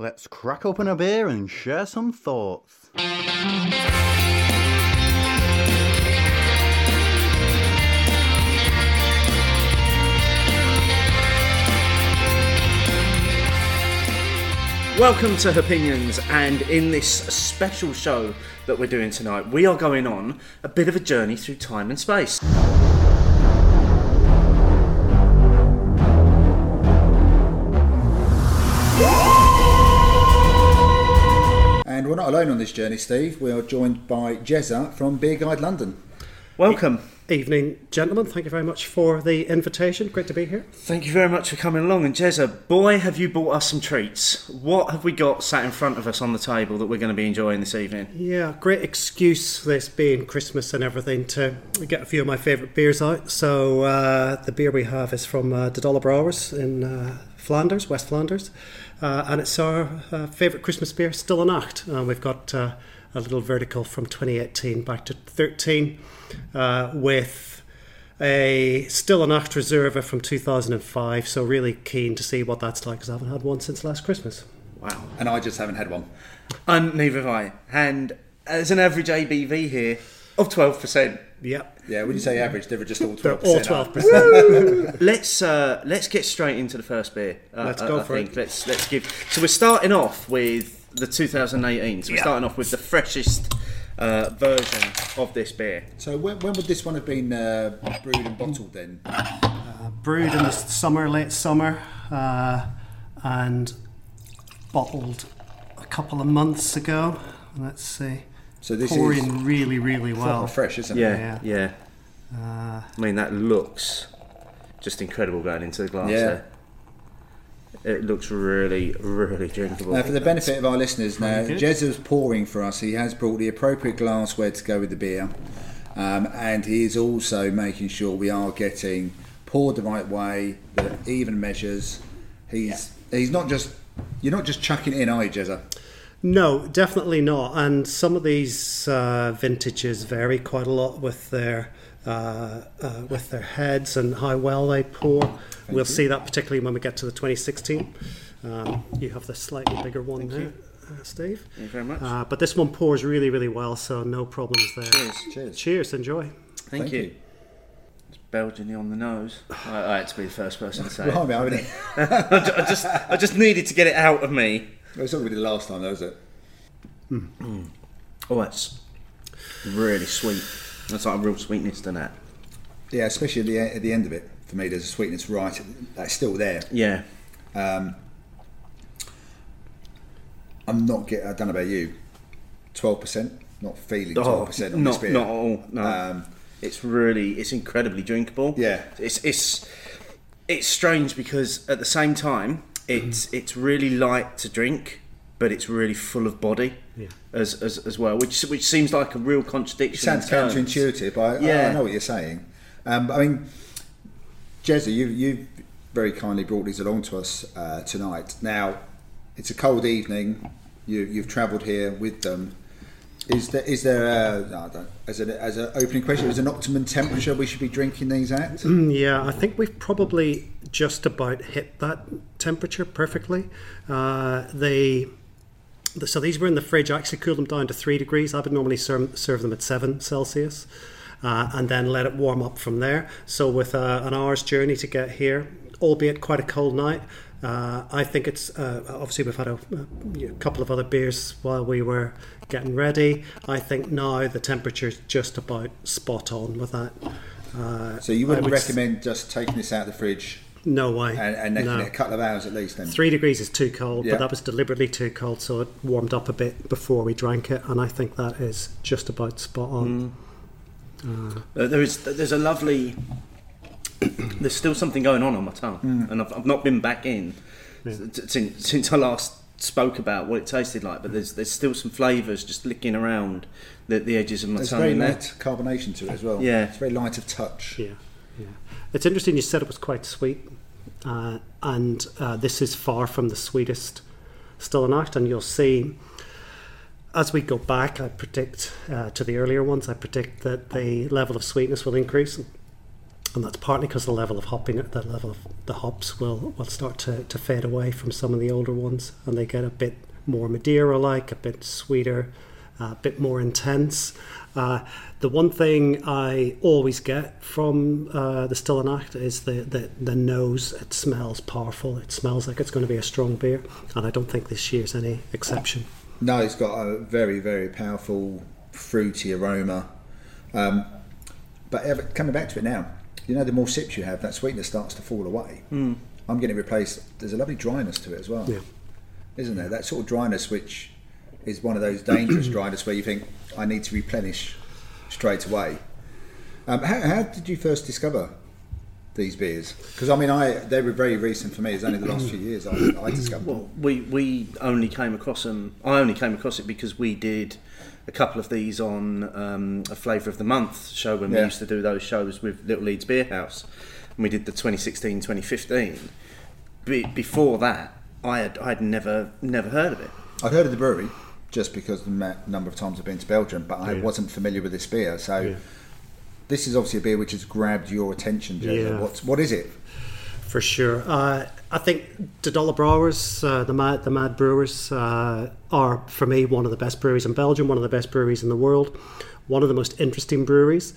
Let's crack open a beer and share some thoughts. Welcome to Opinions, and in this special show that we're doing tonight, we are going on a bit of a journey through time and space. Alone on this journey, Steve. We are joined by Jezza from Beer Guide London. Welcome. Evening, gentlemen. Thank you very much for the invitation. Great to be here. Thank you very much for coming along. And Jezza, boy, have you bought us some treats. What have we got sat in front of us on the table that we're going to be enjoying this evening? Yeah, great excuse, this being Christmas and everything, to get a few of my favourite beers out. So, uh, the beer we have is from uh, the Dolle Brouwers in uh, Flanders, West Flanders. Uh, and it's our uh, favourite Christmas beer, Stille Nacht. Uh, we've got uh, a little vertical from 2018 back to 13 uh, with a Stille Nacht Reserva from 2005. So, really keen to see what that's like because I haven't had one since last Christmas. Wow. And I just haven't had one. And neither have I. And there's an average ABV here of 12%. Yep. Yeah, when you say average, they were just all 12%. All 12%. Let's uh, let's get straight into the first beer. Uh, Let's I- go I for think. it. Let's let's give. So we're starting off with the 2018. So we're Yeah. starting off with the freshest uh, version of this beer. So when, when would this one have been uh, brewed and bottled then? brewed in the summer, late summer, uh, and bottled a couple of months ago. Let's see. So this Pouring is really, really well. fresh, isn't Yeah, it? yeah. Uh, I mean that looks just incredible going into the glass. Yeah. There. It looks really, really drinkable. Now, for the benefit of our listeners, now good. Jezza's pouring for us. He has brought the appropriate glassware to go with the beer, um, and he is also making sure we are getting poured the right way, the even measures. He's he's not just you're not just chucking it in, are you, Jezza? No, definitely not. And some of these uh, vintages vary quite a lot with their uh, uh, with their heads and how well they pour. we'll see that particularly when we get to the 2016. Um, you have the slightly bigger one there, uh, Steve. Thank you very much. Uh, but this one pours really, really well, so no problems there. Cheers. Cheers. Cheers, enjoy. Thank, Thank you. you. It's Belgian on the nose. I, I had to be the first person to say it. Blimey, I mean, I just, I just needed to get it out of me. That's what we did last time, though, was it? Oh, that's really sweet. That's like a real sweetness to that. Yeah, especially at the, at the end of it. For me, there's a sweetness right. That's still there. Yeah. Um, I'm not get. I don't know about you. Twelve percent. Not feeling twelve percent on not, this beer. not at all. No. Um, it's really, it's incredibly drinkable. Yeah. It's, it's, it's strange because at the same time, it's, it's really light to drink, but it's really full of body Yeah. as, as, as well, which, which seems like a real contradiction. It sounds counterintuitive, but I, Yeah. I know what you're saying. Um, I mean, Jezza, you you very kindly brought these along to us uh, tonight. Now, it's a cold evening. You you've travelled here with them. Is there is there a, no, I don't- as an as an opening question? Is there an optimum temperature we should be drinking these at? Yeah, I think we've probably just about hit that temperature perfectly. Uh, they, the- so these were in the fridge. I actually cooled them down to three degrees. I would normally serve, serve them at seven Celsius, uh, and then let it warm up from there. So with uh, an hour's journey to get here, albeit quite a cold night. Uh, I think it's uh, obviously we've had a, a couple of other beers while we were getting ready. I think now the temperature's just about spot on with that. Uh, So you wouldn't would s- recommend just taking this out of the fridge No way. and, and letting no. a couple of hours at least? Then Three degrees is too cold, Yeah. but that was deliberately too cold, so it warmed up a bit before we drank it, and I think that is just about spot on. Uh, there is, there's a lovely, there's still something going on on my tongue, Mm. and I've, I've not been back in s- since, since I last spoke about what it tasted like, but there's there's still some flavours just licking around the, the edges of my there's tongue. very light carbonation to it as well. Yeah. it's very light of touch. Yeah, yeah. It's interesting. You said it was quite sweet, uh, and uh, this is far from the sweetest Stille Nacht, and you'll see. As we go back, I predict uh, to the earlier ones, I predict that the level of sweetness will increase. and that's partly because the level of hopping, the level of the hops will will start to, to fade away from some of the older ones, and they get a bit more Madeira-like, a bit sweeter, a bit more intense. Uh, the one thing I always get from uh, the Stille Nacht is the, the, the nose. It smells powerful. It smells like it's going to be a strong beer, and I don't think this year's any exception. No, it's got a very, very powerful fruity aroma. Um, but ever, coming back to it now, you know, the more sips you have, that sweetness starts to fall away. Mm. I'm getting replaced. There's a lovely dryness to it as well, Yeah. isn't there? That sort of dryness, which is one of those dangerous dryness where you think I need to replenish straight away. Um, how, how did you first discover these beers? Because I mean, I they were very recent for me. It's only the last few years I, I discovered them. Well, we we only came across them. I only came across it because we did a couple of these on um, a flavour of the month show when we used to do those shows with Little Leeds Beer House, and we did the 2016 2015. Be, before that, I had I had never never heard of it. I'd heard of the brewery just because the number of times I've been to Belgium, but I Yeah. wasn't familiar with this beer. So Yeah. this is obviously a beer which has grabbed your attention, Jason. Yeah. What's what is it? For sure. Uh, I think the Dolle Brouwers, uh, the Mad, the Mad Brewers, uh, are for me one of the best breweries in Belgium, one of the best breweries in the world, one of the most interesting breweries.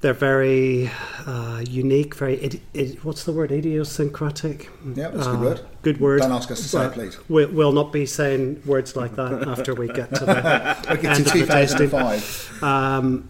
They're very uh, unique, very what's the word? Idiosyncratic. Yeah, that's a good Uh, word. Good word. Don't ask us to say it, Well, please. We, we'll not be saying words like that after we get to the get end to of the tasting. Um,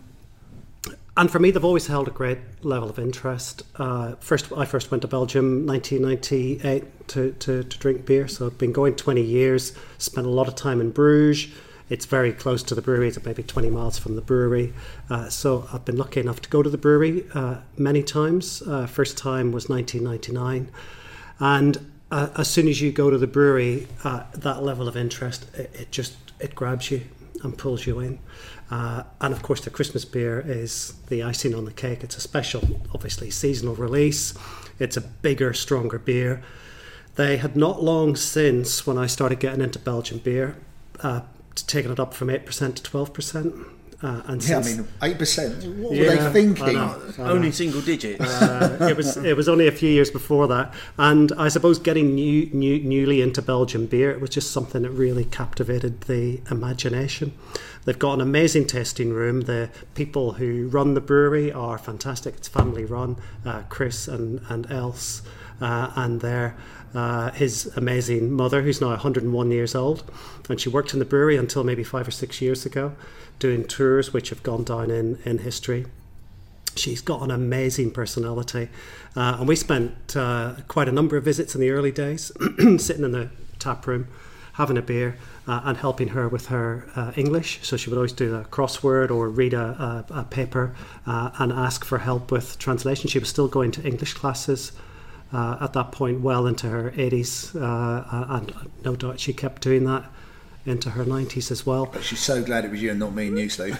and for me, they've always held a great level of interest. Uh, first, I first went to Belgium 1998 to, to, to drink beer. So I've been going 20 years. Spent a lot of time in Bruges. It's very close to the brewery. It's maybe 20 miles from the brewery. Uh, so I've been lucky enough to go to the brewery uh, many times. Uh, first time was 1999, and uh, as soon as you go to the brewery, uh, that level of interest it, it just it grabs you and pulls you in. Uh, and of course, the Christmas beer is the icing on the cake. It's a special, obviously, seasonal release. It's a bigger, stronger beer. They had not long since, when I started getting into Belgian beer, uh, taken it up from 8% to 12%. Uh, and Yeah, I mean, eight percent. What Yeah, were they I thinking? know. Only single digits. uh, it was it was only a few years before that, and I suppose getting new, new newly into Belgian beer, it was just something that really captivated the imagination. They've got an amazing tasting room. The people who run the brewery are fantastic. It's family run. Uh, Chris and and Else, uh, and their uh, his amazing mother, who's now 101 years old, and she worked in the brewery until maybe five or six years ago, doing tours which have gone down in in history. She's got an amazing personality, uh, and we spent uh, quite a number of visits in the early days, sitting in the tap room, having a beer, uh, and helping her with her uh, English. So she would always do a crossword or read a, a, a paper and ask for help with translation. She was still going to English classes uh, at that point, well into her 80s, uh, and no doubt she kept doing that into her 90s as well. But she's so glad it was you and not me and you, Steve.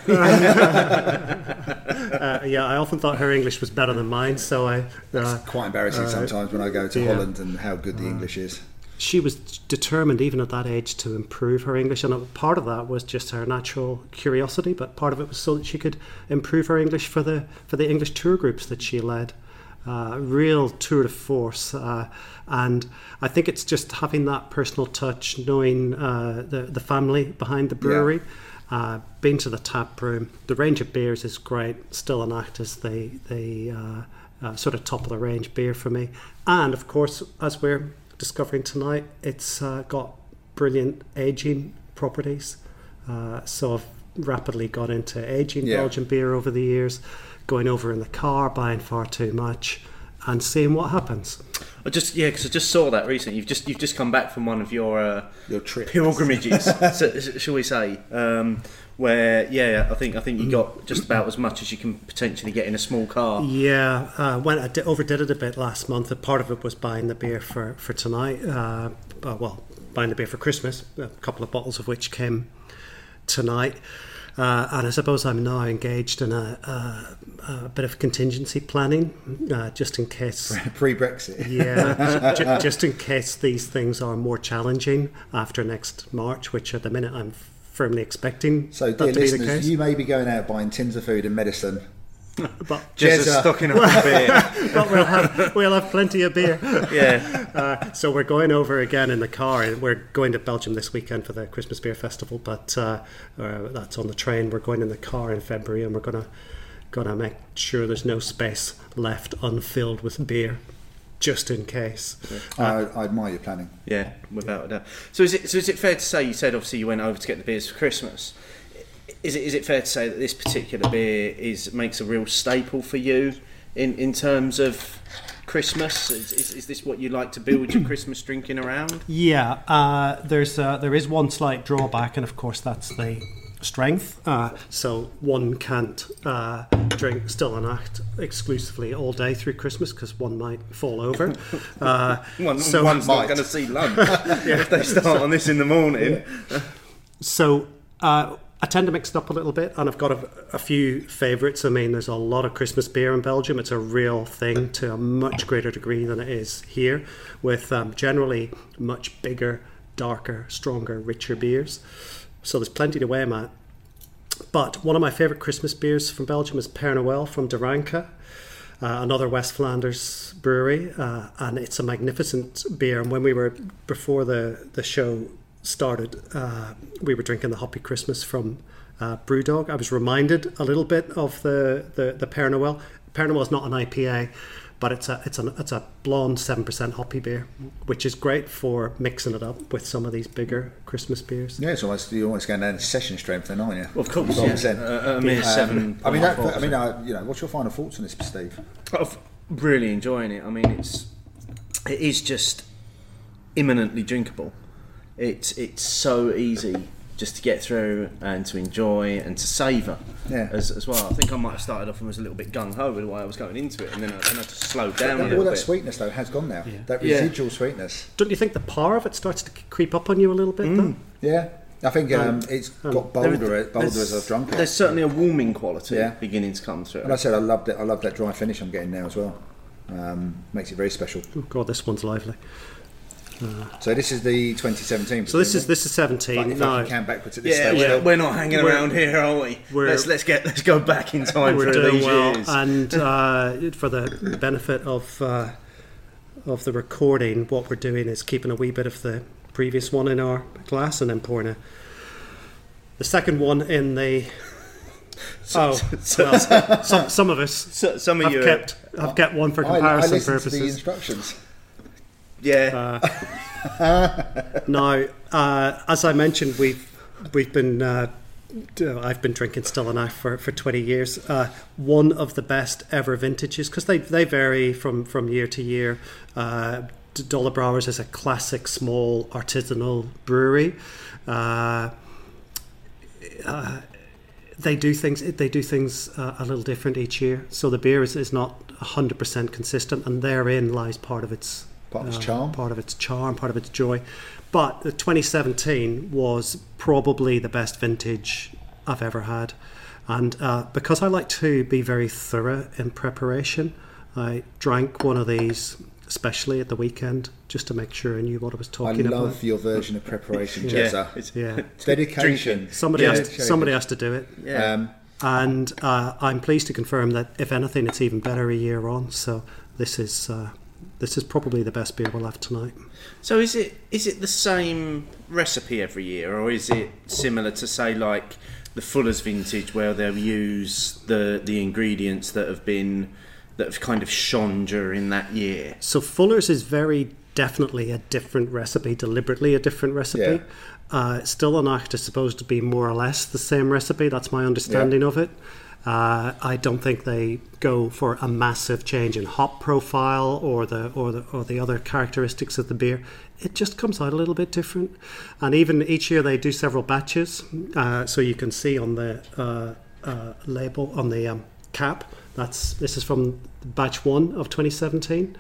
Uh, yeah, I often thought her English was better than mine, so I. Uh, Quite embarrassing sometimes when I go to yeah. Holland and how good the English is. she was determined even at that age to improve her English, and part of that was just her natural curiosity, but part of it was so that she could improve her English for the for the English tour groups that she led. Uh, real tour de force, uh, and I think it's just having that personal touch, knowing uh, the the family behind the brewery. Uh, been to the tap room. The range of beers is great. Still an act as the the uh, uh, sort of top of the range beer for me. And of course, as we're discovering tonight, it's uh, got brilliant aging properties. Uh, so I've rapidly got into aging Yeah. Belgian beer over the years, going over in the car, buying far too much, and seeing what happens. I just yeah, because I just saw that recently. You've just you've just come back from one of your uh, Your trip. pilgrimages, so, shall we say? Um, where yeah, I think I think you got just about as much as you can potentially get in a small car. Yeah, uh, went I di- overdid it a bit last month. And part of it was buying the beer for for tonight. Uh, uh, well, buying the beer for Christmas. A couple of bottles of which came tonight. Uh, and I suppose I'm now engaged in a, a, a bit of contingency planning, uh, just in case. Pre-Brexit. Yeah, ju- just in case these things are more challenging after next March, which at the minute I'm firmly expecting So, that dear to be the listeners, case. you may be going out buying tins of food and medicine but Just a Jezza. stocking up a beer. but we'll have we'll have plenty of beer. Yeah. Uh, so we're going over again in the car, and we're going to Belgium this weekend for the Christmas Beer Festival. But uh, uh, that's on the train. We're going in the car in February, and we're gonna gonna make sure there's no space left unfilled with beer, just in case. I, I admire your planning. Yeah, without a doubt. So is it so is it fair to say you said obviously you went over to get the beers for Christmas? Is it is it fair to say that this particular beer is makes a real staple for you in in terms of Christmas? Is, is, is this what you like to build your Christmas drinking around? Yeah, uh, there's uh, there is one slight drawback, and of course that's the strength. Uh, so one can't uh, drink Stille Nacht exclusively all day through Christmas because one might fall over. Uh, One, so one's might. not going to see lunch yeah. if they start on this in the morning. So uh, I tend to mix it up a little bit, and I've got a, a few favourites. I mean, there's a lot of Christmas beer in Belgium. It's a real thing to a much greater degree than it is here, with um, generally much bigger, darker, stronger, richer beers. So there's plenty to aim at. But one of my favourite Christmas beers from Belgium is Père Noël from De Uh, another West Flanders brewery, uh, and it's a magnificent beer. And when we were before the the show started, uh, we were drinking the Hoppy Christmas from uh, BrewDog. I was reminded a little bit of the the, the Père Noël. Père Noël is not an IPA, but it's a it's a it's a blonde seven percent hoppy beer, which is great for mixing it up with some of these bigger Christmas beers. Yeah, it's almost you're almost going down to session strength, then, aren't you? Of course, Well, yeah. percent. Uh, a mere Um, seven. I mean, that, I mean, four. uh, you know, what's your final thoughts on this, Steve? I'm really enjoying it. I mean, it's it is just imminently drinkable. It's it's so easy just to get through and to enjoy and to savour Yeah. as, as well. I think I might have started off and was a little bit gung ho with the way I was going into it, and then I, then I just slowed down a That- all that bit. sweetness though has gone now. That Yeah. residual sweetness. Don't you think the power of it starts to creep up on you a little bit? Though? Yeah, I think um, it's got bolder, There- bolder as there's- I've drunk it. There's certainly a warming quality Yeah. beginning to come through. And I said I loved it. I love that dry finish I'm getting now as well. Um, makes it very special. Oh God, this one's lively. So this is the 2017. So this is this is seventeen. Like, if no, I can count backwards at this yeah, stage. we're, we're not hanging We're- around here, are we? we're- let's let's get let's go back in time we're through doing these well, years. and uh, for the benefit of uh, of the recording, what we're doing is keeping a wee bit of the previous one in our glass and then pouring a, the second one in the. oh, so- well, some, some of us So, some of have you, kept have kept one for I, I comparison listened to the purposes. instructions. Yeah, Now, uh, as I mentioned, we've we've been uh, I've been drinking Stille Nacht for, for twenty years. Uh, one of the best ever vintages because they they vary from from year to year. Uh, Dolle Brouwers is a classic small artisanal brewery. Uh, uh, they do things. They do things uh, a little different each year. So the beer is, is not hundred percent consistent, and therein lies part of its Part of its uh, charm. part of its charm, part of its joy. But the 2017 was probably the best vintage I've ever had, and uh, because I like to be very thorough in preparation, I drank one of these especially at the weekend just to make sure I knew what I was talking about. I love about. your version of preparation, yeah. Jezza. It's, Yeah, Dedication. somebody Yeah. has to, somebody has to do it. yeah. Um, and uh, I'm pleased to confirm that if anything, it's even better a year on. So this is uh, this is probably the best beer we'll have tonight. So is it is it the same recipe every year, or is it similar to say like the Fuller's vintage, where they'll use the the ingredients that have been that have kind of shone during that year? So Fuller's is very definitely a different recipe, deliberately a different recipe. Yeah. Uh, Stille Nacht is supposed to be more or less the same recipe. That's my understanding of it. Uh, I don't think they go for a massive change in hop profile or the or the or the other characteristics of the beer. It just comes out a little bit different, and even each year they do several batches. Uh, so you can see on the uh, uh, label on the um, cap. That's this is from batch one of 2017.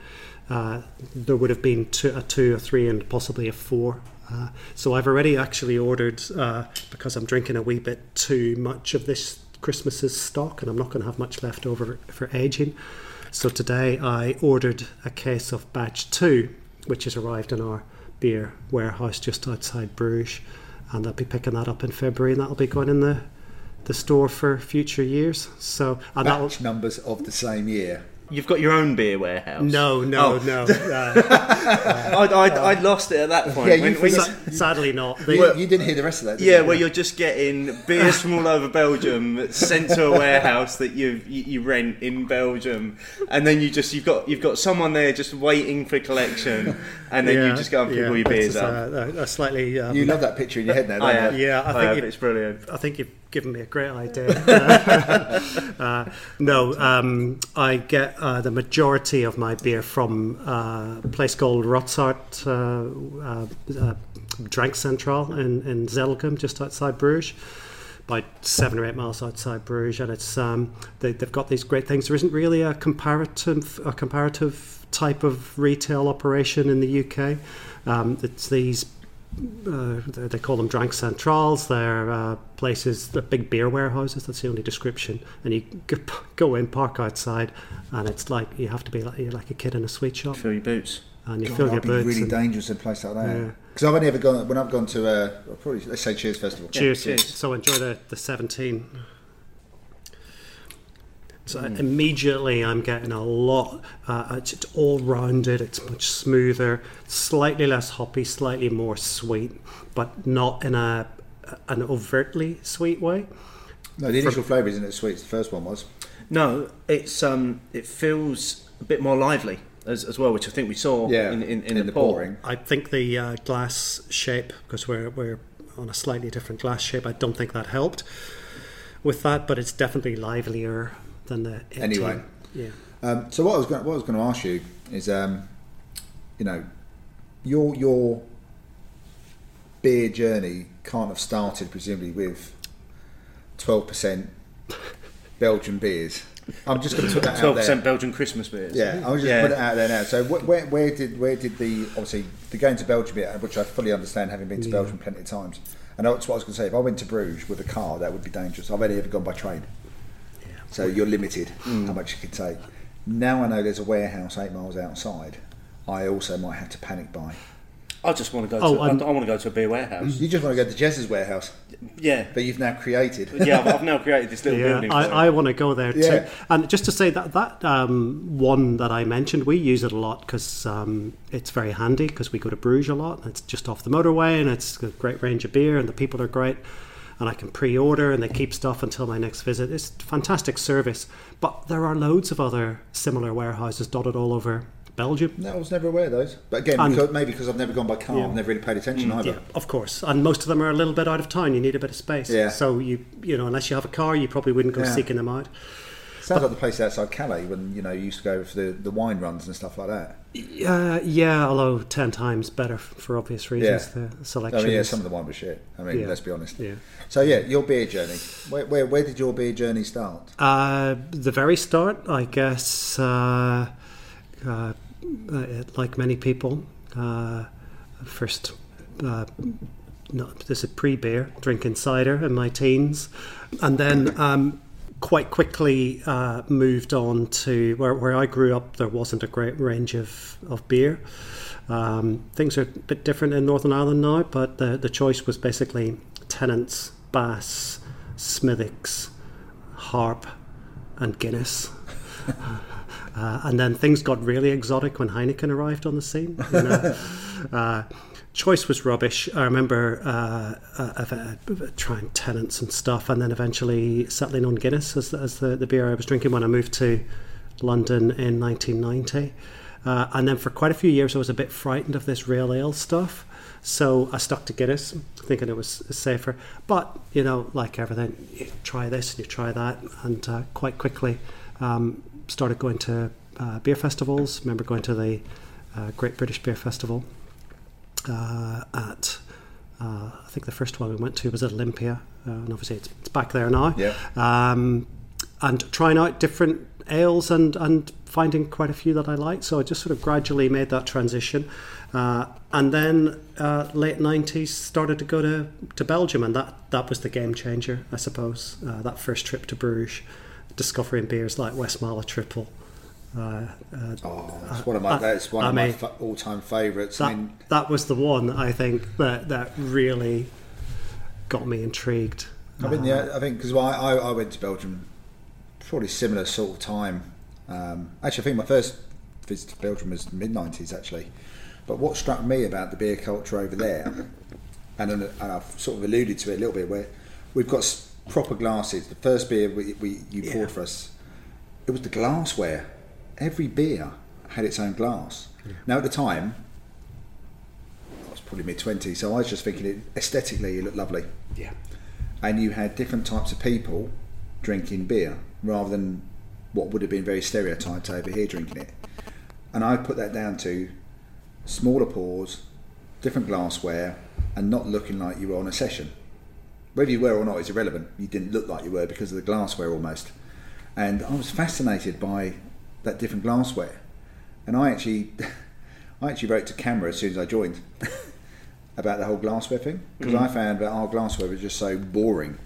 Uh, there would have been two, a two, a three, and possibly a four. Uh, so I've already actually ordered uh, because I'm drinking a wee bit too much of this Christmas's stock, and I'm not going to have much left over for aging. So today I ordered a case of batch two, which has arrived in our beer warehouse just outside Bruges, and I'll be picking that up in February, and that'll be going in the the store for future years. So and Batch numbers of the same year. You've got your own beer warehouse. no, no, Oh. no. Uh, I, I, I lost it at that point. Yeah, you When- when forgot- you- sa- sadly, not. The, You, you didn't hear the rest of that, did yeah, you? where you're just getting beers from all over Belgium sent to a warehouse that you you you rent in Belgium, and then you just you've got you've got someone there just waiting for collection, and then you just go and pick yeah, all your beers up. uh, a, a slightly. Um, You love that picture in your head now, don't I have. Yeah, I I think have. you- It's brilliant. I think you've given me a great idea. uh, no, um, I get uh, the majority of my beer from uh, a place called Rotsart uh, uh, uh, Drank Central in, in just outside Bruges. About seven or eight miles outside Bruges, and it's um, they, they've got these great things. There isn't really a comparative a comparative type of retail operation in the UK. Um, it's these uh, they they call them drank centrals. They're uh, places, they're big beer warehouses. That's the only description. And you go in, park outside, and it's like you have to be like you're like a kid in a sweet shop, Fill your boots. and you God, fill your that'd be boots. really and- dangerous in a place like that. Yeah. Because I've only ever gone when I've gone to uh, probably let's say Cheers Festival. Cheers. cheers. So enjoy the, the 17. So Mm. immediately I'm getting a lot, uh, it's it's all rounded, it's much smoother, slightly less hoppy, slightly more sweet, but not in a an overtly sweet way. No, the initial flavour isn't as sweet as the first one was. No, it's um, it feels a bit more lively as, as well, which I think we saw Yeah, in, in, in, in the, the pouring. I think the uh, glass shape, because we're, we're on a slightly different glass shape, I don't think that helped with that, but it's definitely livelier than the 18. Anyway. Yeah. Um, so what I was going, what I was going to ask you is, um, you know, your your beer journey can't have started presumably with twelve percent Belgian beers. I'm just going to put that out Twelve there. percent Belgian Christmas beers. Yeah, I was just Yeah. put it out there now. So wh- where, where did where did the obviously the going to Belgium bit, which I fully understand, having been to Belgium plenty of times. And that's what I was going to say. If I went to Bruges with a car, that would be dangerous. I've only ever gone by train, so you're limited how much you can take. Now I know there's a warehouse eight miles outside. I also might have to panic buy. I just want to go. Oh, to, I, and- I want to go to a beer warehouse. You just want to go to Jess's warehouse Yeah, but you've now created. yeah. I've, I've now created this little Yeah, building. I, I want to go there Yeah. too. And just to say that that um, one that I mentioned, we use it a lot because um, it's very handy because we go to Bruges a lot. It's just off the motorway and it's a great range of beer and the people are great. And I can pre-order and they keep stuff until my next visit. It's fantastic service. But there are loads of other similar warehouses dotted all over Belgium. No, I was never aware of those. But again, And- because, maybe because I've never gone by car, Yeah. I've never really paid attention mm, either. Yeah, of course. And most of them are a little bit out of town. You need a bit of space. Yeah. So you you know, unless you have a car, you probably wouldn't go Yeah. seeking them out. Sounds like the place outside Calais when you know you used to go for the, the wine runs and stuff like that. Uh, yeah, although ten times better for obvious reasons. Yeah. The I mean, yeah, some of the wine was shit. I mean, Yeah. let's be honest. yeah. So yeah, your beer journey. Where, where where did your beer journey start? Uh, the very start, I guess, uh, uh, uh, like many people, uh, first, uh, no, this is pre-beer, drinking cider in my teens, and then um, quite quickly uh, moved on to where, where I grew up. There wasn't a great range of, of beer. Um, things are a bit different in Northern Ireland now, but the, the choice was basically Tennant's, Bass, Smithwick's, Harp, and Guinness. Uh, and then things got really exotic when Heineken arrived on the scene. You know? uh, choice was rubbish. I remember uh, uh, uh, trying Tennants and stuff, and then eventually settling on Guinness as, as the, the beer I was drinking when I moved to London in 1990. Uh, and then for quite a few years, I was a bit frightened of this real ale stuff. So I stuck to Guinness, thinking it was safer. But, you know, like everything, you try this and you try that. And uh, quite quickly um, started going to uh, beer festivals. Remember going to the uh, Great British Beer Festival at, uh, I think the first one we went to was at Olympia. Uh, and obviously it's, it's back there now Yeah. um, and trying out different ales and, and finding quite a few that I liked. So I just sort of gradually made that transition. Uh, and then uh, late 90s started to go to, to Belgium, and that, that was the game changer, I suppose. Uh, that first trip to Bruges, discovering beers like Westmalle Triple. Uh, uh, Oh, that's one of my I- that's one I of my fa- all-time favourites. I that, mean, that was the one I think that, that really got me intrigued. I mean, yeah, I think because I, I, I went to Belgium probably similar sort of time. Um, actually, I think my first visit to Belgium was mid '90s actually. But what struck me about the beer culture over there, and, and I've sort of alluded to it a little bit, where we've got proper glasses. The first beer we, we you Yeah. poured for us, it was the glassware. Every beer had its own glass. Now at the time, I was probably mid twenties, so I was just thinking it aesthetically it looked lovely Yeah. and you had different types of people drinking beer rather than what would have been very stereotyped over here drinking it. And I put that down to smaller pours, different glassware, and not looking like you were on a session. Whether you were or not is irrelevant. You didn't look like you were because of the glassware almost. And I was fascinated by that different glassware. And I actually, I actually wrote to CAMRA as soon as I joined about the whole glassware thing because I mm. found that our glassware was just so boring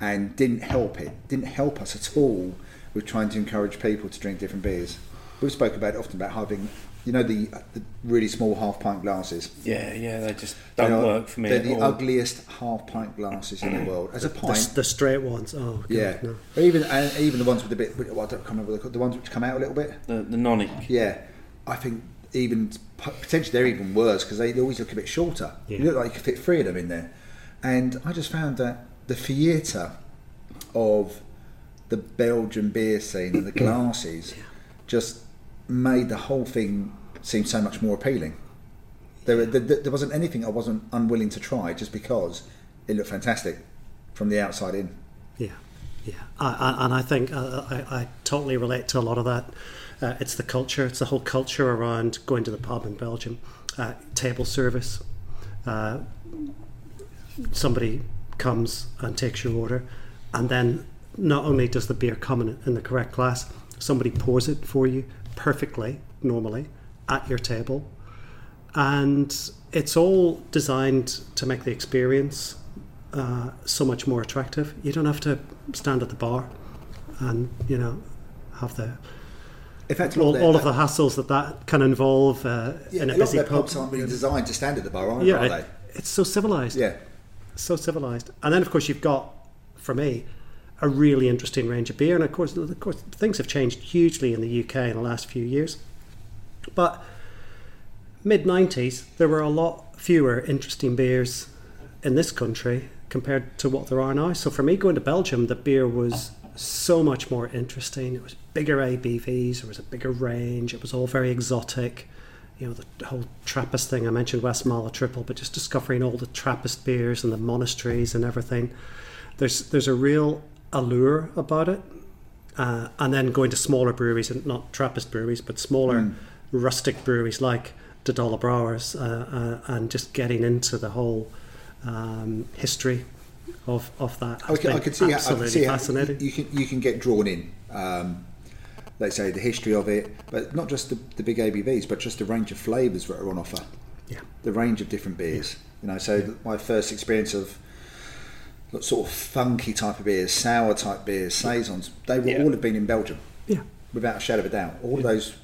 and didn't help it, didn't help us at all with trying to encourage people to drink different beers. We've spoken about it often about having, you know, the, the really small half pint glasses. Yeah, yeah, they just don't are- work for me. They're at the all. ugliest half pint glasses in the mm. world. As a The, pint, the straight ones. Oh, God, yeah. No. Even and even the ones with a bit, well, I don't remember what the ones which come out a little bit. The, the nonic. Yeah, I think even potentially they're even worse because they always look a bit shorter. Yeah. You look like you could fit three of them in there. And I just found that the theatre of the Belgian beer scene and the glasses just made the whole thing seem so much more appealing. There, there, there wasn't anything I wasn't unwilling to try just because it looked fantastic from the outside in. Yeah, yeah, I, I, and I think uh, I, I totally relate to a lot of that. Uh, it's the culture. It's the whole culture around going to the pub in Belgium, uh, table service. Uh, somebody comes and takes your order, and then not only does the beer come in, in the correct glass, somebody pours it for you perfectly, normally, at your table, and it's all designed to make the experience uh, so much more attractive. You don't have to stand at the bar and you know have the a lot all, all of the hassles that that can involve uh, yeah, in a a lot of busy pub. pubs aren't really designed to stand at the bar, yeah, it- it's so civilized. Yeah. so civilized. And then, of course, you've got, for me, a really interesting range of beer. And of course, of course, things have changed hugely in the UK in the last few years. But mid '90s, there were a lot fewer interesting beers in this country compared to what there are now. So for me, going to Belgium, the beer was so much more interesting. It was bigger ABVs. There was a bigger range. It was all very exotic you know, the whole Trappist thing. I mentioned Westmalle Triple, but just discovering all the Trappist beers and the monasteries and everything. There's there's a real allure about it. Uh, and then going to smaller breweries, and not Trappist breweries, but smaller rustic breweries like the Dolle Brouwers, uh, uh, and just getting into the whole um, history of, of that. I can, I can see how, absolutely can see fascinating. you, you can you can get drawn in. Um, let's say the history of it, but not just the, the big ABVs, but just the range of flavours that are on offer. yeah. The range of different beers. You know, so my first experience of sort of funky type of beers, sour type beers, saisons, they will Yeah. all have been in Belgium Yeah. without a shadow of a doubt. All of those,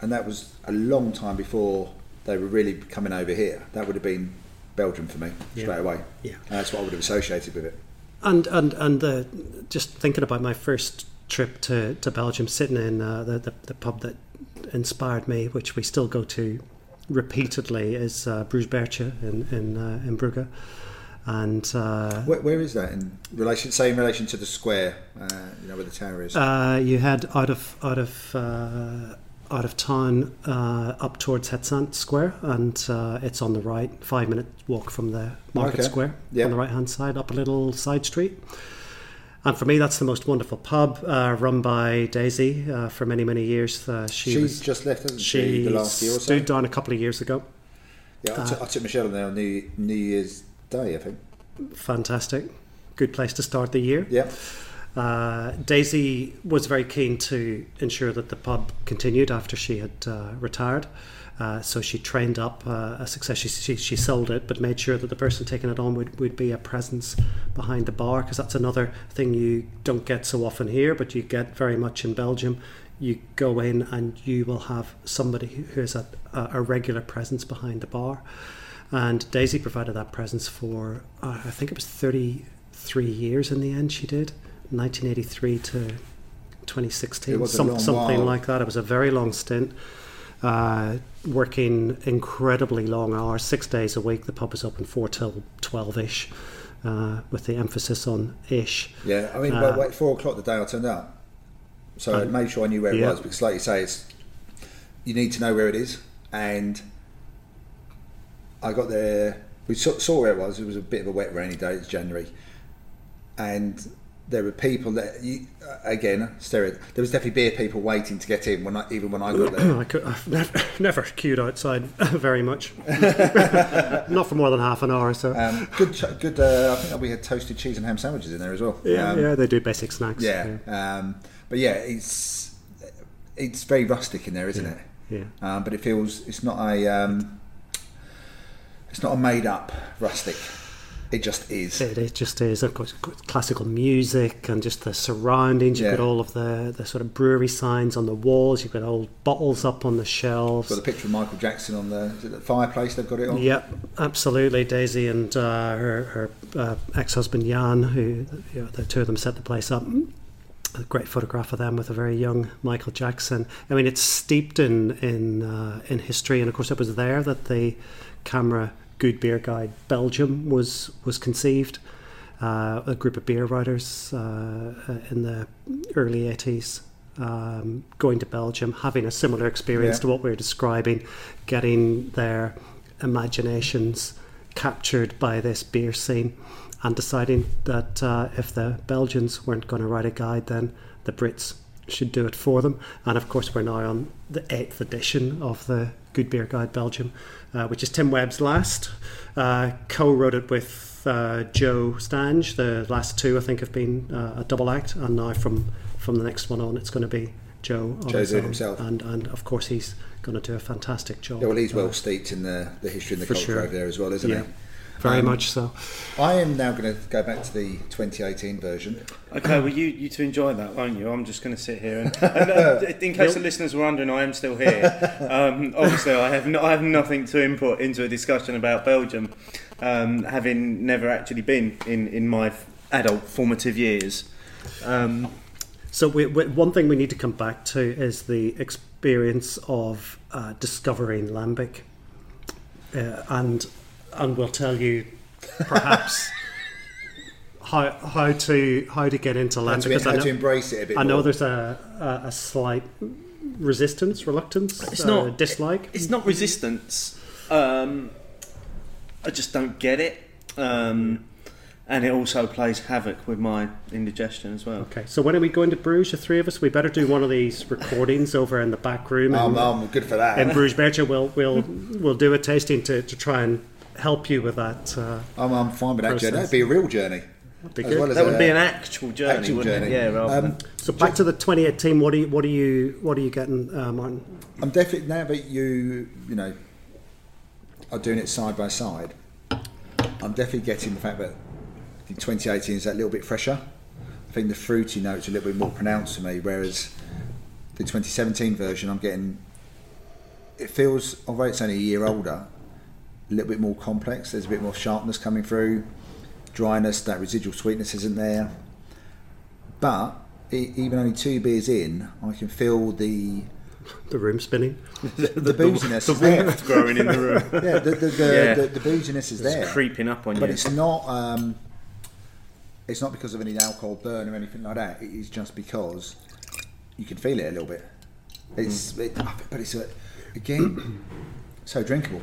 and that was a long time before they were really coming over here. That would have been Belgium for me Yeah. straight away. Yeah. And that's what I would have associated with it. And and and uh, just thinking about my first trip to, to Belgium, sitting in uh, the, the the pub that inspired me, which we still go to repeatedly, is uh, Brugs Beertje in in uh, in Brugge, and uh, Where, where is that in relation? Say in relation to the square, uh, you know, where the tower is. uh, you head out of out of uh, out of town uh, up towards Het Zand Square, and uh, it's on the right, five minute walk from the Market Okay. Square Yeah. on the right hand side, up a little side street. And for me, that's the most wonderful pub, uh, run by Daisy uh, for many, many years. Uh, she She's was, just left, hasn't she, she the last year or so? stood down a couple of years ago. Yeah, I took- I took Michelle there on New, New Year's Day, I think. Fantastic, good place to start the year. Yeah, Uh, Daisy was very keen to ensure that the pub continued after she had uh, retired. Uh, so she trained up uh, a success. She, she, she sold it, but made sure that the person taking it on would, would be a presence behind the bar, because that's another thing you don't get so often here, but you get very much in Belgium. You go in and you will have somebody who is a, a a regular presence behind the bar. And Daisy provided that presence for, uh, I think it was 33 years in the end. She did 1983 to 2016, It was a some, something while. like that. It was a very long stint. Uh, working incredibly long hours, six days a week. The pub was open four till twelve ish, uh, with the emphasis on ish. Yeah, I mean, Uh, wait, wait, four o'clock the day I turned up. So I made sure I knew where it yeah. was because, like you say, it's you need to know where it is. And I got there. We saw, saw where it was. It was a bit of a wet, rainy day. It's January, and there were people that you, again stereo. There was definitely beer people waiting to get in when I, even when I got there. I could, I've never, never queued outside very much, not for more than half an hour. or So Um, good, good. Uh, I think we had toasted cheese and ham sandwiches in there as well. yeah, Um, yeah, they do basic snacks. Yeah, um, but yeah, it's it's very rustic in there, isn't it? yeah. Um, but it feels it's not a um, it's not a made up rustic. It just is. It, it just is, of course, classical music and just the surroundings. You've Yeah. got all of the, the sort of brewery signs on the walls. You've got old bottles up on the shelves. Got the picture of Michael Jackson on the, the fireplace. They've got it on. Yep, absolutely. Daisy and uh, her, her uh, ex-husband Jan, who you know, the two of them set the place up. A great photograph of them with a very young Michael Jackson. I mean, it's steeped in in uh, in history, and of course, it was there that the CAMRA Good Beer Guide Belgium was was conceived. Uh, a group of beer writers uh, in the early 80s um, going to Belgium, having a similar experience Yeah. to what we are describing, getting their imaginations captured by this beer scene, and deciding that uh, if the Belgians weren't going to write a guide, then the Brits should do it for them. And of course, we're now on the eighth edition of the Good Beer Guide Belgium, uh, which is Tim Webb's last. Uh, co-wrote it with uh, Joe Stange. The last two, I think, have been uh, a double act, and now from from the next one on, it's going to be Joe. Joe's own. himself. and and of course he's going to do a fantastic job. Yeah, well, he's well Uh, steeped in the, the history and the culture sure. over there as well, isn't yeah, he? Very Um, much so. I am now going to go back to the 2018 version. Okay, well, you, you two enjoy that, won't you? I'm just going to sit here. And, and uh, in case the listeners were wondering, I am still here. Um, obviously, I have, no, I have nothing to input into a discussion about Belgium, um, having never actually been in, in my adult formative years. Um, So we, we, one thing we need to come back to is the experience of uh, discovering lambic, uh, and and we'll tell you perhaps how how to how to get into How lambic to, because I how know, to embrace it a bit I know more. there's a, a, a slight resistance, reluctance, It's uh, not- dislike. it's not resistance. Um, I just don't get it. Um, and it also plays havoc with my indigestion as well. Okay, so when are we going to Bruges? The three of us. We better do one of these recordings over in the back room. I'm, I'm good for that. in Bruges Belgium, we'll we'll we'll do a tasting to, to try and help you with that. Uh, I'm, I'm fine with that journey. That'd be a real journey. be good. well That would a- be an actual journey, actual wouldn't journey. it? Yeah, rather Um, so back to the 2018. What are you what are you what are you getting, uh, Martin? I'm definitely now that you you know are doing it side by side. I'm definitely getting the fact that the 2018 is that little bit fresher. I think the fruity notes are a little bit more pronounced to me, whereas the 2017 version, I'm getting. It feels, although it's only a year older, a little bit more complex. There's a bit more sharpness coming through, dryness, that residual sweetness isn't there. But e- even only two beers in, I can feel the The room spinning. the booziness the is there. warmth growing in the room. Yeah, the the, the, Yeah. the, the booziness is there, It's creeping up on but you. But it's not. Um, it's not because of any alcohol burn or anything like that. It is just because you can feel it a little bit. It's, it, but it's a, again so drinkable.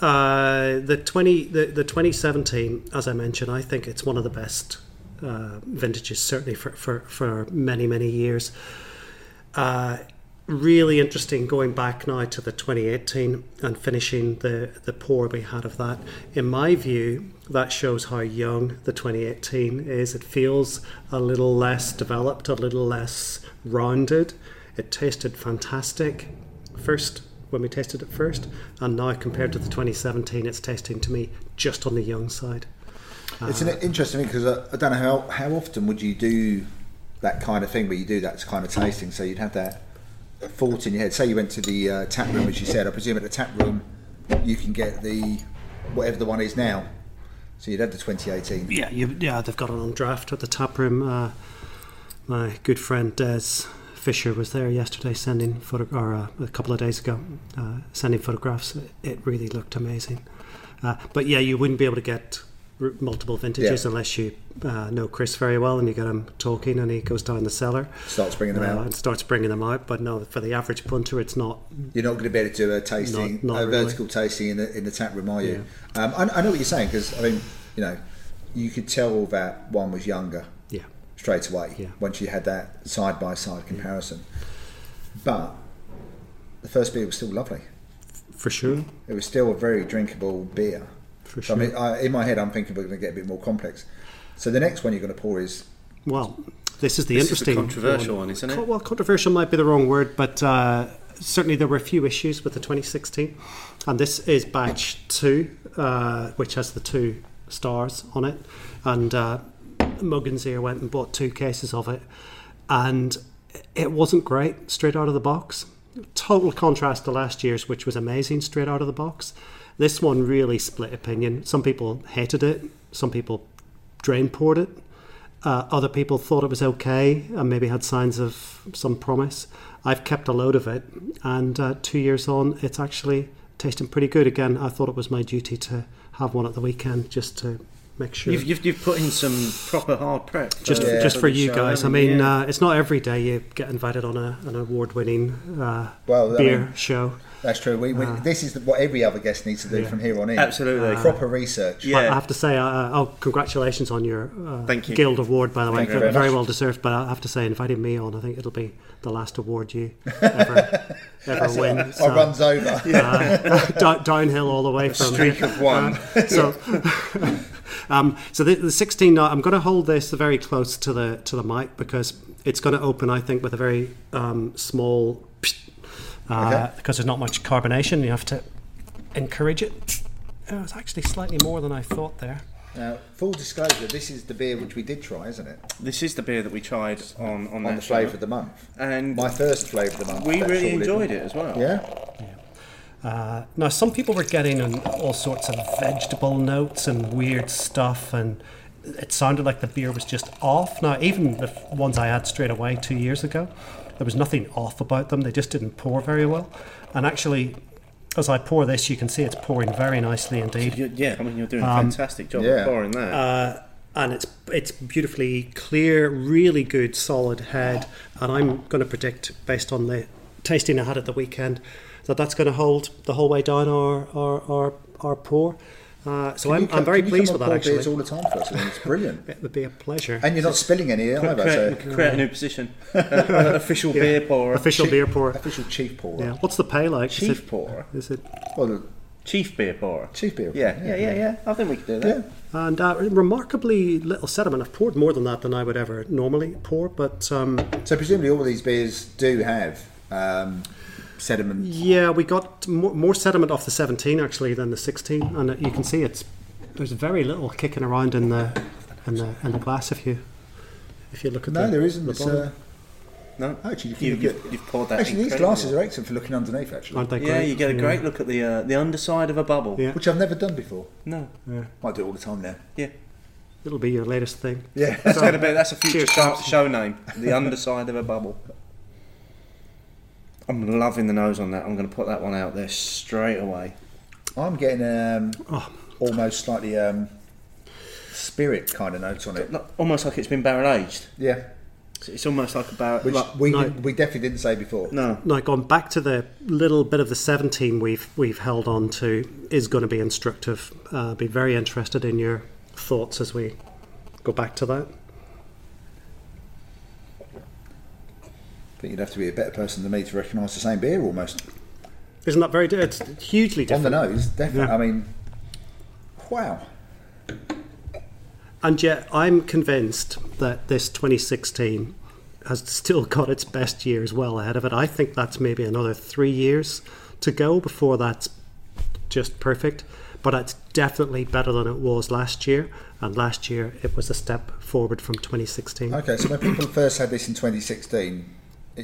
Uh, the 20 the, the 2017, as I mentioned, I think it's one of the best uh, vintages, certainly for, for, for many many years. Uh, really interesting going back now to the 2018 and finishing the the pour we had of that. In my view, that shows how young the 2018 is. It feels a little less developed, a little less rounded. It tasted fantastic first when we tasted it first, and now compared to the 2017, it's tasting to me just on the young side. It's an interesting because I, I don't know how how often would you do that kind of thing where you do that kind of tasting. So you'd have that thought in your head. Say you went to the uh, tap room, as you said. I presume at the tap room you can get the whatever the one is now. So you'd have the 2018. Yeah, you, yeah, they've got it on draft at the tap room. Uh, my good friend Des Fisher was there yesterday, sending photo or uh, a couple of days ago, uh, sending photographs. It really looked amazing. Uh, but yeah, you wouldn't be able to get multiple vintages Yeah. unless you uh, know Chris very well and you get him talking and he goes down the cellar Starts bringing them uh, out. and starts bringing them out. But no, for the average punter, it's not. You're not going to be able to do a tasting, Not- not a really. vertical tasting in the in the tap room, are you? Um, I, I know what you're saying because I mean, you know, you could tell that one was younger Yeah, straight away Yeah. once you had that side by side comparison. But the first beer was still lovely. for sure. It was still a very drinkable beer. For So, I mean, I, in my head, I'm thinking we're going to get a bit more complex. So the next one you're going to pour is Well, this is the This is the interesting, controversial one, isn't it? Co- Well, controversial might be the wrong word, but uh, certainly there were a few issues with the 2016, and this is batch two, uh, which has the two stars on it, and uh, Muggins here went and bought two cases of it, and it wasn't great straight out of the box. Total contrast to last year's, which was amazing straight out of the box. This one really split opinion. Some people hated it. Some people drain poured it. Uh, other people thought it was okay and maybe had signs of some promise. I've kept a load of it, and uh, two years on, it's actually tasting pretty good. Again, I thought it was my duty to have one at the weekend just to make sure. You've, you've, you've put in some proper hard prep. just, uh, just for the you show, guys. I mean, you? uh, it's not every day you get invited on a, an award-winning uh, Well, I beer mean- show. that's true. We, we, this is what every other guest needs to do from here on in. Absolutely. proper research. Yeah. I have to say, uh, oh, congratulations on your uh, Thank you. Guild Award, by the way. Thank very very well deserved. But I have to say, inviting me on, I think it'll be the last award you ever, ever win. I So, runs over. uh, down- downhill all the way from streak of one. so, um, so the, the 16 knot, I'm going to hold this very close to the to the mic because it's going to open, I think, with a very um, small, uh, Okay. because there's not much carbonation. You have to encourage it. Oh, it's actually slightly more than I thought there. Now, full disclosure, this is the beer which we did try, isn't it? This is the beer that we tried on on, On the flavour of the month. and My first flavour of the month. we really enjoyed it as well. Yeah? Uh, now, some people were getting in all sorts of vegetable notes and weird stuff, and it sounded like the beer was just off. Now, even the f- ones I had straight away two years ago, there was nothing off about them. They just didn't pour very well. And actually, as I pour this, you can see it's pouring very nicely indeed. You- yeah, I mean you're doing Um, a fantastic job yeah. of pouring that. Uh, and it's it's beautifully clear, really good, solid head. And I'm going to predict, based on the tasting I had at the weekend, that that's going to hold the whole way down our our our, our pour. Uh, so Can I'm, you come- I'm very pleased with that pour beers actually. all the time for us. It's brilliant. It would be a pleasure. And you're not spilling any Create, either. we So create a new position. An official beer pourer. Official beer pour. official chief pourer. Yeah. What's the pay like? Is Chief it, pourer. is it? Well, Chief beer pourer. chief beer. Yeah, yeah, yeah, yeah. I think we could do that. Yeah. And uh, remarkably little sediment. I've poured more than that than I would ever normally pour, but um, So presumably all of these beers do have um, sediment. Yeah, we got more, more sediment off the 17 actually than the 16, and uh, you can see it's there's very little kicking around in the in the in the glass if you if you look at No, the, there isn't. the It's, bottom. uh, No, actually, you, you have look you've, at- you've poured that. actually, these glasses are excellent for looking underneath. Actually, aren't they Yeah, you get a great look at the uh, the underside of a bubble. Yeah. which I've never done before. No, I do it all the time now. yeah. It'll be your latest thing. Yeah. That's gonna be that's a future Cheers, show, show name. The underside of a bubble. I'm loving the nose on that. I'm going to put that one out there straight away. I'm getting um, Oh. almost slightly um, spirit kind of notes on it. Almost like it's been barrel aged. Yeah, It's, it's almost like a barrel. which like- we no. we definitely didn't say before. no, Now, going back to the little bit of the 17 we've we've held on to is going to be instructive. Uh, be very interested in your thoughts as we go back to that. I think you'd have to be a better person than me to recognise the same beer almost Isn't that very? It's hugely different. on the nose. Definitely. Yeah. I mean, wow. And yet, I'm convinced that this 2016 has still got its best years well ahead of it. I think that's maybe another three years to go before that's just perfect. But it's definitely better than it was last year. And last year, it was a step forward from 2016. Okay, so when people first had this in 2016, it,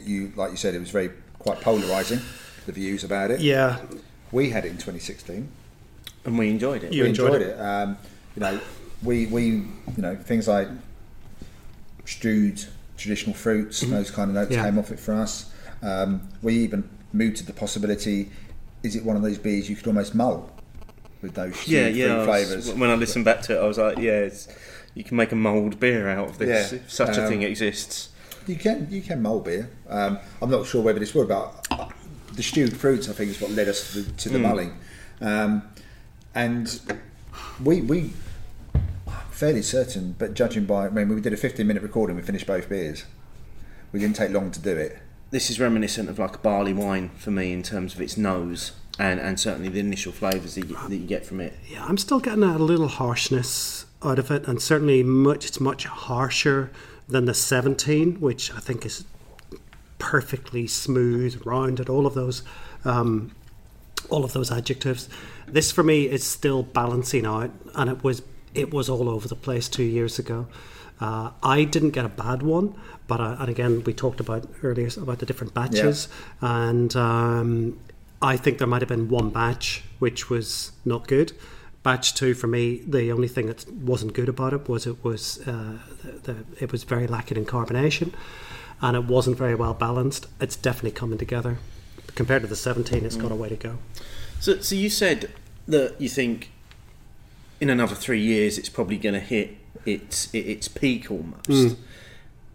you like you said, it was very quite polarising. The views about it. Yeah, We had it in 2016. and we enjoyed it. You we enjoyed enjoyed, it. Um, you know, we we you know things like stewed traditional fruits, those kind of notes Yeah. came off it for us. Um, we even mooted the possibility: is it one of those beers you could almost mull with those stewed Yeah, yeah. fruit flavours? when I listened back to it, I was like, yeah, it's, you can make a mulled beer out of this Yeah. if such a Um, thing exists. You can you can mull beer. Um, I'm not sure whether this would, but the stewed fruits I think is what led us to the, to the mulling, um, and we we fairly certain, but judging by I mean we did a 15 minute recording, we finished both beers. We didn't take long to do it. This is reminiscent of like a barley wine for me in terms of its nose and, and certainly the initial flavours that you, that you get from it. Yeah, I'm still getting a little harshness out of it, and certainly much it's much harsher than the 17, which I think is perfectly smooth, rounded, all of those, um, all of those adjectives. This for me is still balancing out, and it was it was all over the place two years ago. Uh, I didn't get a bad one, but I, and again we talked about earlier about the different batches, and um, I think there might have been one batch which was not good. Batch two for me, the only thing that wasn't good about it was it was uh, the, the, it was very lacking in carbonation, and it wasn't very well balanced. It's definitely coming together. Compared to the 17, it's got a way to go. So, so you said that you think in another three years it's probably going to hit its its peak almost.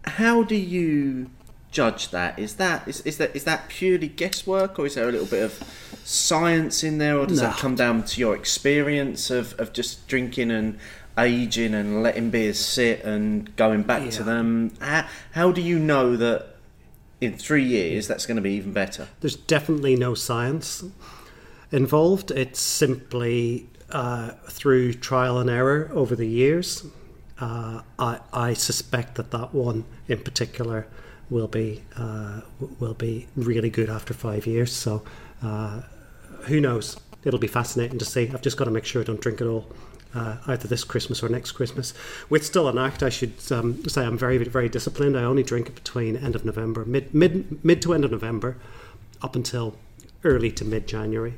How do you judge that? Is that is, is that is that purely guesswork, or is there a little bit of science in there, or does No. that come down to your experience of, of just drinking and aging and letting beers sit and going back to them? How, how do you know that in three years that's going to be even better? There's definitely no science involved. It's simply uh, through trial and error over the years. Uh, I, I suspect that that one in particular will be uh, will be really good after five years. So uh, who knows? It'll be fascinating to see. I've just got to make sure I don't drink it all. Uh, either this Christmas or next Christmas. With Stille Nacht, I should um, say I'm very, very disciplined. I only drink it between end of November, mid, mid, mid to end of November, up until early to mid January.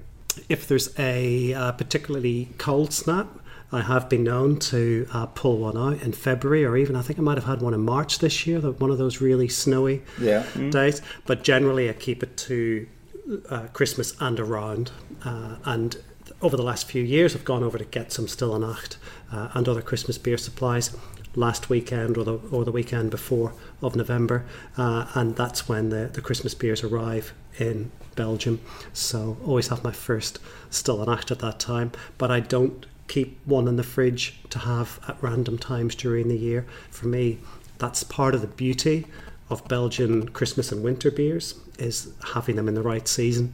If there's a uh, particularly cold snap, I have been known to uh, pull one out in February, or even I think I might have had one in March this year. That one of those really snowy Yeah. days. But generally, I keep it to uh, Christmas and around. Uh, and over the last few years, I've gone over to get some Stille Nacht uh, and other Christmas beer supplies last weekend or the or the weekend before of November, uh, and that's when the, the Christmas beers arrive in Belgium. So always have my first Stille Nacht at that time, but I don't keep one in the fridge to have at random times during the year. For me, that's part of the beauty of Belgian Christmas and winter beers is having them in the right season.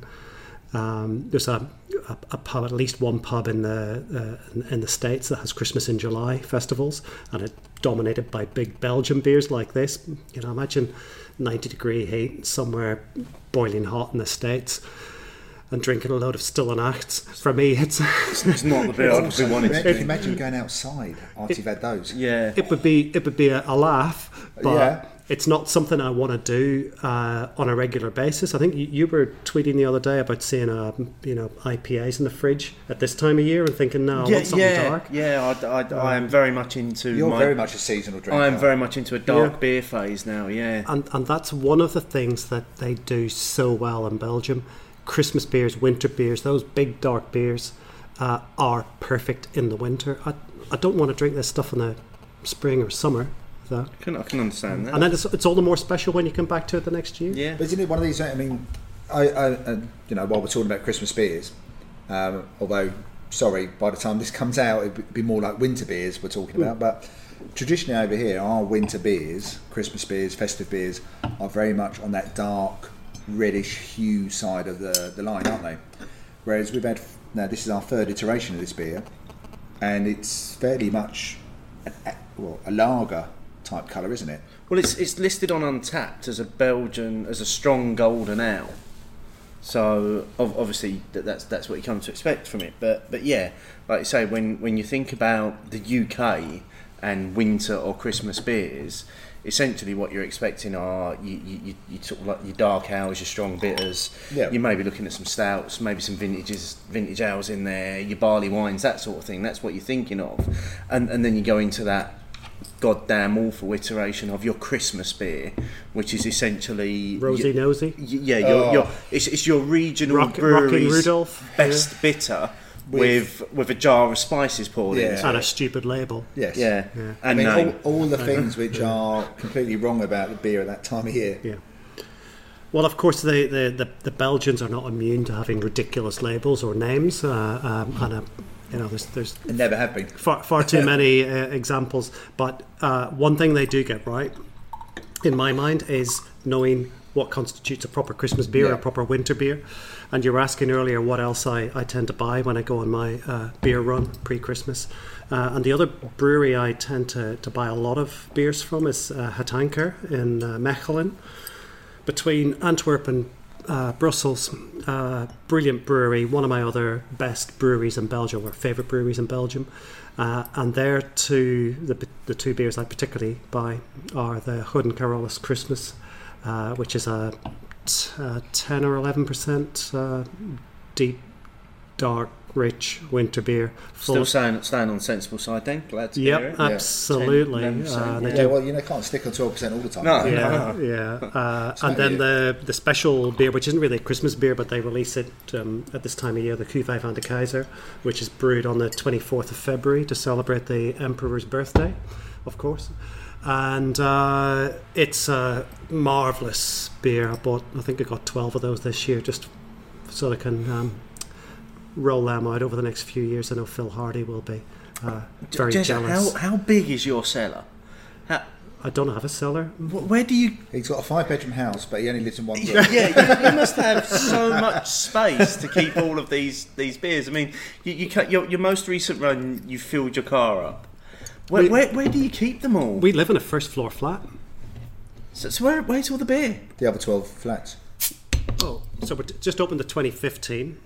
Um, there's a, a, a pub, at least one pub in the uh, in, in the states that has Christmas in July festivals, and it's dominated by big Belgian beers like this. You know, imagine 90 degree heat somewhere boiling hot in the states, and drinking a load of Stille Nachts. For me, it's It's not the beer I'd be wanting to Imagine, drink. imagine going outside after you've had those. Yeah. it would be it would be a, a laugh, but Yeah. It's not something I want to do uh, on a regular basis. I think you, you were tweeting the other day about seeing uh, you know IPAs in the fridge at this time of year and thinking, no, I yeah, want something yeah, dark. yeah. I, I, I am very much into. You're my, very much a seasonal drinker. I am very much into a dark Yeah. beer phase now. Yeah. And and that's one of the things that they do so well in Belgium. Christmas beers, winter beers, those big dark beers uh, are perfect in the winter. I, I don't want to drink this stuff in the spring or summer. Though. I can, I can understand that. And then it's, it's all the more special when you come back to it the next year. yeah. But isn't it one of these? I mean, I, I uh, you know, while we're talking about Christmas beers, um, although sorry, by the time this comes out, it'd be more like winter beers we're talking about. But traditionally over here, our winter beers, Christmas beers, festive beers, are very much on that dark reddish hue side of the, the line, aren't they? Whereas we've had now this is our third iteration of this beer, and it's fairly much a, a- well a lager type colour, isn't it? Well, it's it's listed on Untappd as a Belgian as a strong golden ale. So obviously that, that's that's what you come to expect from it. But but yeah, like you say, when when you think about the UK and winter or Christmas beers, essentially what you're expecting are you, you, you, you sort of like your dark ales, your strong bitters. Yeah. You may be looking at some stouts, maybe some vintages, vintage ales in there, your barley wines, that sort of thing. That's what you're thinking of, and and then you go into that goddamn awful iteration of your Christmas beer, which is essentially Rosy y- nosy. y- yeah, your, Oh. your it's, it's your regional Rock, brewery's Rudolph. best bitter with with a jar of spices poured Yeah. in. And a stupid label. Yes. Yeah, Yeah. I and mean, all, all the things which are completely wrong about the beer at that time of year. Yeah. Well, of course, the, the, the, the Belgians are not immune to having ridiculous labels or names, uh, um, and uh, you know, there's there's And never have been. far, far too many uh, examples. But uh, one thing they do get right, in my mind, is knowing what constitutes a proper Christmas beer or Yeah. a proper winter beer. And you were asking earlier what else I, I tend to buy when I go on my uh, beer run pre Christmas. Uh, and the other brewery I tend to, to buy a lot of beers from is uh, Het Anker in uh, Mechelen between Antwerp and uh, Brussels. Uh, brilliant brewery, one of my other best breweries in Belgium, or favourite breweries in Belgium. Uh, and there two, the, the two beers I particularly buy are the Gouden Carolus Christmas, uh, which is a t- uh, 10 or 11% uh, deep, dark, rich winter beer. full Still of- staying, staying on the sensible side then. Glad to hear Yep, it. absolutely. 10, 11%, Uh, they yeah. Yeah, well, you know, can't stick on 12% all the time. No. yeah, yeah. Uh, and then the the special beer, which isn't really a Christmas beer, but they release it um, at this time of year, the Cuvée van de Keizer, which is brewed on the 24th of February to celebrate the Emperor's birthday, of course. And uh, it's a marvelous beer. I bought, I think I got 12 of those this year, just so I can um, roll them out over the next few years. I know Phil Hardy will be uh, very Jezza, jealous. how, how big is your cellar? How, I don't have a cellar. where do you He's got a five bedroom house, but he only lives in one room. yeah, you, you must have so much space to keep all of these these beers. I mean, you, you cut your, your most recent run, you filled your car up. Where, We- where, where do you keep them all? We live in a first floor flat. so, so where, where's all the beer? The other 12 flats. Oh, so we're t- just opened the 2015.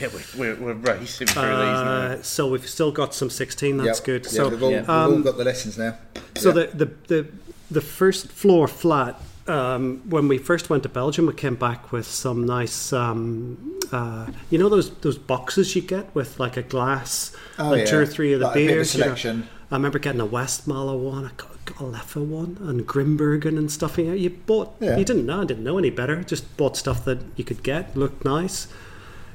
Yeah, we're, we're, we're racing through these now. Uh, so we've still got some 16. That's Yep. good. Yeah, so we've, all, yeah. we've all Um, got the lessons now. so Yeah. the, the the the first floor flat. Um, when we first went to Belgium, we came back with some nice, um, uh, you know, those those boxes you get with like a glass Oh, and yeah. two or three of the Like a bit of a beers. you know. I remember getting a Westmalle one, a, G- got a Leffe one, and Grimbergen and stuff. You, know, you bought, Yeah. you didn't know, I didn't know any better. Just bought stuff that you could get, looked nice.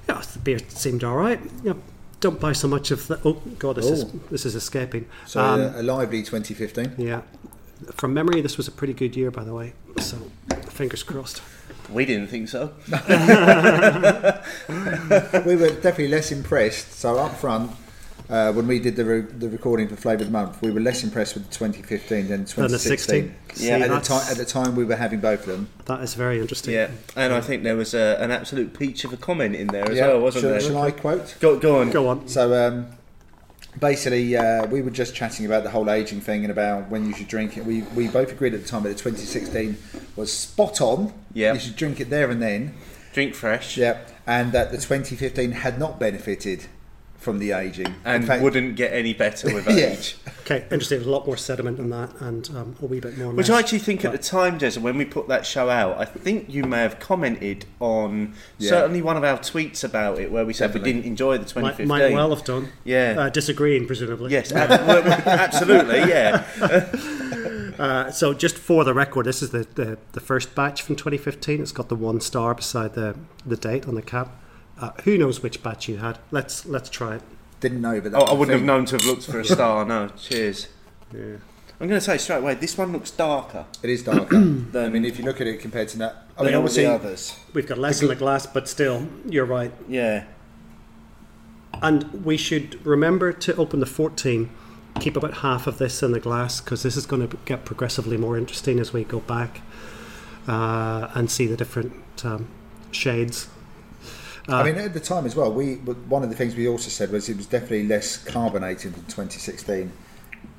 Yeah, the beer seemed all right. Yeah, don't buy so much of the. Oh God, this is Oh. this is escaping. So Um, uh, a lively 2015. yeah, from memory, this was a pretty good year, by the way. So fingers crossed. We didn't think so. we were definitely less impressed. So up front, uh, when we did the, re- the recording for Flavour of the Month, we were less impressed with the 2015 than 2016. Than the 16. See, Yeah, at, the that's- time, at the time, we were having both of them. That is very interesting. Yeah, and I think there was a, an absolute peach of a comment in there as Yeah, well, wasn't shall, there? shall I quote? Go, go on. Go on. So um, basically, uh, we were just chatting about the whole aging thing and about when you should drink it. We, we both agreed at the time that the 2016 was spot on. Yeah. You should drink it there and then. Drink fresh. Yeah. And that the 2015 had not benefited from the aging. And fact- wouldn't get any better with Yeah. age. Okay, interesting. There's a lot more sediment than that, and um, a wee bit more. Which mess. I actually think at the time, Jezza, when we put that show out, I think you may have commented on Yeah. certainly one of our tweets about it, where we said Definitely. we didn't enjoy the might, 2015. might well have done. Yeah. Uh, disagreeing, presumably. yes, ab- well, well, absolutely, yeah. Uh, so, just for the record, this is the, the, the first batch from 2015. It's got the one star beside the, the date on the cap. Uh, who knows which batch you had? Let's let's try it. Didn't know, but that Oh, I wouldn't have known to have looked for a star. No, cheers. Yeah. I'm going to say straight away, this one looks darker It is darker. than, I mean, if you look at it compared to that, I mean, obviously, the others. We've got less in the glass, but still, you're right. Yeah. And we should remember to open the 14. Keep about half of this in the glass because this is going to get progressively more interesting as we go back uh, and see the different um, shades. I mean, at the time as well, we one of the things we also said was it was definitely less carbonated than 2016,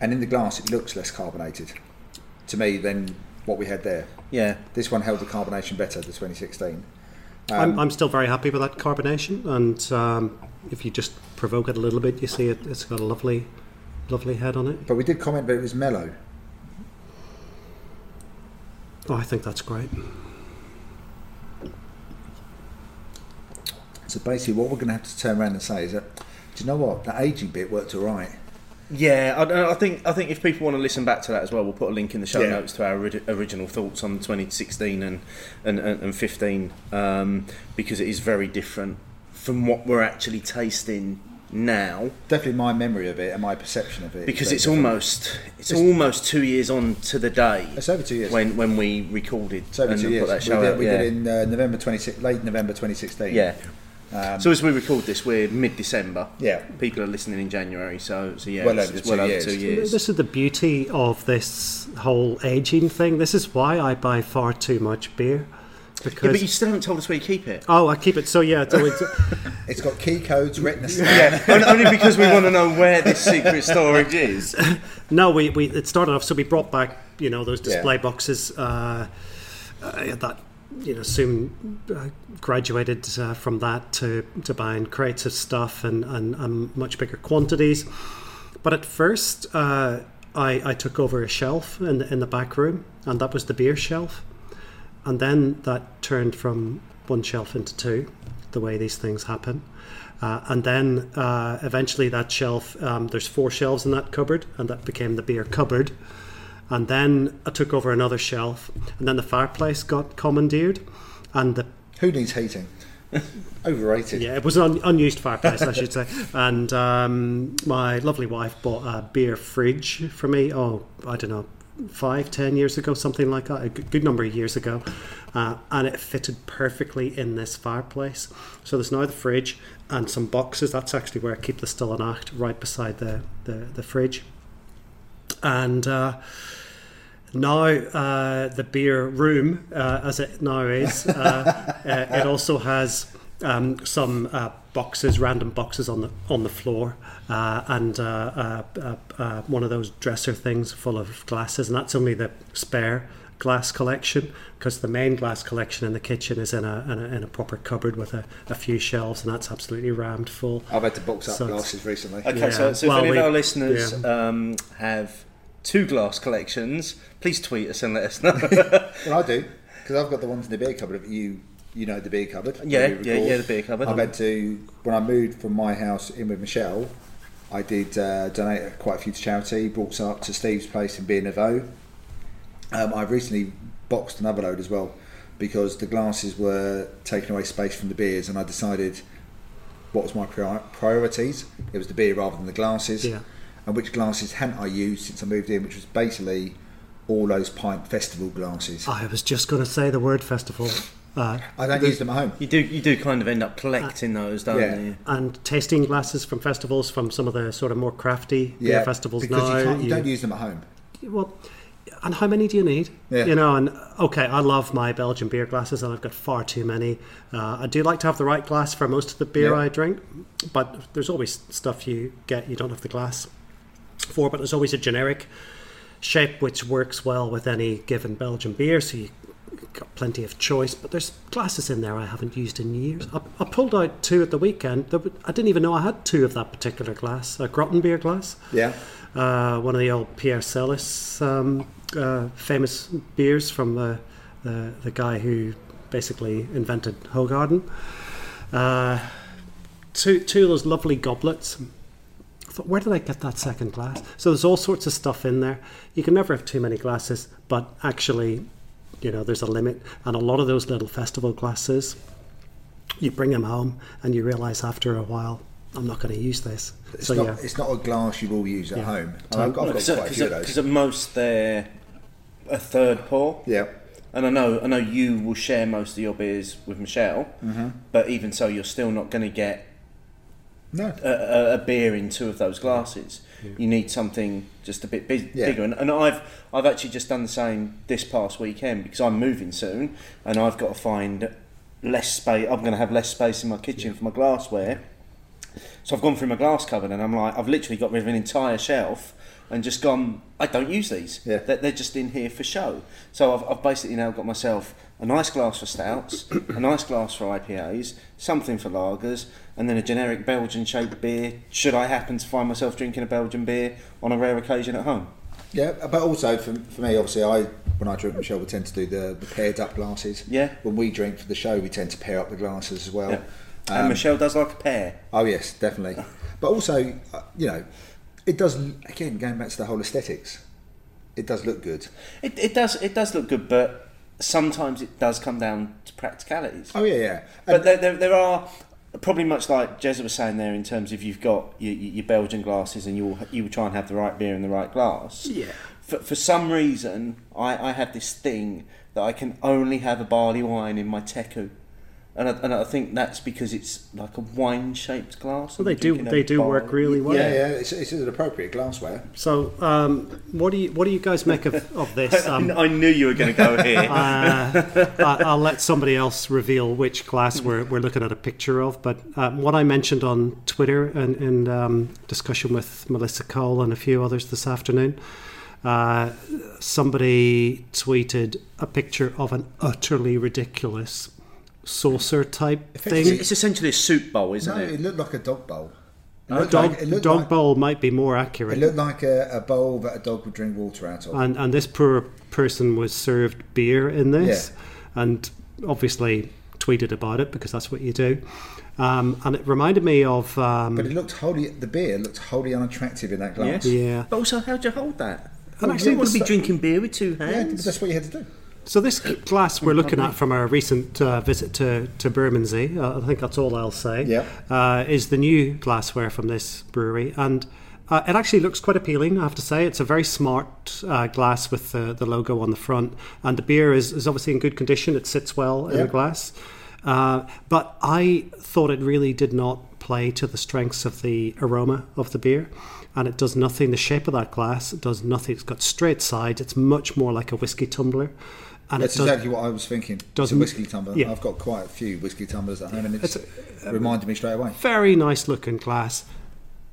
and in the glass it looks less carbonated to me than what we had there. Yeah. This one held the carbonation better, the 2016. I'm, I'm still very happy with that carbonation, and um, if you just provoke it a little bit, you see it, it's got a lovely, lovely head on it. But we did comment that it was mellow. Oh, I think that's great. So basically, what we're going to have to turn around and say is that, do you know what? The aging bit worked all right. Yeah, I, I think I think if people want to listen back to that as well, we'll put a link in the show Yeah. notes to our ori- original thoughts on 2016 and and, and, and 15 um, because it is very different from what we're actually tasting now Definitely my memory of it and my perception of it. because it's different. almost it's almost two years on to the day It's over two years. when when we recorded it's over two put years. that we did, out. we yeah. did in uh, November 26, late November 2016. yeah. Um, So as we record this, we're mid-December. Yeah. People are listening in January, so so yeah, Well it's, over it's two well over years. two years. This is the beauty of this whole aging thing. This is why I buy far too much beer. Yeah, Because but you still haven't told us where you keep it. oh, I keep it so yeah. It's always, it's got key codes, retina scan. Yeah, only because we want to know where this secret storage is. no, we, we it started off. So we brought back you know those Yeah. display boxes uh, uh, that you know soon uh, graduated uh, from that to to buying crates of stuff and, and, and much bigger quantities. But at first, uh, I I took over a shelf in the, in the back room, and that was the beer shelf. And then that turned from one shelf into two, the way these things happen. Uh, and then uh, eventually that shelf, um, there's four shelves in that cupboard, and that became the beer cupboard. And then I took over another shelf, and then the fireplace got commandeered, and the Who needs heating? Overrated. yeah, it was an un- unused fireplace, I should say. And um, my lovely wife bought a beer fridge for me. Oh, I don't know, five, ten years ago, something like that. A good number of years ago, uh, and it fitted perfectly in this fireplace. So there's now the fridge and some boxes. That's actually where I keep the Stille Nacht, right beside the the, the fridge. And uh, now uh, the beer room, uh, as it now is, uh, uh, it also has um, some uh, boxes, random boxes on the on the floor, uh, and uh, uh, uh, uh, one of those dresser things full of glasses, and that's only the spare glass collection because the main glass collection in the kitchen is in a in a, in a proper cupboard with a, a few shelves, and that's absolutely rammed full. I've had to box up So glasses recently. Okay, Yeah, so, so well, if any we- of our listeners yeah. um, have two glass collections, please tweet us and let us know. Well, I do because I've got the ones in the beer cupboard. You, you know the beer cupboard. Yeah, yeah, yeah, the beer cupboard. I've had to when I moved from my house in with Michelle. I did uh, donate quite a few to charity. Brought some up to Steve's place in Beer Nouveau. Um, I've recently boxed another load as well because the glasses were taking away space from the beers, and I decided what was my prior- priorities. It was the beer rather than the glasses. Yeah. And which glasses hadn't I used since I moved in, which was basically all those pint festival glasses. I was just going to say the word festival. Uh, I don't use them at home. you do you do kind of end up collecting those, don't Yeah. you? and tasting glasses from festivals from some of the sort of more crafty beer festivals because now. you, can't, you, you- don't use them at home. well, and how many do you need? Yeah. You know, and okay, I love my Belgian beer glasses, and I've got far too many. Uh, I do like to have the right glass for most of the beer Yeah. I drink, but there's always stuff you get you don't have the glass for. But there's always a generic shape which works well with any given Belgian beer, so you got plenty of choice. But there's glasses in there I haven't used in years. I, I pulled out two at the weekend. I didn't even know I had two of that particular glass, a Grottenbier glass Yeah. uh, one of the old Pierre Celis um, uh, famous beers from the, the the guy who basically invented Hoegaarden. Uh, two two of those lovely goblets. I thought, where did I get that second glass? So there's all sorts of stuff in there. You can never have too many glasses, but actually, you know, there's a limit. And a lot of those little festival glasses, you bring them home and you realize after a while, I'm not going to use this. It's, so not, yeah. it's not a glass you will use at Yeah. home. I've, I've got Because quite a few of those. because at most they're a third pour. Yeah. And I know, I know you will share most of your beers with Michelle, Mm-hmm. but even so, you're still not going to get No. a, a, beer in two of those glasses. You need something just a bit big, Yeah. bigger. And, and I've I've actually just done the same this past weekend because I'm moving soon, and I've got to find less space. I'm going to have less space in my kitchen for my glassware. So I've gone through my glass cupboard, and I'm like, I've literally got rid of an entire shelf. And just gone. I don't use these. Yeah. They're, they're just in here for show. So I've, I've basically now got myself a nice glass for stouts, a nice glass for IPAs, something for lagers, and then a generic Belgian shaped beer. Should I happen to find myself drinking a Belgian beer on a rare occasion at home? Yeah, but also for, for me, obviously, I when I drink Michelle, we tend to do the, the paired up glasses. Yeah. When we drink for the show, we tend to pair up the glasses as well. Yeah. and Michelle does like a pair. Oh yes, definitely. But also, uh, you know, it does again going back to the whole aesthetics. It does look good. It, it does it does look good, but sometimes it does come down to practicalities. Oh yeah, yeah. But there, there, there are probably much like Jezza was saying there in terms of you've got your, your Belgian glasses and you'll you will try and have the right beer in the right glass. Yeah. For, for some reason, I, I have this thing that I can only have a barley wine in my teku. And I, and I think that's because it's like a wine-shaped glass. Well, they do. They do work really well. yeah, yeah. It's, it's an appropriate glassware. So, um, what do you what do you guys make of, of this? Um, I knew you were going to go here. uh, I- I'll let somebody else reveal which glass we're, we're looking at a picture of. But um, what I mentioned on Twitter and in um, discussion with Melissa Cole and a few others this afternoon, uh, somebody tweeted a picture of an utterly ridiculous saucer type thing. it's essentially a soup bowl, isn't No, it? it looked like a dog bowl. It Okay. Dog, like, it dog like, bowl might be more accurate. It looked like a, a bowl that a dog would drink water out of. and and this poor person was served beer in this, and obviously tweeted about it because that's what you do. Um, and it reminded me of um, But it looked wholly. The beer looked wholly unattractive in that glass. Yes. yeah. But also, how'd you hold that? And I actually don't want to be the- drinking beer with two hands. Yeah, hands. that's what you had to do. So this glass we're looking at from our recent uh, visit to to Bermondsey, uh, I think that's all I'll say. Yep. Uh, is the new glassware from this brewery, and uh, it actually looks quite appealing. I have to say, it's a very smart uh, glass with the, the logo on the front, and the beer is, is obviously in good condition. It sits well in Yeah. the glass. Uh, but I thought it really did not play to the strengths of the aroma of the beer. And it does nothing. The shape of that glass it does nothing. It's got straight sides. It's much more like a whiskey tumbler. And That's does, exactly what I was thinking. It's a whiskey tumbler. yeah. I've got quite a few whiskey tumblers at home, and it's, It's reminded me straight away. very nice looking glass.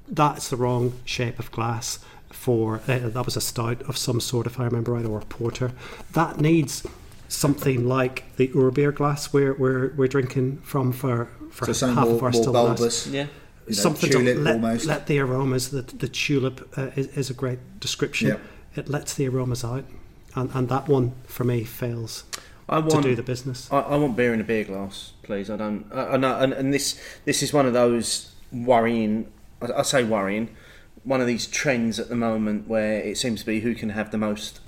That's the wrong shape of glass for uh, that was a stout of some sort, if I remember right, or a porter. That needs something like the Urbeer glass we're we're, we're drinking from for for So half more, of our more still glass. bulbous. Yeah. you know, something tulip to let, almost. let the aromas. The, the tulip uh, is, is a great description. Yep. It lets the aromas out, and, and that one for me fails I want, to do the business. I, I want beer in a beer glass, please. I don't. I, I know, and, and this this is one of those worrying. I, I say worrying. One of these trends at the moment where it seems to be who can have the most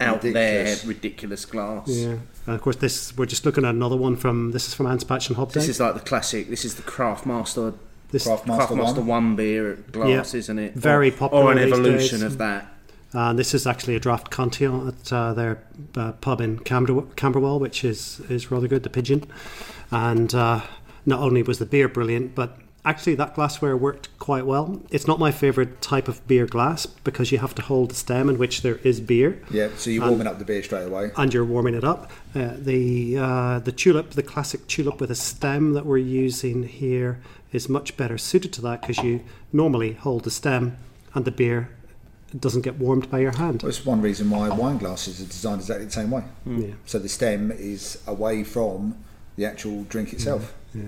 out Ridiculous. there ridiculous glass. Yeah, and of course this we're just looking at another one from this is from Anspach and Hobday. This is like the classic. This is the Craft Master This- Craft Craft Master Master one. One beer glass, Yeah. isn't it? Very or, popular Or an these evolution days. of that. And this is actually a draft Cantillon at uh, their uh, pub in Camber- Camberwell, which is, is rather good, the Pigeon. And uh, not only was the beer brilliant, but actually that glassware worked quite well. It's not my favourite type of beer glass because you have to hold the stem in which there is beer. Yeah, so you're warming up the beer straight away. And you're warming it up. Uh, the uh, the tulip, the classic tulip with a stem that we're using here, is much better suited to that because you normally hold the stem and the beer doesn't get warmed by your hand. Well, it's one reason why wine glasses are designed exactly the same way. Yeah. So the stem is away from the actual drink itself. Yeah.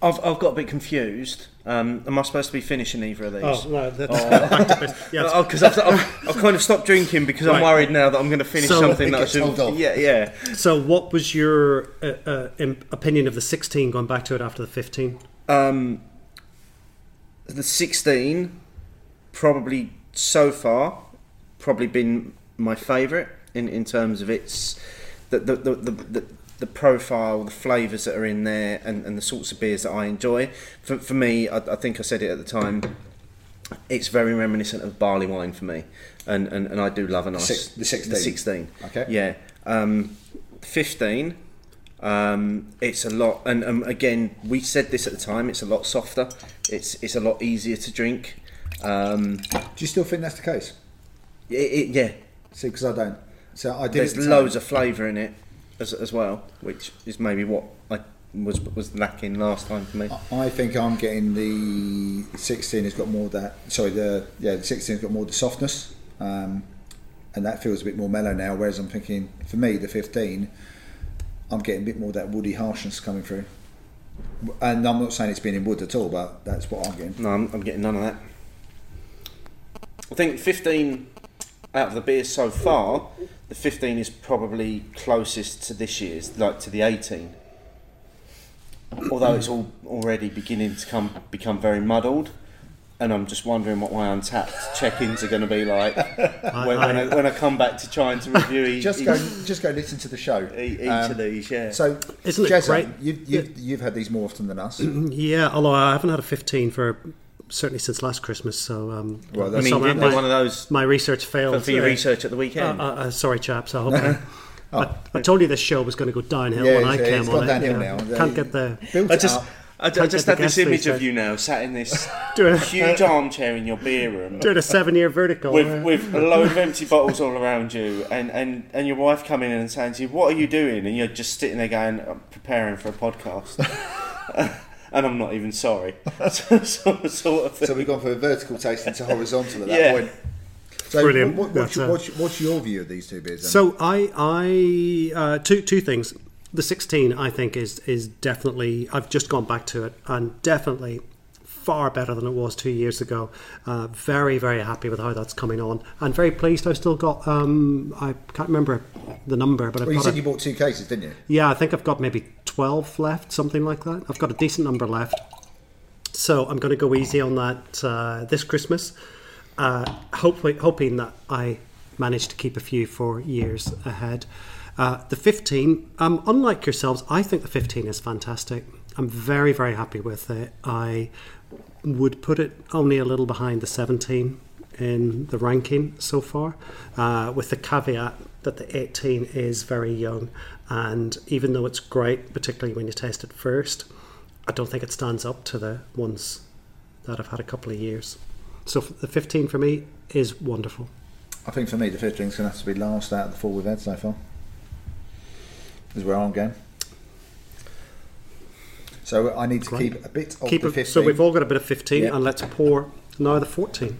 I've, I've got a bit confused. Um, am I supposed to be finishing either of these? Oh no, that's Oh, because I've, I've, I've kind of stopped drinking because I'm worried now that I'm going to finish So- something It that I shouldn't. told. Yeah, yeah. So, what was your uh, uh, opinion of the 16 going back to it after the 15? Um, the 16, probably so far, probably been my favourite in, in terms of its the the, the, the, the profile, the flavours that are in there, and, and the sorts of beers that I enjoy. For, for me, I, I think I said it at the time. It's very reminiscent of barley wine for me, and, and, and I do love a nice Six- the 16. The 16. Okay. Yeah. Um, 15. Um, it's a lot, and um, again, we said this at the time. It's a lot softer. It's it's a lot easier to drink. Um, Do you still think that's the case? it, it, yeah, See, because I don't. So I did. there's at the time. loads of flavour in it as, as well, which is maybe what I was was lacking last time for me. I think I'm getting the 16 has got more of that. Sorry, the yeah, the 16 has got more of the softness, um, and that feels a bit more mellow now. Whereas I'm thinking, for me, the 15, I'm getting a bit more of that woody harshness coming through. And I'm not saying it's been in wood at all, but that's what I'm getting. No, I'm, I'm getting none of that. I think 15 out of the beers so far, the 15 is probably closest to this year's, like to the 18. Although it's all already beginning to come become very muddled, and I'm just wondering what my Untappd check-ins are going to be like when, when, I, when I come back to trying to review each, Just go, just go listen to the show. each, each Um, of these. Yeah. So, Isn't it great? You've, you've, you've had these more often than us. Yeah, although I haven't had a 15 for certainly since last Christmas, so um, Well, I mean, so you're my- one of those my research failed. for, your Uh, research at the weekend. Uh, uh, uh, sorry, chaps. I hope. I, I told you this show was going to go downhill Yeah, when I came it's on gone it. downhill now. Can't get there. I just. I, I just had this image of you now, sat in this huge armchair in your beer room. doing a seven-year vertical. with with a load of empty bottles all around you, and, and, and your wife coming in and saying to you, "What are you doing?" And you're just sitting there going, "I'm preparing for a podcast," and I'm not even sorry. so, so, sort of thing. So we've gone from a vertical taste into horizontal at that Yeah. point. So Brilliant. What, what's, your, uh, what's, what's your view of these two beers? Then? So I, I uh, two two things. The 16, I think, is is definitely. I've just gone back to it, and definitely far better than it was two years ago. Uh, very very happy with how that's coming on, and very pleased. I've still got. Um, I can't remember the number, but I've well, you got. said a- you bought two cases, didn't you? yeah, I think I've got maybe 12 left, something like that. I've got a decent number left. So I'm going to go easy on that uh, this Christmas. Uh, hopefully, hoping that I manage to keep a few for years ahead. Uh, the 15, um, unlike yourselves, I think the 15 is fantastic. I'm very, very happy with it. I would put it only a little behind the 17 in the ranking so far, uh, with the caveat that the 18 is very young. And even though it's great, particularly when you taste it first, I don't think it stands up to the ones that I've had a couple of years. So the 15 for me is wonderful. I think for me, the 15 is going to have to be last out of the four we've had so far. Is where I'm going. So I need to Great. keep a bit of Keep the it, 15. so we've all got a bit of 15, Yep. and let's pour now the 14.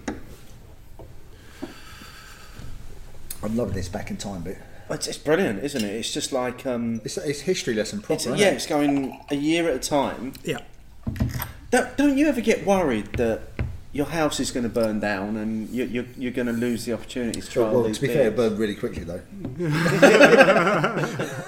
I'm loving this back in time bit. It's, it's brilliant, isn't it? It's just like um, It's, it's history lesson proper. it's, isn't yeah, it? it's going a year at a time. Yeah. Don't, don't you ever get worried that your house is going to burn down and you, you're, you're going to lose the opportunity to try all Well, these to be fair, it beers? burned really quickly though.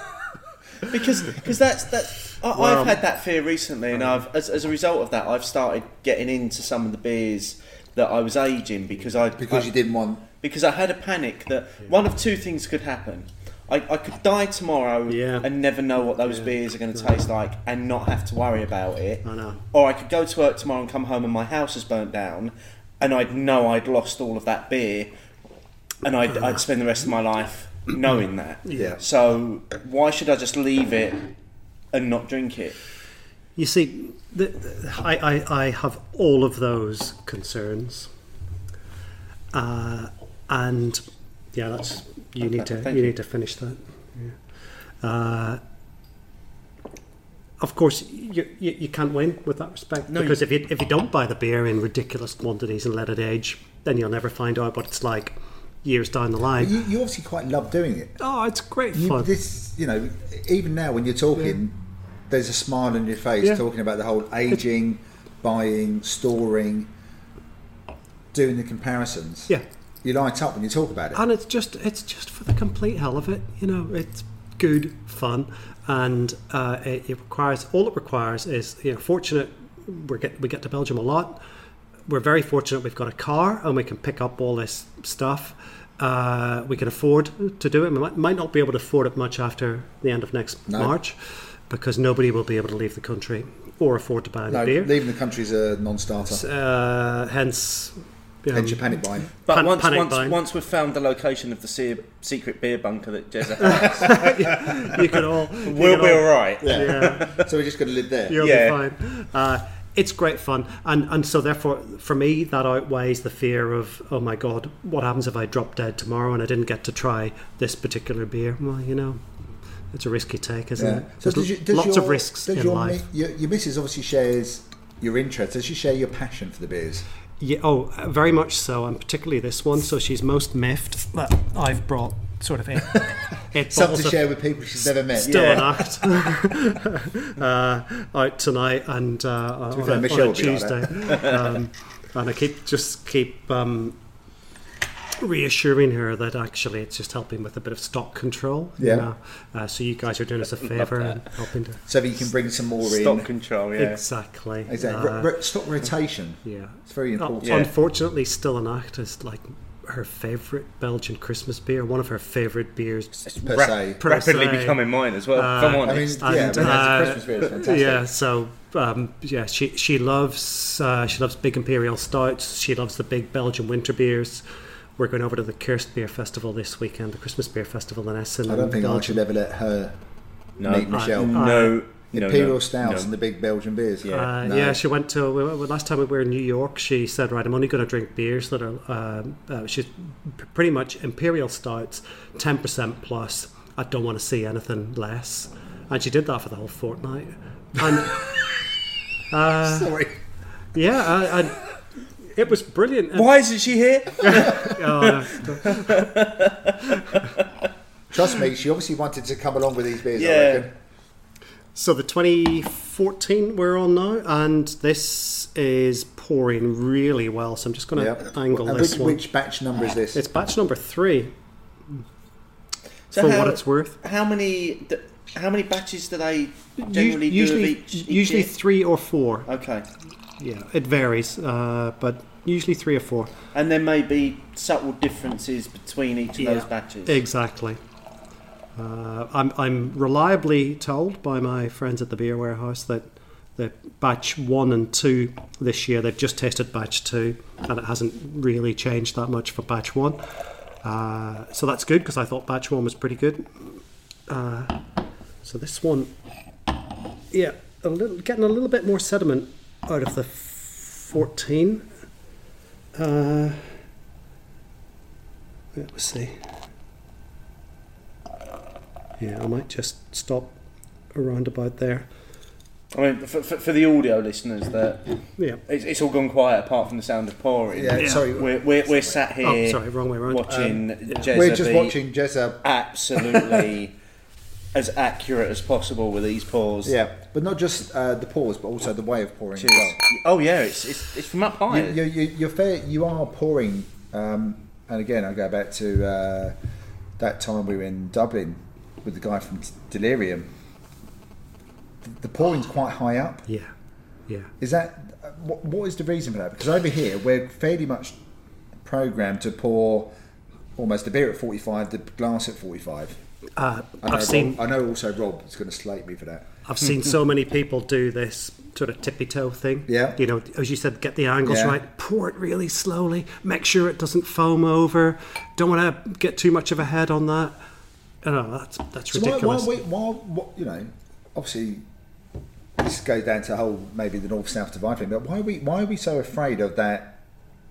because because that's that I, Well- I've had that fear recently, and I've as, as a result of that, I've started getting into some of the beers that I was aging because I Because I, you didn't want. Because I had a panic that one of two things could happen. I, I could die tomorrow Yeah. and never know what those Yeah. beers are going to taste like and not have to worry about it. I know. Or I could go to work tomorrow and come home and my house has burnt down and I'd know I'd lost all of that beer and I'd, I'd spend the rest of my life knowing that. Yeah. So why should I just leave it and not drink it? You see, the, the- I, I, I have all of those concerns. Uh, and yeah, that's you need to you you. need to finish that. Yeah. Uh, of course, you, you, you can't win with that respect No, because if you if you don't buy the beer in ridiculous quantities and let it age, then you'll never find out what it's like years down the line. you, you obviously quite love doing it. oh, it's great You, fun. this, you know, even now when you're talking, there's a smile on your face Yeah. talking about the whole aging, buying, storing, doing the comparisons. yeah. You light up when you talk about it. and it's just it's just for the complete hell of it you know it's good fun and uh, it, it requires all it requires is you know fortunate we get we get to Belgium a lot we're very fortunate we've got a car and we can pick up all this stuff uh, we can afford to do it we might, might not be able to afford it much after the end of next No. March because nobody will be able to leave the country or afford to buy the no, beer leaving the country is a non-starter. uh, hence you know, Hence your panic buying. But Pan- once panic once, buying. once we've found the location of the se- secret beer bunker that Jezza has, you can all you we'll can be all- all right. yeah so we're just going to live there. You'll Yeah. be fine. Uh, it's great fun, and and so therefore, for me, that outweighs the fear of oh my god, what happens if I drop dead tomorrow and I didn't get to try this particular beer? Well, you know, it's a risky take, isn't Yeah. it? So There's does you, does lots your, of risks does in your, life. your, your missus obviously shares your interest. Does she share your passion for the beers? Yeah, oh, uh, very much so, and particularly this one. So she's most miffed that I've brought sort of eight, eight Something to share with people she's never met. Stille Nacht uh, out tonight and uh, be on, fair, a, on a will be like Tuesday. um, and I keep just keep um, reassuring her that actually it's just helping with a bit of stock control. you Yeah. know. Uh, so you guys are doing us a favour and helping to. So that you can bring some more Stock in. control, yeah. Exactly. Exactly. Uh, Ro- ro- rotation. yeah. It's very Uh, important. Yeah. Unfortunately, Stille Nacht is like her favourite Belgian Christmas beer, one of her favourite beers. Per Ra- se. Per rapidly se. becoming mine as well. Uh, if I'm I mean, yeah, And, uh, Christmas beer. It's fantastic. Yeah, so um, yeah, she she loves uh, she loves big imperial stouts. She loves the big Belgian winter beers. We're going over to the Kerstbier Festival this weekend, the Christmas Beer Festival in Essen. I don't in think I should ever let her no, meet Michelle. no, no, Imperial no, stouts no. and the big Belgian beers. Yeah. Uh, No. Yeah, she went to well, last time we were in New York. She said, "Right, I'm only going to drink beers that are um, uh, she's p- pretty much imperial stouts, ten percent plus. I don't want to see anything less." And she did that for the whole fortnight. And Sorry. yeah, I, I, it was brilliant. And- Why isn't she here? oh, Trust me, she obviously wanted to come along with these beers. I Yeah. reckon. So the 2014 we're on now, and this is pouring really well. So I'm just going to Yep. angle And this which, one. which batch number is this? It's batch number three So for how, what it's worth. how many? How many batches do they generally U- do of usually, each? each usually year? three or four. Okay, Yeah, it varies, uh, but usually three or four. and there may be subtle differences between each of those batches. Exactly. Uh, I'm, I'm reliably told by my friends at the beer warehouse that the batch one and two this year they've just tested batch two and it hasn't really changed that much for batch one. Uh, so that's good because I thought batch one was pretty good. Uh, so this one, yeah, a little, getting a little bit more sediment out of the 14. Uh, let's see. Yeah, I might just stop around about there. I mean, for, for, for the audio listeners, that Yeah. it's, it's all gone quiet apart from the sound of pouring. yeah, Yeah. sorry. We're, we're, we're sat here Oh, sorry, wrong way around. watching Jezza We're just watching Jezza. absolutely as accurate as possible with these pours. Yeah, but not just uh, the pause, but also the way of pouring as well. Oh yeah, it's, it's, it's from up high. You, you, you, you're fair. You are pouring, um, and again, I go back to uh, that time we were in Dublin with the guy from Delirium. The, the pouring's quite high up. yeah, yeah. Is that uh, what, what is the reason for that? Because over here we're fairly much programmed to pour almost the beer at 45, the glass at 45. Uh, I know, I've seen Rob, I know also Rob is going to slate me for that. I've seen so many people do this sort of tippy toe thing. Yeah. You know, as you said, get the angles Yeah. right, pour it really slowly, make sure it doesn't foam over. Don't want to get too much of a head on that. I know that's that's So why, why, why, why, you know, obviously this goes down to the whole maybe the north south divide thing, but why are we why are we so afraid of that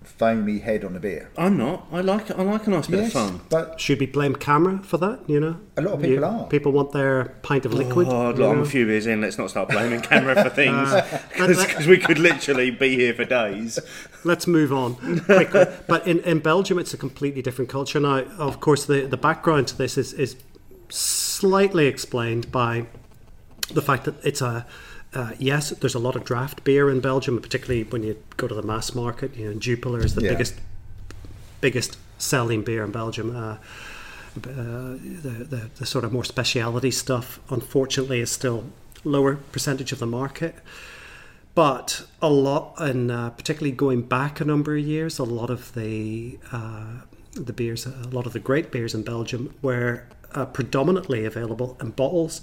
foamy head on a beer? I'm not. I like I like a nice bit of fun. but Should we blame CAMRA for that? You know, A lot of people are. People want their pint of liquid. Oh, look, I'm know. a few beers in. Let's not start blaming CAMRA for things Uh, because we could literally be here for days. Let's move on quickly. but in, in Belgium, it's a completely different culture. Now, of course, the, the background to this is, is slightly explained by the fact that it's a uh, yes, there's a lot of draft beer in Belgium, particularly when you go to the mass market. You know, Jupiler is the Yeah. biggest biggest selling beer in Belgium. Uh, uh, the, the the sort of more speciality stuff, unfortunately, is still lower percentage of the market. But a lot, and uh, particularly going back a number of years, a lot of the uh, the beers, a lot of the great beers in Belgium were uh, predominantly available in bottles.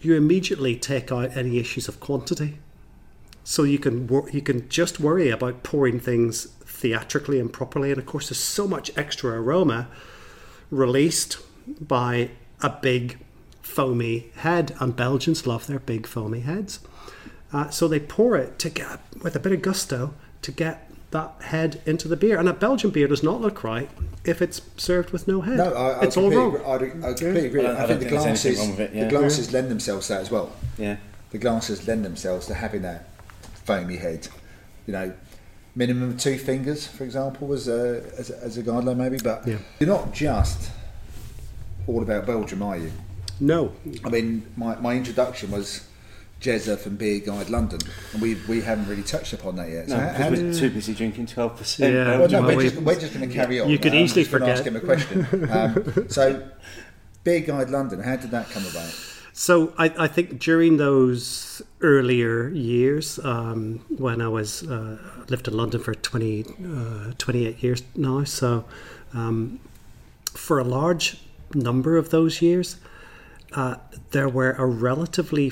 You immediately take out any issues of quantity, so you can wor- you can just worry about pouring things theatrically and properly. And of course, there's so much extra aroma released by a big foamy head, and Belgians love their big foamy heads. Uh, so they pour it to get with a bit of gusto to get that head into the beer. And a Belgian beer does not look right if it's served with no head. no, I, I it's all wrong. agree- I, I completely agree. I I, I think don't the think there's glasses wrong with it, yeah. the glasses lend themselves to that as well. Yeah. The glasses lend themselves to having that foamy head. You know, minimum of two fingers, for example, was a as a, as a guideline maybe. But Yeah. you're not just all about Belgium, are you? No, I mean, my, my introduction was Jezza from Beer Guide London, and we we haven't really touched upon that yet. So No, how- how we're too busy drinking twelve percent. Yeah. well, no, Well, we're, we- just, we're just going to carry on. You could I'm easily just forget. Ask him a question. Um, so, Beer Guide London, how did that come about? So I, I think during those earlier years, um, when I was uh, lived in London for 20, uh, 28 years now, so um, for a large number of those years, uh, there were a relatively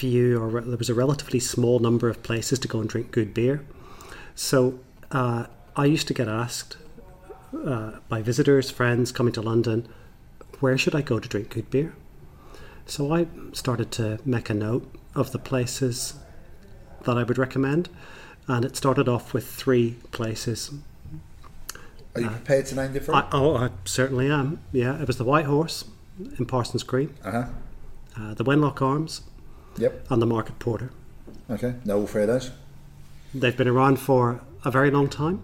few, or there was a relatively small number of places to go and drink good beer. So uh, I used to get asked uh, by visitors, friends coming to London, where should I go to drink good beer? So I started to make a note of the places that I would recommend, and it started off with three places. Are you prepared to name three? I, oh, I certainly am. Yeah, it was the White Horse in Parsons Green, Uh huh. uh, the Wenlock Arms, Yep. and the Market Porter. Okay. No, all three of those. They've been around for a very long time.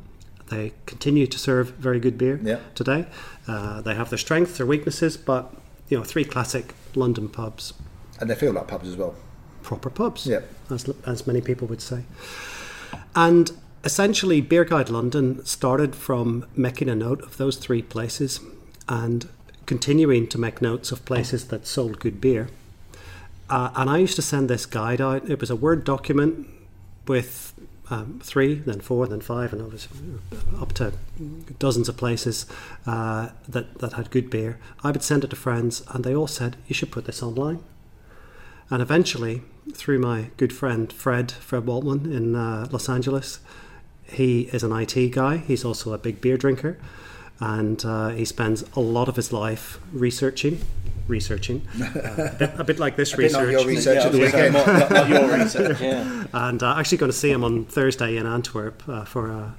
They continue to serve very good beer Yeah. today. Uh, they have their strengths, their weaknesses, but you know, three classic London pubs, And they feel like pubs as well. proper pubs, Yeah. as, as many people would say. And essentially, Beer Guide London started from making a note of those three places and continuing to make notes of places that sold good beer. Uh, and I used to send this guide out. It was a Word document with um, three, then four, then five, and obviously up to dozens of places uh, that, that had good beer. I would send it to friends, and they all said, You should put this online. And eventually, through my good friend Fred, Fred Waltman in uh, Los Angeles, he is an IT guy. He's also a big beer drinker. And uh, he spends a lot of his life researching, researching, uh, a, bit, a bit like this A bit like research. your research Yeah, at the I was weekend. not, not your research. Yeah. and uh, actually going to see him on Thursday in Antwerp uh, for a,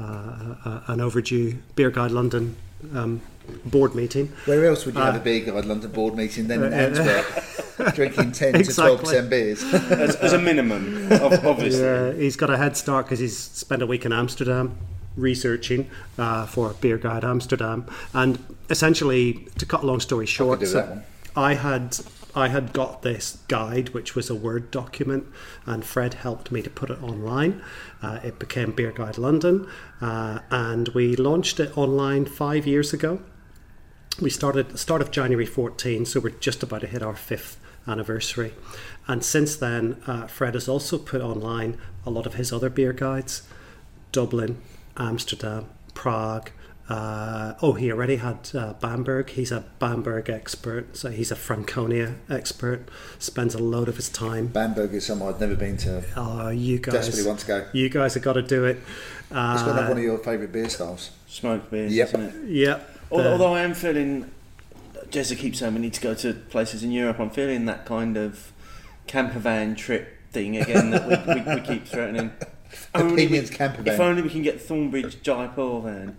uh, a, an overdue Beer Guide London um, board meeting. Where else would you have Uh, a Beer Guide London board meeting than in uh, Antwerp, drinking 10 to Exactly. 12% beers? As, as a minimum, obviously. Yeah, he's got a head start because he's spent a week in Amsterdam researching uh, for Beer Guide Amsterdam, and essentially, to cut a long story short, do so. I had I had got this guide, which was a Word document, and Fred helped me to put it online. Uh, it became Beer Guide London, uh, and we launched it online five years ago. We started the start of January 14, so we're just about to hit our fifth anniversary. And since then, uh, Fred has also put online a lot of his other beer guides Dublin, Amsterdam, Prague. Uh, oh, he already had uh, Bamberg. He's a Bamberg expert, so he's a Franconia expert. Spends a load of his time. Bamberg is somewhere I've never been to. Oh, you guys, Desperately want to go. you guys have got to do it. Uh, It's got to have one of your favourite beer styles. Smoked beer, Yep. isn't it? yeah. Although, although I am feeling, Jezza keeps saying we need to go to places in Europe. I'm feeling that kind of camper van trip thing again that we, we, we keep threatening. If only, Opinions we, camper if only we can get Thornbridge Jaipur van.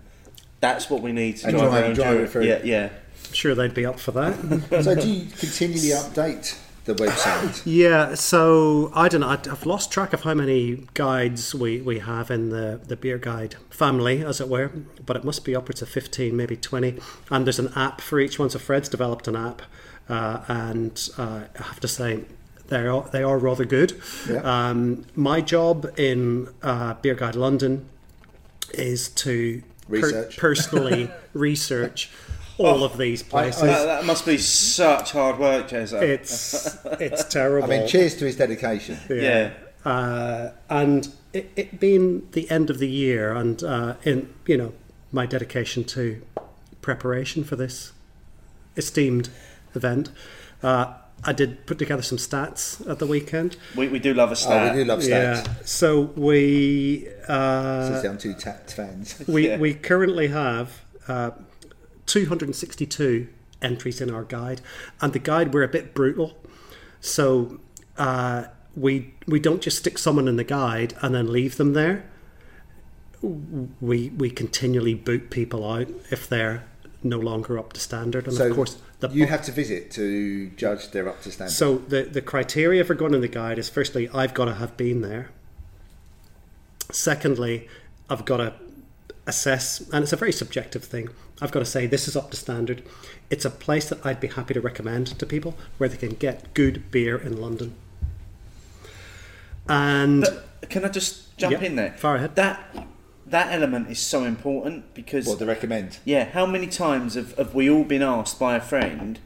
That's what we need to And drive, drive- drive it through. Yeah, yeah. sure they'd be up for that. so do you continually update the website? Yeah, so I don't know. I- I've lost track of how many guides we, we have in the, the beer guide family, as it were, but it must be upwards of 15, maybe 20. And there's an app for each one. So Fred's developed an app, uh, and uh, I have to say, they are, they are rather good. Yeah. Um, my job in uh, Beer Guide London is to per- personally research all of these places. That, that must be such hard work, Jezza. it's it's terrible. I mean, cheers to his dedication. yeah. uh, and it, it being the end of the year and uh, in you know my dedication to preparation for this esteemed event uh, I did put together some stats at the weekend We, we do love a Oh, stat. we do love stats. yeah so we uh, Says down two tapped fans. we, Yeah. we currently have uh, 262 entries in our guide, and the guide we're a bit brutal, so uh, we we don't just stick someone in the guide and then leave them there. We we continually boot people out if they're no longer up to standard, and So of course the you have to visit to judge they're up to standard. so the, the criteria for going in the guide is firstly, I've got to have been there. Secondly, I've got to assess, and it's a very subjective thing. I've got to say this is up to standard. It's a place that I'd be happy to recommend to people where they can get good beer in London. And But can I just jump Yep, in there? Far ahead. That that element is so important because What they recommend? yeah, how many times have, have we all been asked by a friend,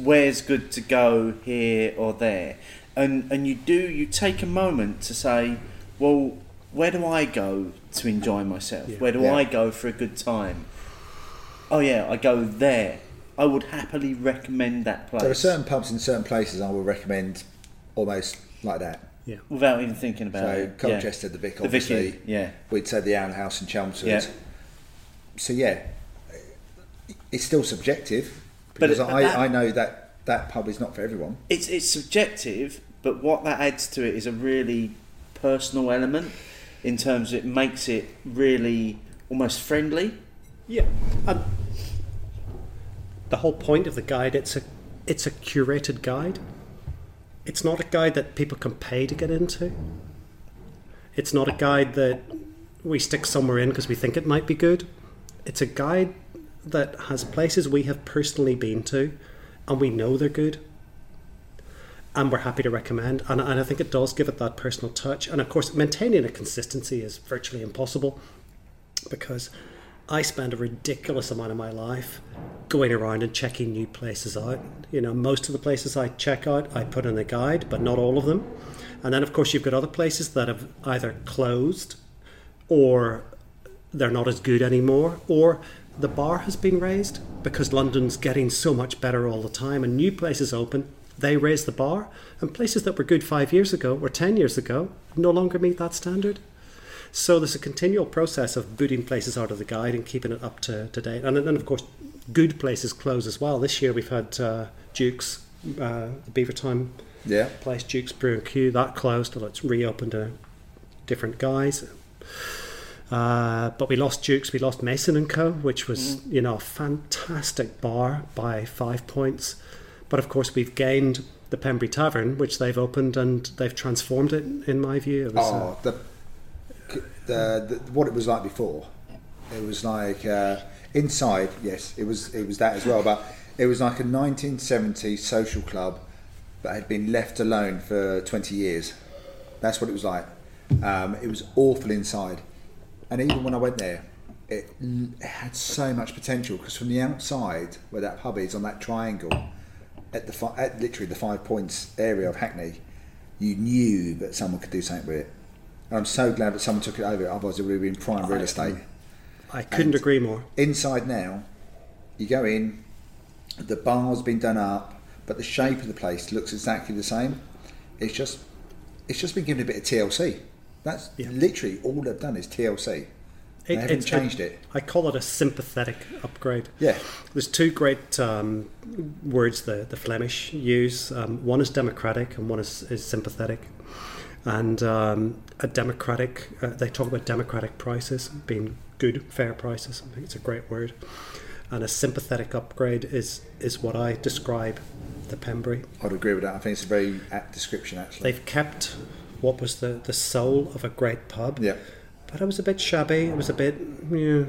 where's good to go here or there? And and you do you take a moment to say, well, where do I go to enjoy myself? Yeah. Where do Yeah. I go for a good time? Oh yeah, I go there. I would happily recommend that place There are certain pubs in certain places I would recommend almost like that. Yeah, without even thinking about So it. So Colchester, the Vic, The obviously. Yeah. We'd say the Ale House in Chelmsford. Yeah. So yeah, it's still subjective because but I, that- I know that that pub is not for everyone. it's it's subjective, but what that adds to it is a really personal element in terms of it makes it really almost friendly. yeah. And the whole point of the guide it's a it's a curated guide. It's not a guide that people can pay to get into. It's not a guide that we stick somewhere in because we think it might be good. It's a guide that has places we have personally been to and we know they're good. And we're happy to recommend. And, and I think it does give it that personal touch. And of course, maintaining a consistency is virtually impossible because I spend a ridiculous amount of my life going around and checking new places out. You know, most of the places I check out, I put in a guide, but not all of them. And then, of course, you've got other places that have either closed or they're not as good anymore, or the bar has been raised because London's getting so much better all the time and new places open. They raise the bar, and places that were good five years ago or 10 years ago no longer meet that standard. So there's a continual process of booting places out of the guide and keeping it up to, to date. And then, of course, good places close as well. This year we've had uh, Duke's, uh, the Beavertown Yeah. place, Duke's Brew and Q, that closed, although it's reopened to different guys. Uh, but we lost Duke's, we lost Mason and Co., which was you know a fantastic bar by five points. But of course, we've gained the Pembury Tavern, which they've opened and they've transformed it. In my view, it was, uh, Oh, the, the, the what it was like before. It was like uh, inside. Yes, it was. It was that as well. But it was like a 1970s social club that had been left alone for 20 years. That's what it was like. Um, it was awful inside, and even when I went there, it, it had so much potential because from the outside, where that pub is on that triangle, at the fi- at literally the five points area of Hackney, you knew that someone could do something with it. And I'm so glad that someone took it over. Otherwise, it would have been prime real estate. I couldn't and- agree more. Inside now, you go in, the bar's been done up, but the shape of the place looks exactly the same. It's just, it's just been given a bit of TLC. That's Yeah. literally all they've done is TLC. They haven't changed it. I call it a sympathetic upgrade. Yeah. There's two great um, words the, the Flemish use. Um, one is democratic and one is, is sympathetic. And um, a democratic, uh, they talk about democratic prices being good, fair prices. I think it's a great word. And a sympathetic upgrade is, is what I describe the Pembury. I'd agree with that. I think it's a very apt description, actually. They've kept what was the, the soul of a great pub yeah. but it was a bit shabby. It was a bit, yeah,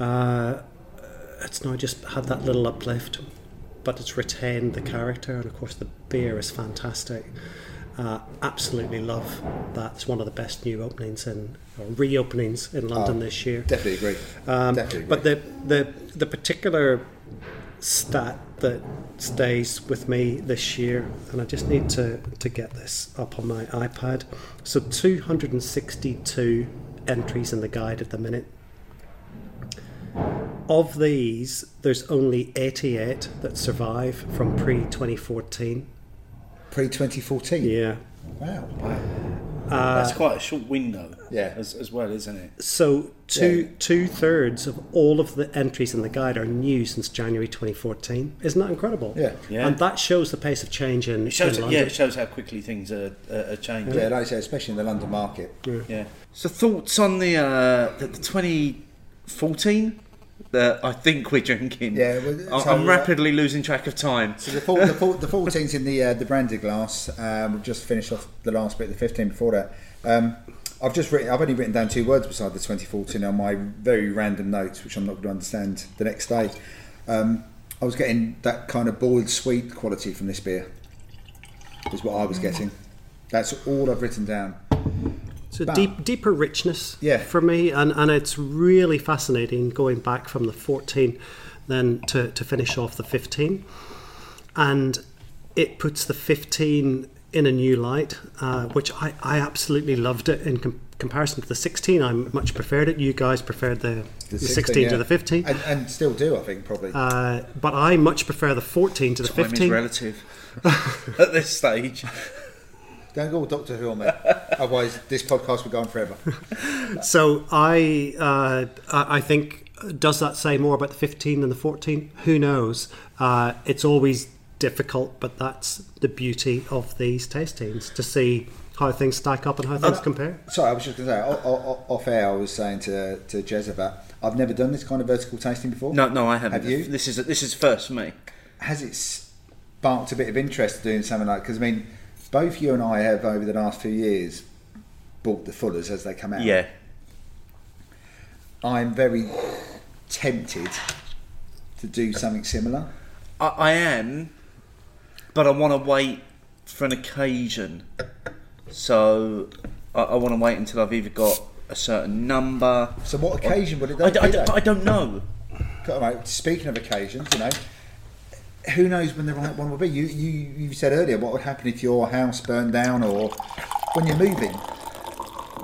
uh, it's now just had that little uplift, but it's retained the character, and of course the beer is fantastic. Uh, absolutely love that. It's one of the best new openings and reopenings in London Oh, this year. Definitely agree. Um, Definitely agree. but the, the the particular stat that stays with me this year, and I just need to, to get this up on my iPad. So 262 entries in the guide at the minute. Of these, there's only 88 that survive from pre 2014. Pre 2014. Yeah. Wow. That's quite a short window, Yeah. as, as well, isn't it? So two Yeah. two thirds of all of the entries in the guide are new since January 2014. Isn't that incredible? Yeah. Yeah. And that shows the pace of change in, It shows, in yeah, it shows how quickly things are, are, are changing. Yeah, like I say, especially in the London market. Yeah. So thoughts on the uh, the, the 2014 that I think we're drinking? Yeah, well, so, I'm rapidly losing track of time. So the, four, the, four, the 14's in the uh, the brandy glass. Um, we've just finished off the last bit, the 15 before that. Um, I've just written. I've only written down two words beside the 2014 on my very random notes, which I'm not going to understand the next day. Um, I was getting that kind of boiled sweet quality from this beer. Is what I was getting. That's all I've written down. So But- deep, deeper richness Yeah. for me, and, and it's really fascinating going back from the 14 then to, to finish off the 15. And it puts the 15 in a new light, uh, which I, I absolutely loved it in com- comparison to the 16. I much preferred it. You guys preferred the, the 16, to yeah. the 15. and, and still do, I think, probably. Uh, but I much prefer the 14 to the Time is 15. relative at this stage. Don't go all Doctor Who on me, otherwise this podcast will go on forever. So I, uh, I I think does that say more about the 15 than the 14? Who knows? Uh, it's always difficult, but that's the beauty of these tastings to see how things stack up and how things compare. Sorry, I was just going to say, off air, I was saying to to Jez about I've never done this kind of vertical tasting before. No, no, I haven't. Have you? This is this is first for me. Has it sparked a bit of interest doing something like? Because I mean, both you and I have over the last few years bought the Fullers as they come out. Yeah, I'm very tempted to do something similar. I, I am, but I want to wait for an occasion. So I, I want to wait until I've either got a certain number. So, what occasion would it I, be? I? I don't know. All right, speaking of occasions, you know, who knows when the right one will be? You, you, you said earlier what would happen if your house burned down or when you're moving.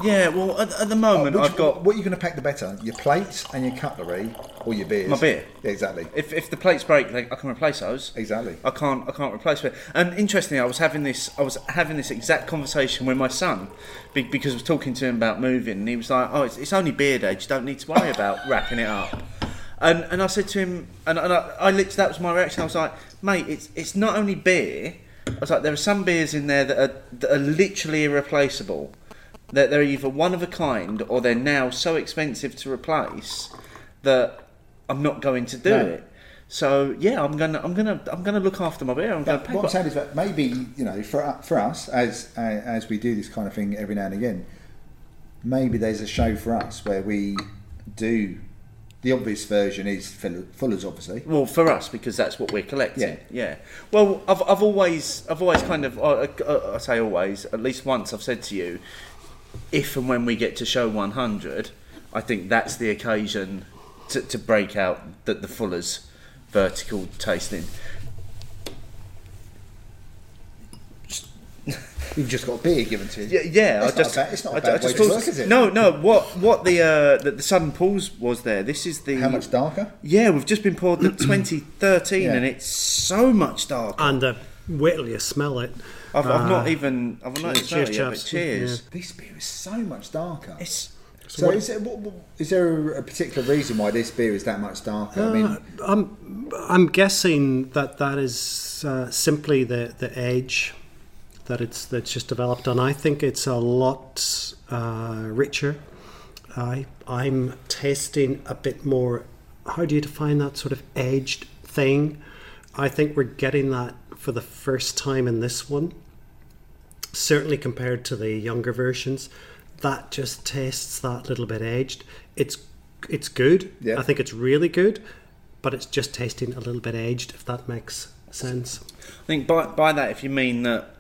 Yeah, well, at, at the moment Which- I've got What are you going to pack the better? Your plates and your cutlery or your beers? My beer. Yeah, exactly. if if the plates break, they, I can replace those. Exactly. I can't. I can't replace it. And interestingly, I was having this. I was having this exact conversation with my son because I was talking to him about moving, and he was like, "Oh, it's, it's only beer age. You don't need to worry about wrapping it up." And and I said to him, and, and I, I literally that was my reaction. I was like, "Mate, it's it's not only beer." I was like, "There are some beers in there that are that are literally irreplaceable. That they're either one of a kind or they're now so expensive to replace that I'm not going to do No. it." So yeah, I'm gonna, I'm gonna, I'm gonna look after my beer. I'm gonna what I'm saying is that maybe you know for for us as as we do this kind of thing every now and again, maybe there's a show for us where we do. The obvious version is Fuller's, obviously. Well, for us because that's what we're collecting. Yeah. Yeah. Well, I've, I've always, I've always kind of, uh, I say always, at least once I've said to you, if and when we get to show 100, I think that's the occasion to, to break out the, the Fuller's vertical tasting. You've just got beer given to you. Yeah, yeah. It's I not just, a bad- it's not a I- bad I way just to thought- work, is it? No, no. What, what the, uh, the the Southern Pools was there? This is the How much darker? Yeah, we've just been poured the 2013, Yeah. and it's so much darker. And uh, wait till you smell it. I've, I've Uh, not even, I've not even cheers, it yet, but chaps. cheers. This beer is so much darker. It's So, is, there, what, what- is there a particular reason why this beer is that much darker? I mean, I'm, I'm guessing that that is uh, simply the, the age that it's that's just developed on. I think it's a lot uh, richer. I I'm tasting a bit more. How do you define that sort of aged thing? I think we're getting that for the first time in this one. Certainly compared to the younger versions, that just tastes that little bit aged. It's it's good. Yeah. I think it's really good, but it's just tasting a little bit aged. If that makes sense. I think by, by that, if you mean that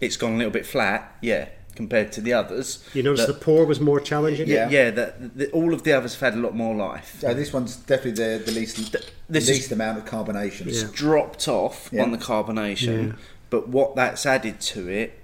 it's gone a little bit flat, yeah, compared to the others. You notice that- the pour was more challenging. Yeah. yeah, that the, all of the others have had a lot more life. so this one's definitely the, the least this least is- amount of carbonation. Yeah. dropped off Yeah. on the carbonation, Yeah. but what that's added to it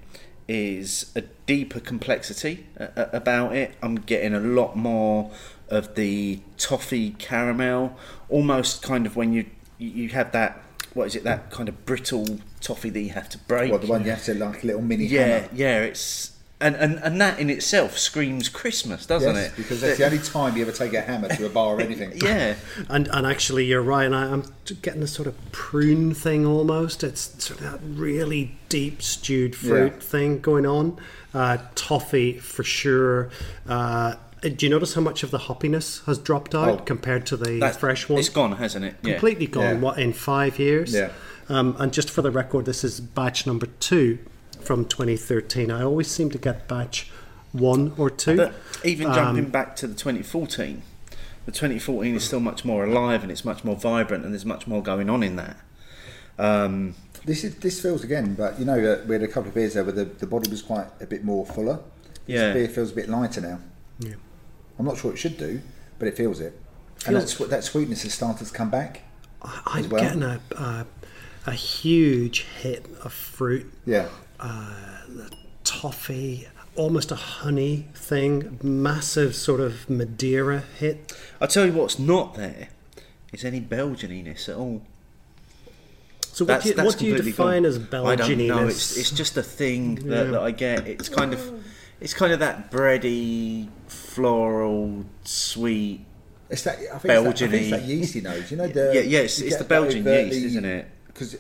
is a deeper complexity about it. I'm getting a lot more of the toffee caramel, almost kind of when you you you have that what is it that kind of brittle toffee that you have to break. Well, the one you have to like a little mini yeah, hammer. yeah, it's and, and and that in itself screams Christmas, doesn't Yes, it? because that's the only time you ever take a hammer to a bar or anything. yeah, And and actually, you're right. And I, I'm getting a sort of prune thing almost. It's sort of that really deep stewed fruit Yeah. thing going on. Uh, toffee for sure. Uh, do you notice how much of the hoppiness has dropped out Oh. compared to the fresh one? It's gone, hasn't it? Yeah. completely gone. Yeah. What in five years? Yeah. Um, and just for the record, this is batch number two from 2013. I always seem to get batch one or two. But even Um, jumping back to the 2014, the 2014 is still much more alive and it's much more vibrant and there's much more going on in that. Um, This is this feels again, but you know, uh, we had a couple of beers there where the, the body was quite a bit more fuller. Yeah. This beer feels a bit lighter now. Yeah. I'm not sure it should do, but it feels it. and that's what that sweetness has started to come back. I- I'm well. getting a, a a huge hit of fruit, Yeah, uh, toffee, almost a honey thing, massive sort of Madeira hit. I tell you what's not there is any Belgianiness at all. So what That's, do you, what do you define gone. as I don't know. It's, it's just a thing that, Yeah. that I get. It's kind of it's kind of that bready, floral, sweet. it's that. I think, it's that, I think Belgian-y. it's that yeasty nose. You know, the Yeah, yeah, it's- it's the Belgian yeast, isn't it? Because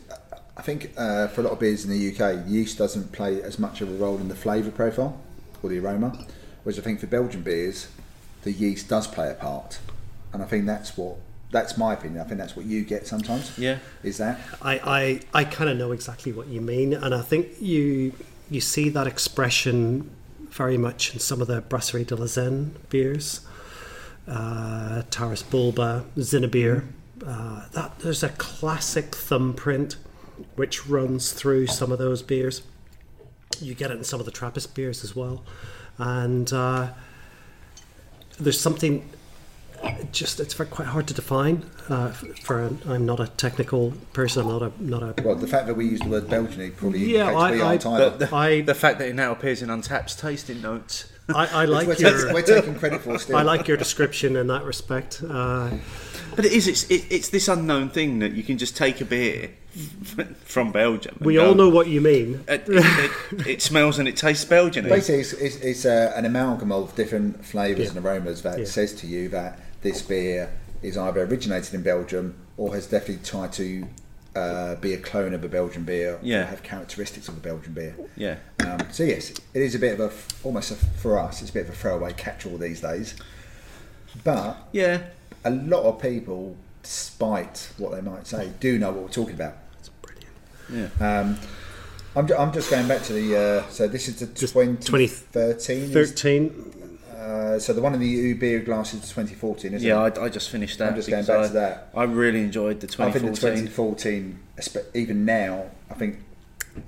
I think uh, for a lot of beers in the UK, yeast doesn't play as much of a role in the flavour profile or the aroma, whereas I think for Belgian beers, the yeast does play a part, and I think that's what. That's my opinion. I think that's what you get sometimes. Yeah. Is that? I, I, I kind of know exactly what you mean, and I think you you see that expression very much in some of the Brasserie de la Senne beers, uh, Taras Boulba, Zinnebir. Uh, that there's a classic thumbprint which runs through some of those beers. You get it in some of the Trappist beers as well, and uh, there's something just it's quite hard to define. Uh, for an, I'm not a technical person. I'm not a not a. Well, the fact that we use the word Belgian probably Yeah, I- I- either. But the, I- the fact that it now appears in Untappd's tasting notes. I, I we're, like ta- your we're taking credit for still. I like your description in that respect. Uh, But it is. It's it, it's this unknown thing that you can just take a beer from Belgium. and we go, all know what you mean. It, it, it, it smells and it tastes Belgian. Basically, it's, it's, it's uh, an amalgam of different flavours Yeah. and aromas that Yeah. says to you that this beer is either originated in Belgium or has definitely tried to uh, be a clone of a Belgian beer Yeah. or have characteristics of a Belgian beer. Yeah. Um, so yes, it is a bit of a almost a, for us, it's a bit of a throwaway catch-all these days. But Yeah. a lot of people, despite what they might say, do know what we're talking about. It's brilliant. Yeah. Um, I'm, ju- I'm just going back to the. Uh, so this is the Just 2013. Thirteen. Uh, so the one in the EU beer glasses is 2014, isn't Yeah, it? I, I just finished that. I'm just going back I, to that. I really enjoyed the 2014. I think the 2014. 2014, even now, I think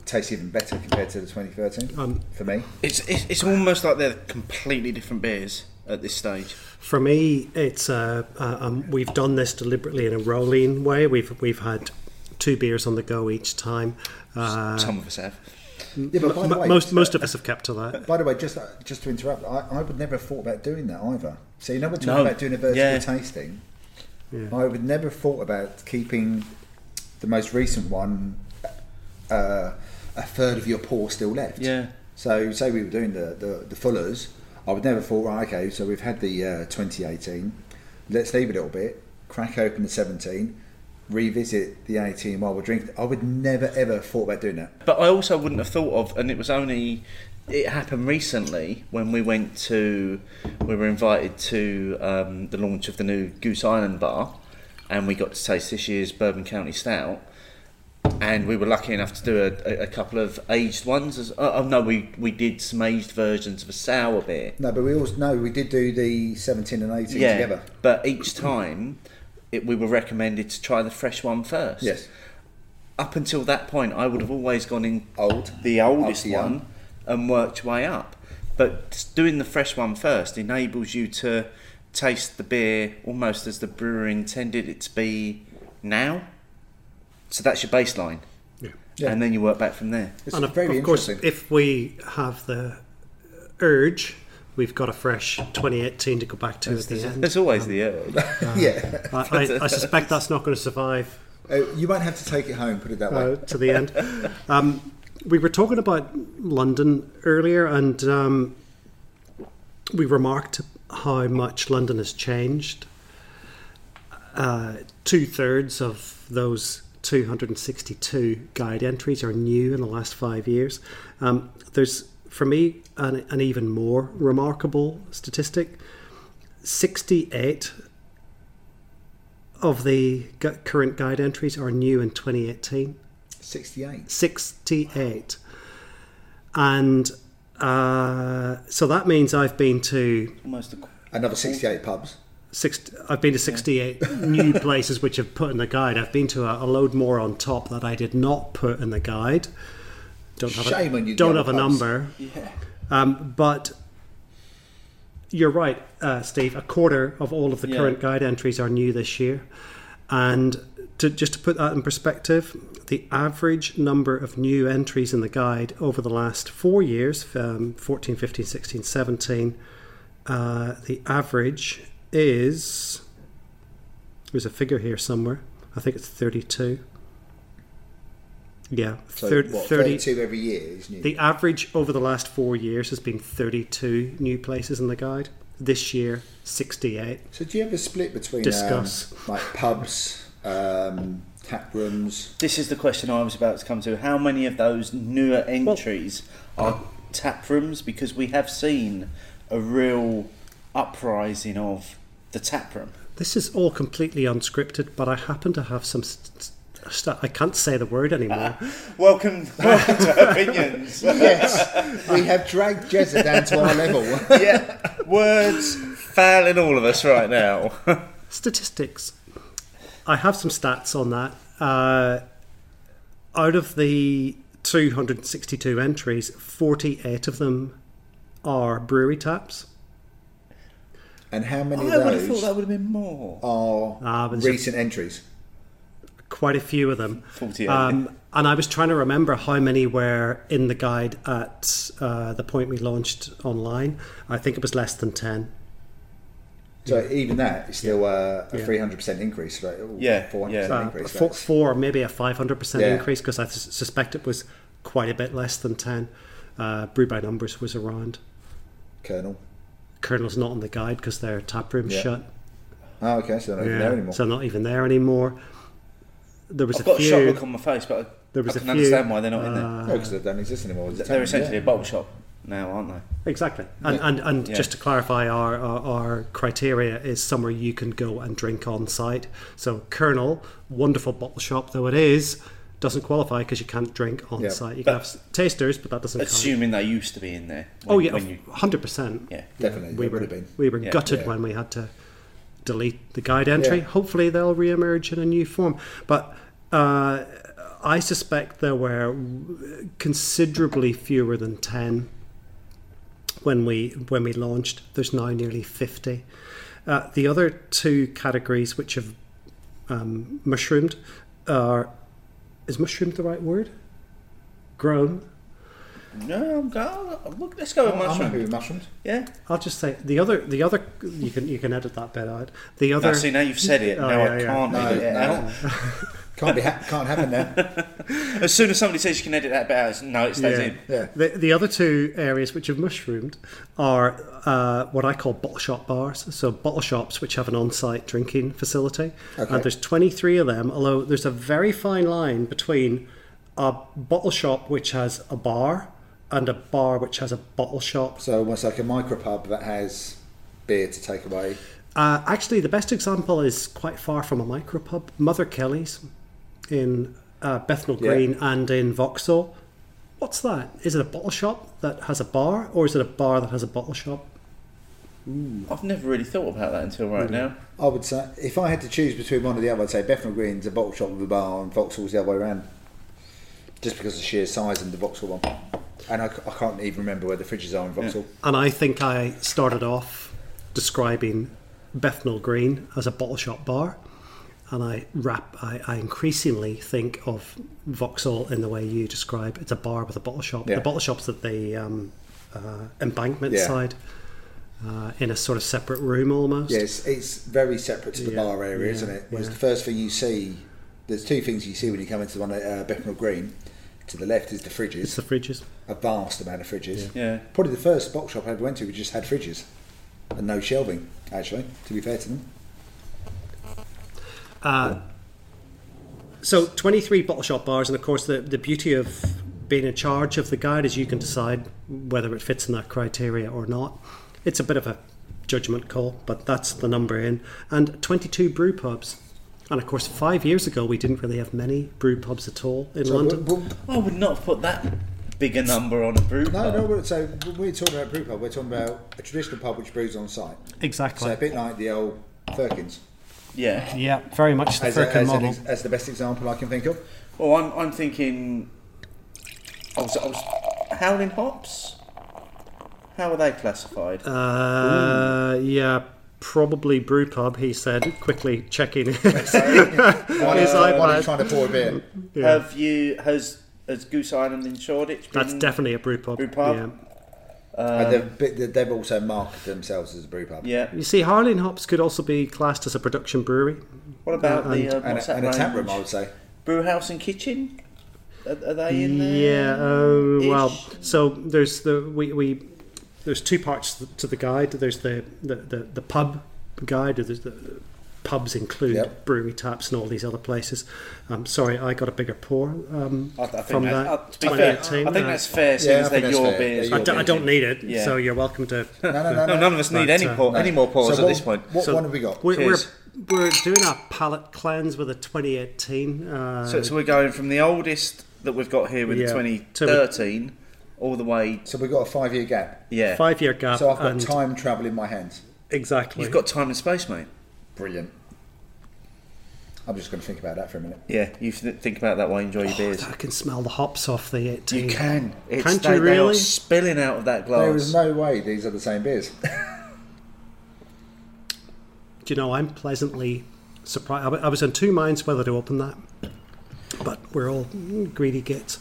tastes even better compared to the 2013 Um, for me. It's, it's it's almost like they're completely different beers at this stage. For me, it's uh, uh, um, we've done this deliberately in a rolling way. We've we've had two beers on the go each time. Uh, Some of us have. Yeah, but by the m- way, most most of us have kept to that. By the way, just uh, just to interrupt, I, I would never have thought about doing that either. So you know we're talking No. about doing a vertical Yeah. tasting. Yeah. I would never have thought about keeping the most recent one uh, a third of your pour still left. Yeah. So say we were doing the, the, the Fullers, I would never have thought, right, okay, so we've had the uh, 2018, let's leave a little bit, crack open the 17, revisit the 18 while we're drinking. I would never ever thought about doing that. But I also wouldn't have thought of, and it was only, it happened recently when we went to, we were invited to um, the launch of the new Goose Island bar, and we got to taste this year's Bourbon County Stout. And we were lucky enough to do a, a, couple of aged ones. As, oh, oh no, we, we did some aged versions of a sour beer. No, but we also know we did do the 17 and 18 yeah, together. but each time it, we were recommended to try the fresh one first. Yes. Up until that point, I would have always gone in Old. the oldest Up to young. one and worked way up. But doing the fresh one first enables you to taste the beer almost as the brewer intended it to be now. So that's your baseline, Yeah. Yeah. and then you work back from there. It's And of, very of course, if we have the urge, we've got a fresh 2018 to go back to at the end. There's always the urge. yeah. I, I, I suspect that's not going to survive Uh, you won't have to take it home, put it that way. uh, to the end. Um, we were talking about London earlier, and um, we remarked how much London has changed. Uh, Two thirds of those 262 guide entries are new in the last five years. Um, there's, for me, an, an even more remarkable statistic 68 of the gu- current guide entries are new in 2018. 68. 68. And uh, so that means I've been to Almost a, Another 68 pubs. six, I've been to 68 new places which have put in the guide. I've been to a, a load more on top that I did not put in the guide. Don't have Shame a, on you, don't have a number. Yeah. Um, but you're right, uh, Steve. A quarter of all of the Yeah. current guide entries are new this year, and to, just to put that in perspective, the average number of new entries in the guide over the last four years um, 14, 15, 16, 17 uh, the average is there's a figure here somewhere. I think it's 32. Yeah, So thir- what, 30, 32 every year is new. the average over the last four years has been 32 new places in the guide. This year, 68. so do you have a split between Discuss. Um, like pubs, um, tap rooms? This is the question I was about to come to. How many of those newer entries are tap rooms? Because we have seen a real uprising of the tap room. This is all completely unscripted, but I happen to have some. St- st- I can't say the word anymore. Welcome, welcome to opinions. yes, we have dragged Jezza down to our level. yeah, words failing all of us right now. Statistics. I have some stats on that. Uh, out of the 262 entries, 48 of them are brewery taps. And how many I of would have thought that would have been more. are Ah, but a- recent entries? Quite a few of them. 48. Um, and I was trying to remember how many were in the guide at uh, the point we launched online. I think it was less than 10. So even that is still uh, a Yeah. three hundred percent increase, right? Or Yeah, 400% yeah. Uh, increase. four, that's- four, maybe a 500% Yeah. increase because I suspect it was quite a bit less than 10. Uh, Brew by Numbers was around. Kernel. Kernel's not on the guide because their tap room's Yeah. shut. Oh, okay, so they're not even there anymore. So not even there anymore. There was I've a got a shop look on my face, but I, There was I a can few, understand why they're not in there. uh, no, because they don't exist anymore. It's They're a essentially yeah. a bottle shop now, aren't they? Exactly, and Yeah. and, and Yeah. just to clarify, our, our our criteria is somewhere you can go and drink on site. So Kernel, wonderful bottle shop though it is, doesn't qualify because you can't drink on Yeah. site. You But- can have tasters, but that doesn't. count. Assuming they used to be in there. Oh yeah, when you, hundred percent. yeah. Definitely, we were been. we were Yeah. gutted Yeah. when we had to delete the guide entry. Yeah. Hopefully they'll re-emerge in a new form, but. Uh, I suspect there were considerably fewer than ten when we when we launched. There's now nearly fifty. Uh, the other two categories which have um, mushroomed are is mushroomed the right word? Grown. No, I'm go, look, let's go with I'm happy with mushrooms. Yeah. I'll just say the other the other you can you can edit that bit out. The other No, see, now you've said it. Oh, now yeah, I yeah. can't No, edit it no. out. Can't be ha- can't happen now. As soon as somebody says you can edit that bit out, it's, no, it stays Yeah. in. Yeah. The, the other two areas which have mushroomed are uh, what I call bottle shop bars. So bottle shops which have an on-site drinking facility, Okay. and there's 23 of them. Although there's a very fine line between a bottle shop which has a bar and a bar which has a bottle shop. So almost like a micro pub that has beer to take away. Uh, actually, the best example is quite far from a micro pub. Mother Kelly's in uh, Bethnal Yeah. Green and in Vauxhall. What's that? Is it a bottle shop that has a bar, or is it a bar that has a bottle shop? I've never really thought about that until right now. I would say if I had to choose between one or the other, I'd say Bethnal Green's a bottle shop with a bar and Vauxhall's the other way around. Just because of the sheer size and the Vauxhall one. And I can't even remember where the fridges are in Vauxhall. And I think I started off describing Bethnal Green as a bottle shop bar, and I wrap. I, I increasingly think of Vauxhall in the way you describe. It's a bar with a bottle shop. Yeah. The bottle shop's at the um, uh, embankment Yeah. side, uh, in a sort of separate room almost. Yeah, it's, it's very separate to the Yeah, bar area, yeah, isn't it? Whereas yeah. the first thing you see, there's two things you see when you come into the one at uh, Bethnal Green. To the left is the fridges, It's the fridges. a vast amount of fridges. Yeah. Probably the first box shop I ever went to, we just had fridges and no shelving. Actually, to be fair to them. Uh, so 23 bottle shop bars, and of course, the, the beauty of being in charge of the guide is you can decide whether it fits in that criteria or not. It's a bit of a judgment call, but that's the number in. And 22 brew pubs. And of course, five years ago, we didn't really have many brew pubs at all in So, London. well, I would not have put that bigger number on a brew pub. no, pub. no. well, So when we're talking about brew pub, we're talking about a traditional pub which brews on site. Exactly. So a bit like the old Firkins. Yeah. Yeah, very much the As, a, Firkin as, model. an, as the best example I can think of. Well, I'm, I'm thinking. I was, I was howling hops. How are they classified? Uh, yeah, probably brew pub. He said, quickly checking. One is, His one iPad. trying to pour a beer. yeah. Have you has has Goose Island in Shoreditch been? That's definitely a brew pub. Brew pub? Yeah. and they've, they've also marketed themselves as a brew pub. Yeah. You see, Howling Hops could also be classed as a production brewery. What about the uh, And, what's a, that and a tap room. I would say. Brew house and kitchen. Are, are they in there? Yeah, um, well, so there's the we, we there's two parts to the guide. There's the the, the, the pub guide. There's the pubs include Yep. brewery taps and all these other places. Um, sorry, I got a bigger pour um, I, I from that, that. uh, to be fair, I 2018. think Uh, that's fair, Yeah, I think they're that's your fair. beers. They're I, your d- I beers. don't need it, Yeah. so you're welcome to. No, no, no, No, no. none of us need But, any uh, pour, No. any more pours So at what, this point. What So one have we got? We're, we're, we're doing a palate cleanse with a 2018. Uh, So, so we're going from the oldest that we've got here with Yeah. the 2013 all the way. So we've got a five year gap. Yeah, five year gap. So I've got and time travel in my hands. Exactly. you've got time and space, mate. Brilliant. I'm just going to think about that for a minute. Yeah, you th- think about that while you enjoy your oh, beers. I can smell the hops off the 18. You eh? can. It's, Can't they, you they are really? spilling out of that glass. There is no way these are the same beers. Do you know, I'm pleasantly surprised. I I was in two minds whether to open that, but we're all greedy gits.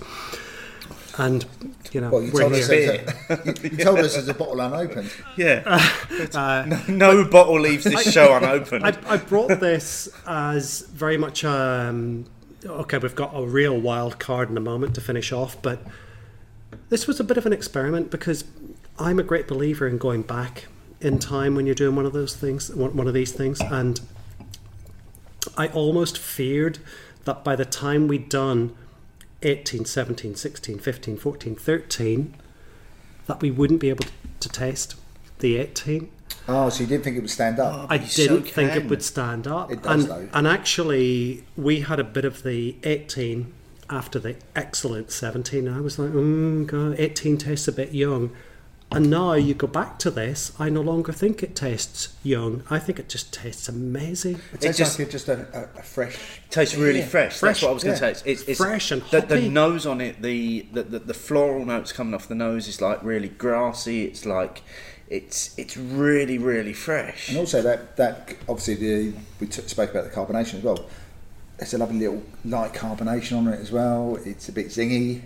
And, you know, Well, you we're told, us here. there's a, you told us there's a bottle unopened. yeah. no, no bottle leaves this show unopened. I, I brought this as very much um, okay. We've got a real wild card in a moment to finish off, but this was a bit of an experiment because I'm a great believer in going back in time when you're doing one of those things, one one of these things, and I almost feared that by the time we'd done 18, 17, 16, 15, 14, 13, that we wouldn't be able to taste the 18. Oh, so you didn't think it would stand up? I you didn't think it would stand up. It does, and, though. and actually, we had a bit of the 18 after the excellent 17. I was like, mm, God, 18 tastes a bit young. And now you go back to this, I no longer think it tastes young. I think it just tastes amazing. It tastes just- like it's just a, a, a fresh. tastes really Yeah, fresh. fresh, That's what I was going to yeah. say. It's, it's, it's Fresh and the, the nose on it. The, the, the the floral notes coming off the nose is like really grassy. It's like it's it's really really fresh. And also that that obviously the we t- spoke about the carbonation as well. There's a lovely little light carbonation on it as well. It's a bit zingy.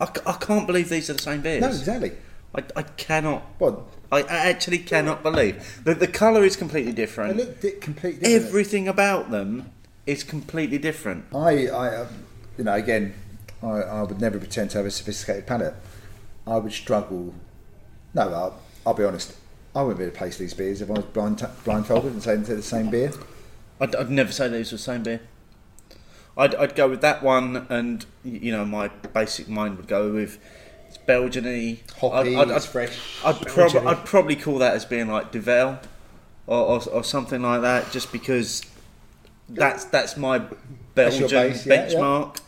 I, c- I can't believe these are the same beers. No, exactly. I, I cannot. Well, I, I actually cannot believe that the colour is completely they different. look di- completely different. Everything about them is completely different. I, I, um, you know, again, I, I would never pretend to have a sophisticated palate. I would struggle. No, I'll, I'll be honest. I wouldn't be able to place these beers if I was blind, blindfolded and saying they're the same beer. I'd, I'd never say these were the same beer. I'd, I'd go with that one, and you know my basic mind would go with it's Belgian-y. Hoppy, I'd, I'd, I'd, fresh. I'd, prob- Belgian-y. I'd probably call that as being like Duvel or, or, or something like that, just because that's that's my That's your Belgian base, yeah, yeah. benchmark.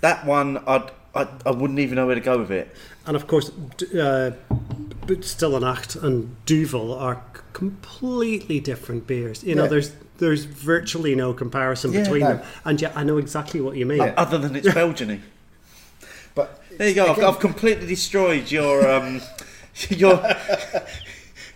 That one, I'd, I'd I wouldn't even know where to go with it. And of course, D- uh, B- Stille Nacht and Duvel are completely different beers. You know, Yeah. there's there's virtually no comparison Yeah, between no. them. And yet, I know exactly what you mean. Other than it's Belgian-y. But There you go. I've, I've completely destroyed your um, your,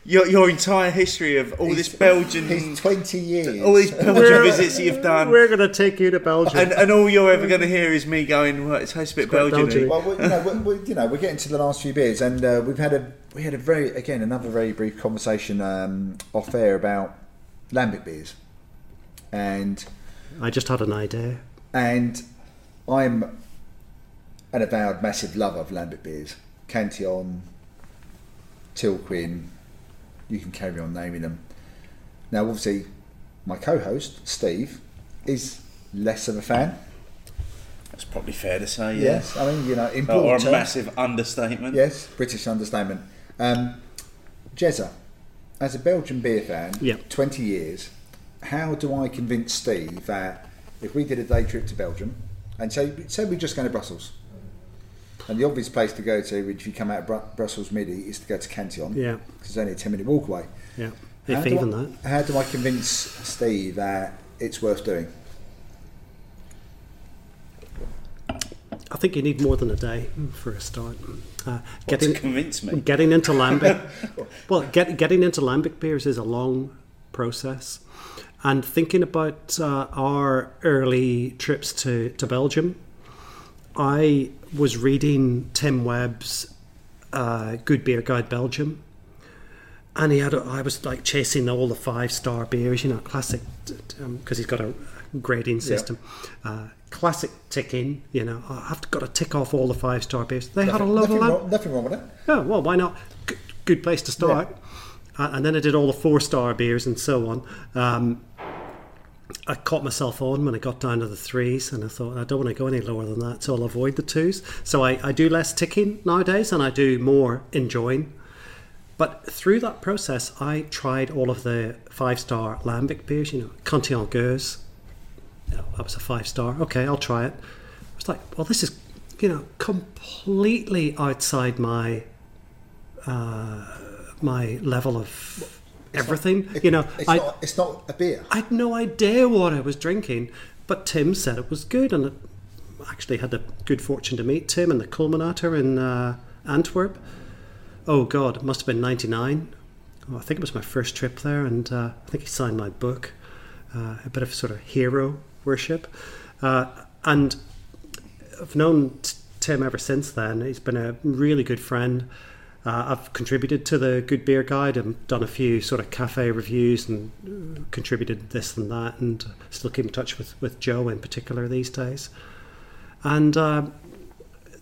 your your entire history of all this Belgian, He's twenty years. all these Belgian visits you've done, We're going to take you to Belgium. and, and all you're ever going to hear is me going, "Well, it tastes a bit Belgian." Belgian-y. Well, we, you know, we, we, you know, we're getting to the last few beers, and uh, we've had a we had a very again another very brief conversation um, off air about lambic beers, and I just had an idea. and I'm an avowed massive lover of lambic beers, Cantillon, Tilquin. You can carry on naming them. Now, obviously, my co-host Steve is less of a fan. That's probably fair to say. Yeah. Yes, I mean you know in Or, or a terms- massive understatement. Yes, British understatement. Um, Jezza, as a Belgian beer fan, Yeah. 20 years, how do I convince Steve that if we did a day trip to Belgium, and say, say we're just going to Brussels, and the obvious place to go to if you come out of Bru- Brussels Midi is to go to Cantillon, Yeah. because it's only a 10 minute walk away. Yeah. if How do even I, that. How do I convince Steve that it's worth doing? I think you need more than a day for a start. Uh, to getting convince me. getting into lambic, well, get, getting into lambic beers is a long process. And thinking about uh, our early trips to, to Belgium, I was reading Tim Webb's uh, Good Beer Guide Belgium, and he had a, I was like chasing all the five star beers, you know, classic because he's got a grading system. Uh, classic ticking, you know. I've got to tick off all the five star beers. They had a lot nothing, of wrong, nothing wrong with that. Oh, well, why not? G- good place to start. Uh, and then I did all the four star beers and so on. Um, I caught myself on when I got down to the threes, and I thought I don't want to go any lower than that, so I'll avoid the twos. So I, I do less ticking nowadays, and I do more enjoying. But through that process, I tried all of the five star lambic beers. You know, Cantillon Gueuse. You that was a five star. Okay, I'll try it. I was like, well, this is you know completely outside my uh, my level of everything. It- you know, it's, I, not, it's not a beer. I had no idea what I was drinking, but Tim said it was good, and I actually had the good fortune to meet Tim in the Kulminator in uh, Antwerp. Oh God, it must have been '99. Oh, I think it was my first trip there, and uh, I think he signed my book. Uh, a bit of sort of hero worship, uh, and I've known t- Tim ever since then. He's been a really good friend. Uh, I've contributed to the Good Beer Guide and done a few sort of cafe reviews and uh, contributed this and that, and still keep in touch with, with Joe in particular these days. And uh,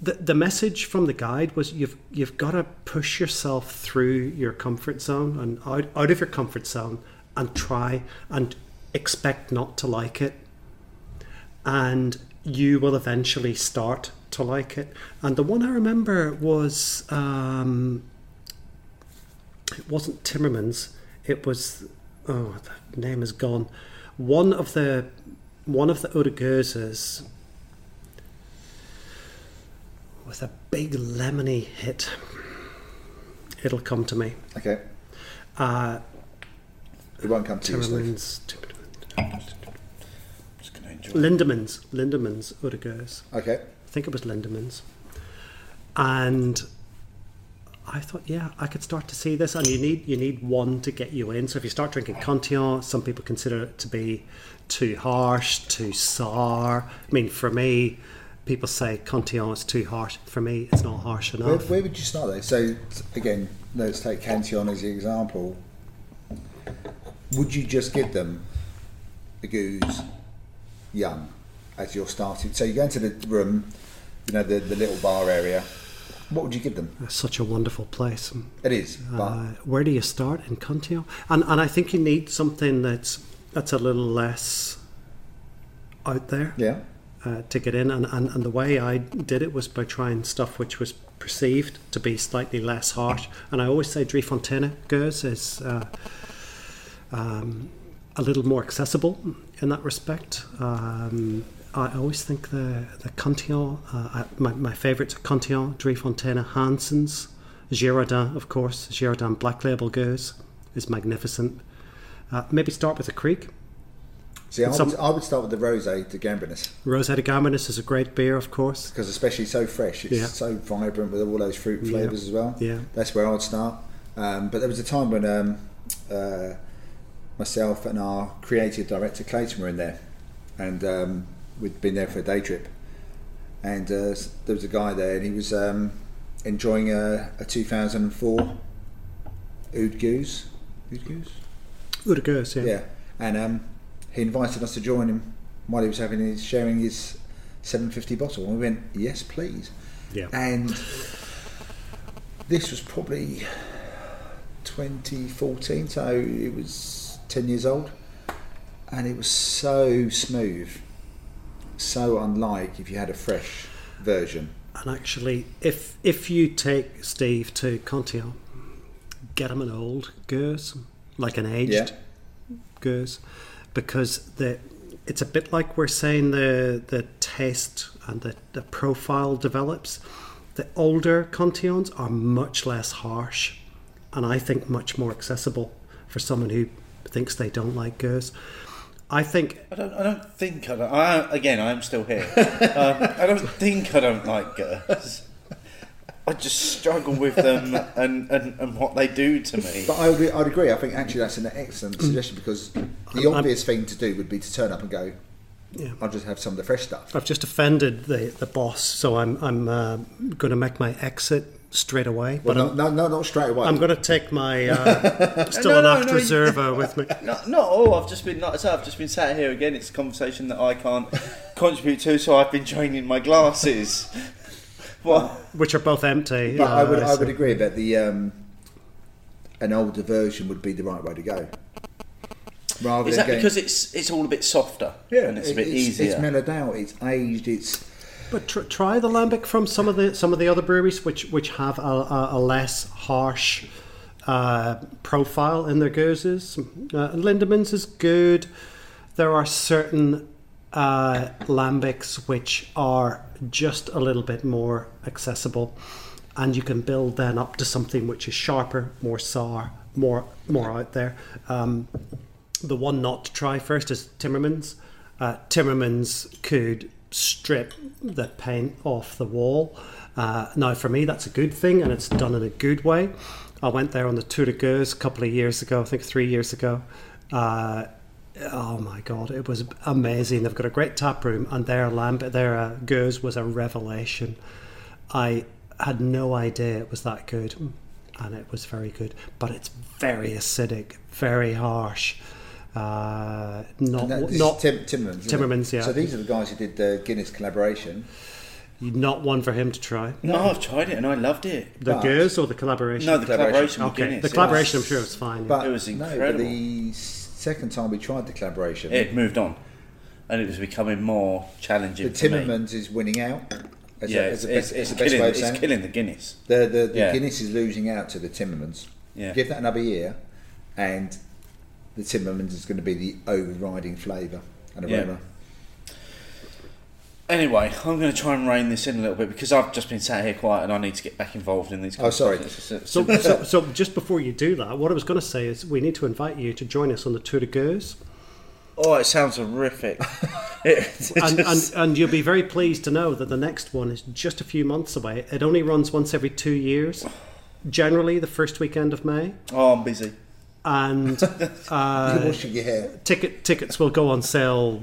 the the message from the guide was you've you've got to push yourself through your comfort zone and out, out of your comfort zone and try and expect not to like it and you will eventually start to like it. And the one I remember was um, it wasn't Timmermans. It was oh the name is gone. One of the one of the Eau with a big lemony hit. It'll come to me. Okay. Uh, It won't come to you, Steve. Timmermans, Timmermans, Just gonna enjoy. Lindemans, Lindemans Eau. Okay. I think it was Lindemans. And I thought, yeah, I could start to see this. And you need you need one to get you in. So if you start drinking Cantillon, some people consider it to be too harsh, too sour. I mean, for me, people say Cantillon is too harsh. For me, it's not harsh Where, enough. where would you start though? So again, let's take Cantillon as the example. Would you just give them the goose young as you're starting? So you go into the room, you know, the, the little bar area. What would you give them? It's such a wonderful place. It is, but Uh, where do you start in Cantillon? And and I think you need something that's that's a little less out there. yeah, uh, to get in. And, and, and the way I did it was by trying stuff which was perceived to be slightly less harsh. And I always say Driefonteinen Gueuse is uh, um, a little more accessible in that respect. Um, I always think the, the Cantillon, uh, my, my favourites are Cantillon, Driefonteinen, Hansens, Girardin, of course. Girardin Black Label Gueuze is magnificent. Uh, maybe start with a kriek. see, I Some- would, I would start with the Rosé de Gambrinus Rosé de Gambrinus is a great beer, of course. because especially so fresh, it's Yeah. so vibrant with all those fruit Yeah. flavours as well. Yeah. That's where I would start. Um, but there was a time when um, uh, myself and our creative director Clayton were in there, and um, we'd been there for a day trip. And uh, there was a guy there, and he was um, enjoying a, a 2004 Oud Gueuze. Oud Gueuze? De Gueuse, yeah. Yeah. And um, he invited us to join him while he was having his sharing his 750 bottle. And we went, yes, please. Yeah. And this was probably 2014, so it was 10 years old. And it was so smooth, so unlike if you had a fresh version. And actually, if if you take Steve to Cantillon, get him an old Gueuse, like an aged Yeah. Gueuse, because the it's a bit like we're saying the the taste and the, the profile develops. The older Cantillons are much less harsh, and I think much more accessible for someone who thinks they don't like Gueuze. I think I don't. I don't think I don't. I, again, I am still here. um, I don't think I don't like girls. I just struggle with them and, and, and what they do to me. But I would, I'd agree. I think actually that's an excellent suggestion because the obvious thing to do would be to turn up and go, Yeah. I'll just have some of the fresh stuff. I've just offended the, the boss, so I'm I'm uh, going to make my exit straight away. Well, But no, no, no, not straight away. I'm going to take my uh, still an no, act no, reserva with me. Not, not all. I've just been, like I said, I've just been sat here again. It's a conversation that I can't contribute to, so I've been draining my glasses. What? which are both empty. but I uh, would, I so- would agree that the um, an older version would be the right way to go. Rather Is that going, because it's it's all a bit softer and it's a bit it's, easier? It's mellowed out. It's aged. It's But tr- try the lambic from some of the some of the other breweries, which which have a, a, a less harsh uh, profile in their gooses. Uh, Lindemans is good. There are certain uh, lambics which are just a little bit more accessible, and you can build then up to something which is sharper, more sour, more more out there. Um, the one not to try first is Timmermans. Uh, Timmermans could strip the paint off the wall. Uh, now, for me, that's a good thing, and it's done in a good way. I went there on the Tour de Gueuze a couple of years ago, I think three years ago. Uh, oh my god, it was amazing. They've got a great tap room, and their lamp, their uh, Gueuze was a revelation. I had no idea it was that good, and it was very good. But it's very acidic, very harsh. Uh, not that, not Tim, Timmermans. Timmermans, yeah. So these are the guys who did the Guinness collaboration. not one for him to try. no, I've tried it and I loved it. The But- Gueuze or the collaboration? No, the Collaboration. collaboration okay, Guinness. the it collaboration, I'm was- sure it's fine. But It was No, but incredible. the second time we tried the collaboration, It moved on, and it was becoming more challenging. the. Timmermans is winning out. As Yeah, a, it's, a it's, it's, the best killing, way of it's saying it. killing the Guinness. The, the, the Yeah. Guinness is losing out to the Timmermans. Yeah. Give that another year, and the Timmermans is going to be the overriding flavour and Yeah. aroma. Anyway, I'm going to try and rein this in a little bit because I've just been sat here quiet and I need to get back involved in these. Oh, sorry. So, so, so just before you do that, what I was going to say is we need to invite you to join us on the Tour de Gueuze. oh, it sounds horrific. It and, and, and you'll be very pleased to know that the next one is just a few months away. It only runs once every two years, generally the first weekend of May. oh, I'm busy. And uh, washing hair. ticket tickets will go on sale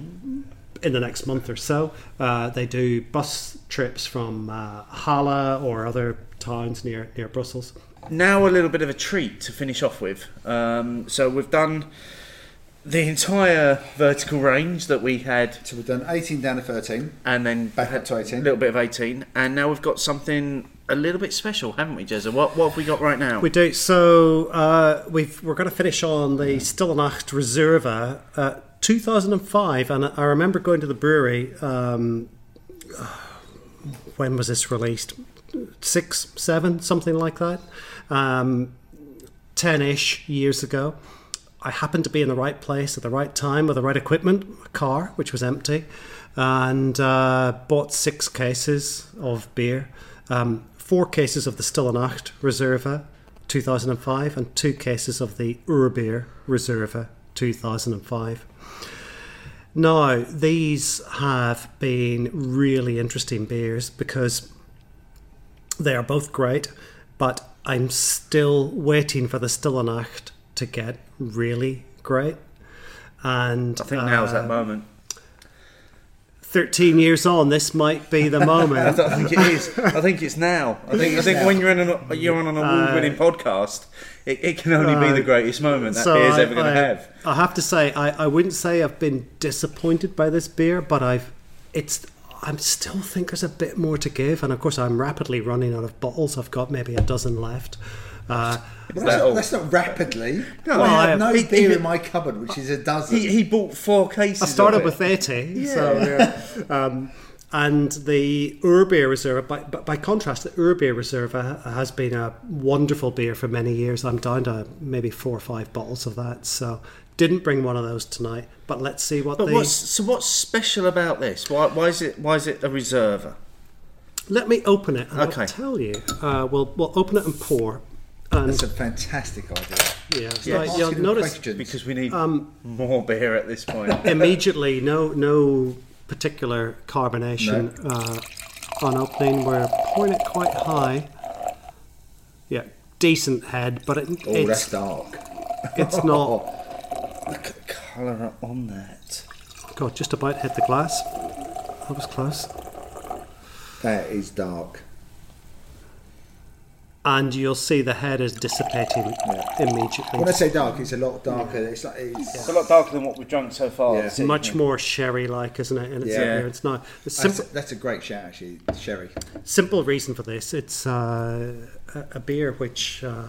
in the next month or so. Uh, they do bus trips from uh, Halle or other towns near near Brussels. Now a little bit of a treat to finish off with. Um, so we've done the entire vertical range that we had, So we've done 18 down to 13. and then Back up to 18. a little bit of 18, and now we've got something a little bit special, haven't we, Jezza? What what have we got right now? We do. So uh, we've we're going to finish on the Stille Nacht Reserva, uh, 2005, and I remember going to the brewery. Um, when was this released? Six, seven, something like that. Um, ten-ish years ago. I happened to be in the right place at the right time with the right equipment, a car which was empty, and uh, bought six cases of beer, um, four cases of the Stille Nacht Reserva 2005, and two cases of the Oerbier Reserva 2005. Now, these have been really interesting beers because they are both great, but I'm still waiting for the Stille Nacht to get really great. And I think now's uh, that moment. 13 years on, this might be the I moment. don't think it is. I think it's now. I think I think when you're in an you're on an award-winning podcast, it, it can only be the Uh, greatest moment that So beer's I- ever going to have. I have to say, I, I wouldn't say I've been disappointed by this beer, but I've it's I still think there's a bit more to give, and of course I'm rapidly running out of bottles. I've got maybe a dozen left. Uh, Well, that that's, not, that's not rapidly. No, I I- have no he- beer he- in my cupboard, which is a dozen. He, he bought four cases. I started of it. with 80, so um, and the Oerbier Reserve. By, by, by contrast, the Oerbier Reserve ha- has been a wonderful beer for many years. I'm down to maybe four or five bottles of that, so didn't bring one of those tonight. But let's see what But the. what's so what's special about this? Why, why is it why is it a reserver? Let me open it. And Okay. I'll tell you. Uh, we'll we'll open it and pour. And That's a fantastic idea. Yeah, Yeah. Now, you'll notice questions. Because we need Um, more beer at this point. immediately no no particular carbonation uh, on opening. We're pouring it quite high. Yeah, decent head, but it, Oh, that's it's dark. it's not. Look at the colour on that. God, just about hit the glass. That was close. That is dark. And you'll see the head is dissipating immediately. When I say dark, it's a lot darker. It's like it's, It's a lot darker than what we've drunk so far. Yeah. this much more sherry-like, isn't it? In its Yeah. appearance. No, the that's, a, that's a great shout, actually, Sherry. simple reason for this. It's uh, a, a beer which, uh,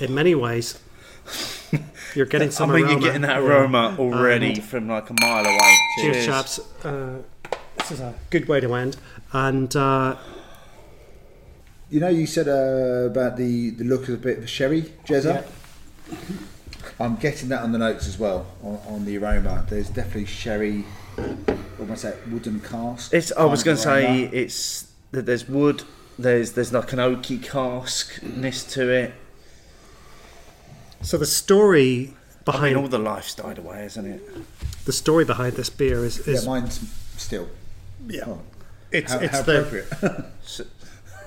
in many ways, you're getting some. I mean, aroma. you're getting that aroma already from like a mile away. Cheers, chaps. Uh, this is a good way to end. And uh, You know, you said uh, about the, the look of a bit of sherry, Jezza. I'm getting that on the notes as well on, on the aroma. There's definitely sherry, almost that wooden cask. It's. I was going to say it's that there's wood. There's there's like an oaky caskness to it. so the story I behind mean, all the life's died away, isn't it? the story behind this beer is, yeah, mine's still. yeah, Oh, it's how, it's how appropriate. So,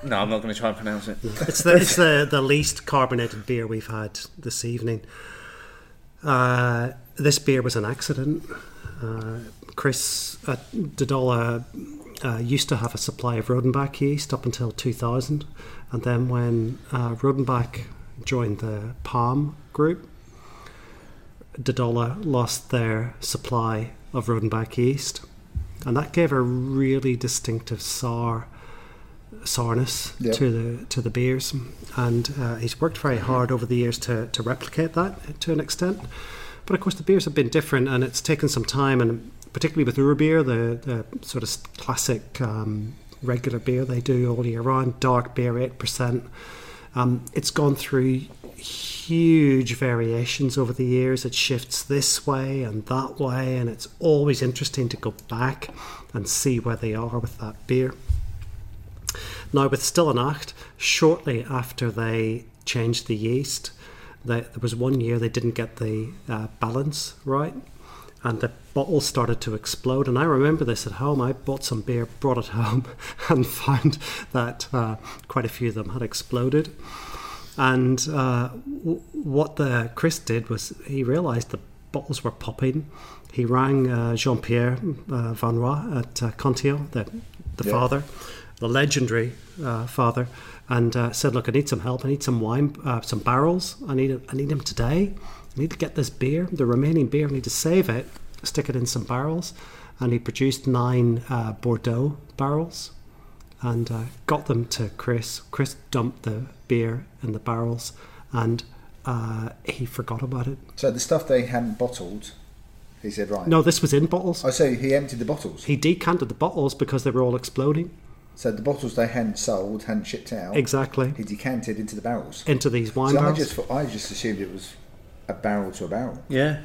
no, I'm not going to try and pronounce it. it's the it's the, the least carbonated beer we've had this evening. Uh, this beer was an accident. Uh, Chris at De Dolle uh, used to have a supply of Rodenbach yeast up until 2000, and then when uh, Rodenbach joined the Palm group, De Dolle lost their supply of Rodenbach yeast, and that gave a really distinctive sour sourness Yep. to the to the beers, and uh, he's worked very hard over the years to to replicate that to an extent. But of course, the beers have been different, and it's taken some time, and particularly with Oerbier, the, the sort of classic um, regular beer they do all year round, dark beer, eight percent. Um, it's gone through huge variations over the years. It shifts this way and that way, and it's always interesting to go back and see where they are with that beer. Now, with Stille Nacht, shortly after they changed the yeast, they, there was one year they didn't get the uh, balance right, and the bottles started to explode. And I remember this at home. I bought some beer, brought it home, and found that uh, quite a few of them had exploded. And uh, w- what the Chris did was he realised the bottles were popping. He rang uh, Jean Pierre uh, Van Roy at uh, Cantillon, the, the Yeah. father, the legendary uh, father, and uh, said, "Look, I need some help. I need some wine, uh, some barrels. I need. I need them today. I need to get this beer, the remaining beer. I need to save it, stick it in some barrels." And he produced nine uh, Bordeaux barrels and uh, got them to Chris. Chris dumped the beer in the barrels, and uh, he forgot about it. so the stuff they hadn't bottled, he said, right. No, this was in bottles. I say he emptied the bottles. He decanted the bottles because they were all exploding. So the bottles they hadn't sold, hadn't shipped out, Exactly he decanted into the barrels. into these wine So I just, thought- I just assumed it was a barrel to a barrel. Yeah.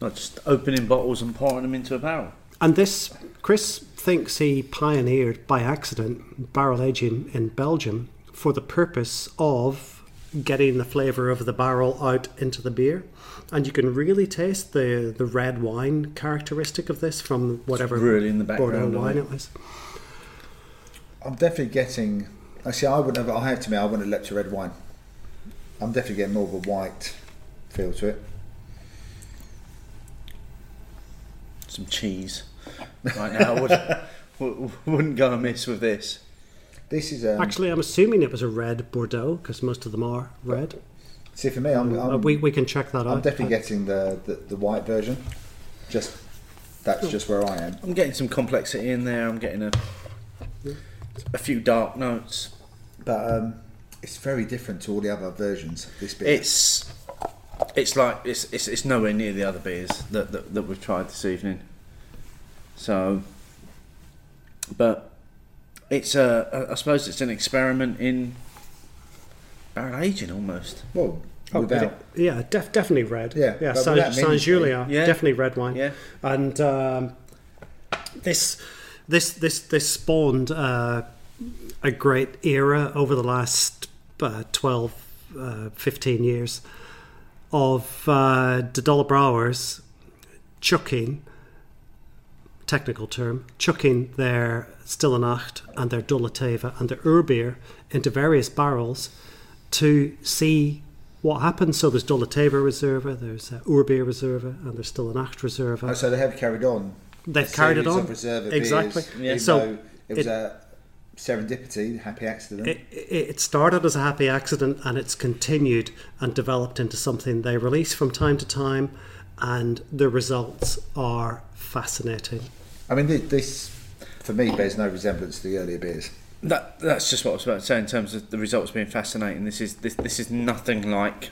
Not just opening bottles and pouring them into a barrel. And this, Chris thinks he pioneered by accident barrel aging in Belgium for the purpose of getting the flavour of the barrel out into the beer. And you can really taste the, the red wine characteristic of this from whatever really in the Bordeaux wine isn't it was. I'm definitely getting. Actually, I wouldn't have. I have to admit, I wouldn't have leapt to red wine. I'm definitely getting more of a white feel to it. Some cheese. Right now, would, wouldn't go amiss with this. This is um, Actually, I'm assuming it was a red Bordeaux because most of them are red. see for me. I'm, Uh, I'm, we, we can check that out. I'm definitely getting the, the the white version. Just that's just where I am. I'm getting some complexity in there. I'm getting a a few dark notes. But um, it's very different to all the other versions of this beer. It's it's like it's it's, it's nowhere near the other beers that, that that we've tried this evening. So, but it's a I suppose it's an experiment in barrel aging almost. well Oh, without. yeah, def- definitely red. Yeah, yeah. but Saint, without Saint meaning- Julia, Yeah. definitely red wine. Yeah. and um, this this this this spawned uh, a great era over the last uh, 12, uh, 15 years. of uh, the Dolle Brouwers chucking, technical term, chucking their Stille Nacht and their Dulle Teve and their Oerbier into various barrels to see what happens. So there's Dulle Teve Reserva, there's uh, Oerbier Reserva, and there's Stille Nacht Reserva. Oh, so they have carried on. They've a carried it series on. Of reserve Exactly. Beers, Yeah. even So it was it- a serendipity, happy accident. It, it started as a happy accident and it's continued and developed into something they release from time to time, and the results are fascinating. I mean, this for me bears no resemblance to the earlier beers. That that's just what I was about to say in terms of the results being fascinating. This is this this is nothing like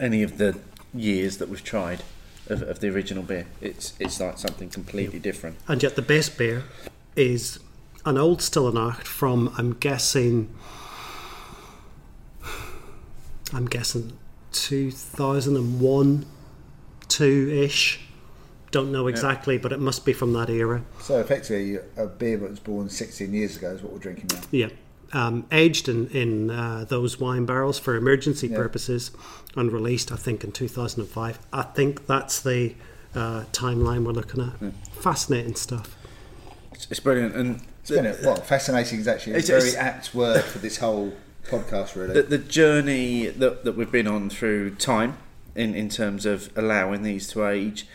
any of the years that we've tried of, of the original beer. It's it's like something completely different. And yet, the base beer is an old Stille Nacht from, I'm guessing, I'm guessing 2001, 2 ish. Don't know exactly, but it must be from that era. So effectively, a beer that was born 16 years ago is what we're drinking now. Yeah. Um, aged in, in uh, those wine barrels for emergency Yeah. purposes and released, I think, in 2005. I think that's the uh, timeline we're looking at. Fascinating stuff. It's, it's brilliant, and It's been a, well, fascinating is actually a It's- very it's- apt word for this whole podcast, really. the, the journey that, that we've been on through time in, in terms of allowing these to age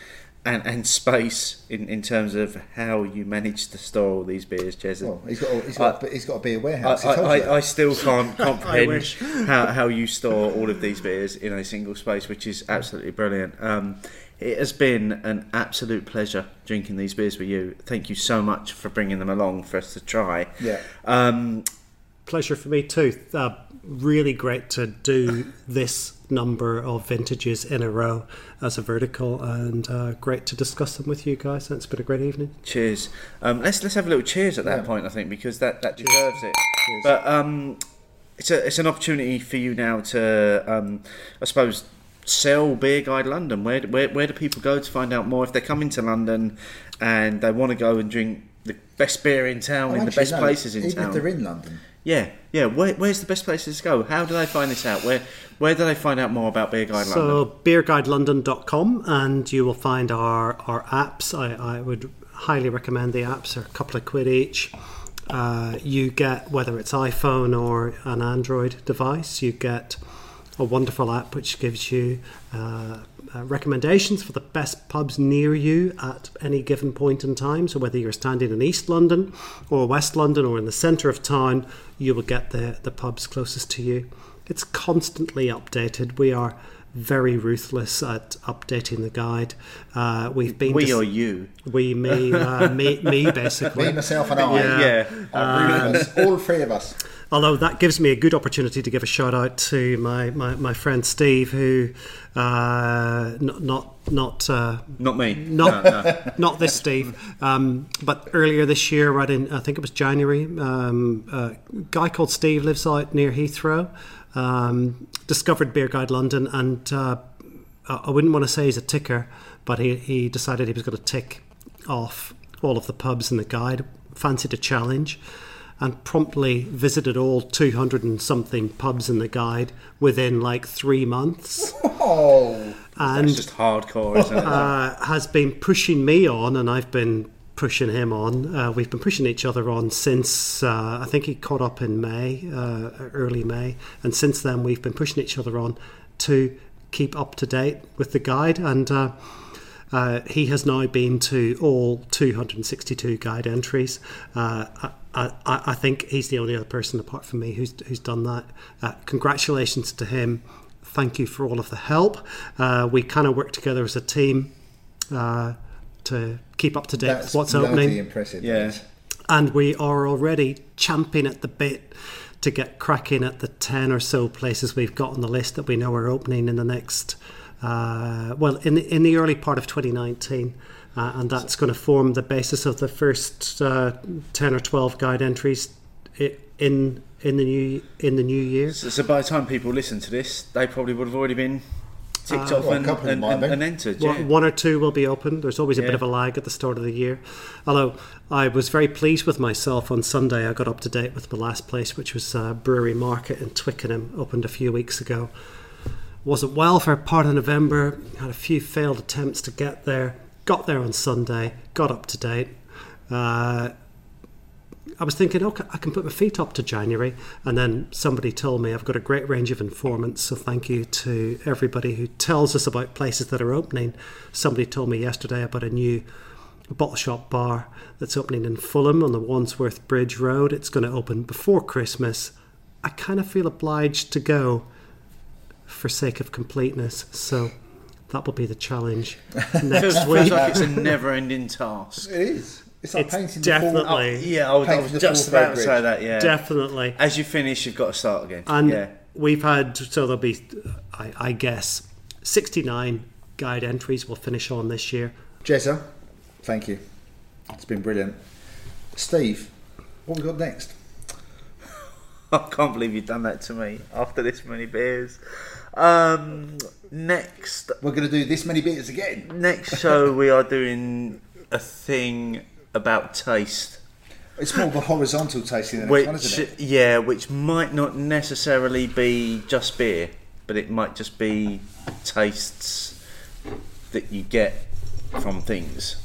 and, and space in, in terms of how you manage to store all these beers, Jez. well, he's got, he's got, he's got a beer warehouse. I, I, I. I still can't comprehend wish. how, how you store all of these beers in a single space, which is absolutely brilliant. Um, it has been an absolute pleasure drinking these beers with you. Thank you so much for bringing them along for us to try. Yeah. Um, Pleasure for me too. Uh, really great to do this number of vintages in a row as a vertical, and uh, great to discuss them with you guys. It's been a great evening. cheers. Um, let's let's have a little cheers at that Yeah. point, I think, because that, that deserves it. Cheers. But um, it's a it's an opportunity for you now to, um, I suppose, sell Beer Guide London. Where, where where do people go to find out more if they're coming to London and they want to go and drink the best beer in town Oh, in the best no, places in even town? if they're in London. Yeah, yeah. Where, where's the best places to go? How do they find this out? Where where do they find out more about Beer Guide London? So beerguidelondon.com and you will find our, our apps. I, I would highly recommend the apps. They're a couple of quid each. Uh, you get, whether it's iPhone or an Android device, you get a wonderful app which gives you uh, uh, recommendations for the best pubs near you at any given point in time. So whether you're standing in East London or West London or in the centre of town, you will get the, the pubs closest to you. It's constantly updated. We are very ruthless at updating the guide. Uh, we've been we dis- or you? we me uh, me me basically. Me, myself, and I. Yeah. Yeah. Our us, all three of us. Although that gives me a good opportunity to give a shout out to my, my, my friend Steve, who uh, not not not uh, Not me. not No, no. not this Steve, um, but earlier this year, right in I think it was January, um, a guy called Steve lives out near Heathrow. Um, discovered Beer Guide London, and uh, I wouldn't want to say he's a ticker, but he, he decided he was going to tick off all of the pubs in the guide. Fancied a challenge, and promptly visited all 200 and something pubs in the guide within like three months. Oh, And It's just hardcore, isn't it? uh, has been pushing me on, and I've been pushing him on. Uh, we've been pushing each other on since uh, I think he caught up in May, uh, early May, and since then we've been pushing each other on to keep up to date with the guide. And uh, uh, he has now been to all 262 guide entries. Uh, I, I, I think he's the only other person apart from me who's who's done that. Uh, congratulations to him. Thank you for all of the help. Uh, we kind of work together as a team uh, to keep up to date that's with what's bloody opening impressive. Yeah. and we are already champing at the bit to get cracking at the 10 or so places we've got on the list that we know are opening in the next uh, well in the, in the early part of 2019 uh, and that's going to form the basis of the first uh, 10 or 12 guide entries in in the new in the new year So, so by the time people listen to this, they probably would have already been ticked Uh, off well, and, and, and, and entered. One- Yeah. One or two will be open. There's always a bit of a lag at the start of the year. Although I was very pleased with myself on Sunday. I got up to date with my last place, which was uh, Brewery Market in Twickenham, opened a few weeks ago. wasn't well for part of November. Had a few failed attempts to get there. Got there on Sunday. Got up to date. Uh, I was thinking, okay, I can put my feet up to January. And then somebody told me I've got a great range of informants. So thank you to everybody who tells us about places that are opening. Somebody told me yesterday about a new bottle shop bar that's opening in Fulham on the Wandsworth Bridge Road. It's going to open before Christmas. I kind of feel obliged to go for sake of completeness. So that will be the challenge Feels, next feels week. like it's a never-ending task. It is. It's like It's painting definitely- the full, Oh, yeah, I was, I was just about to say that. Yeah, Definitely. As you finish, you've got to start again. And yeah, we've had, so there'll be, I, I guess, 69 guide entries We'll finish on this year. Jezza, thank you. It's been brilliant. Steve, what we got next? I can't believe you've done that to me after this many beers. Um, next, We're going to do this many beers again. next show we are doing a thing about taste, It's more of a horizontal tasting than this which one, isn't it? yeah, which might not necessarily be just beer, but it might just be tastes that you get from things.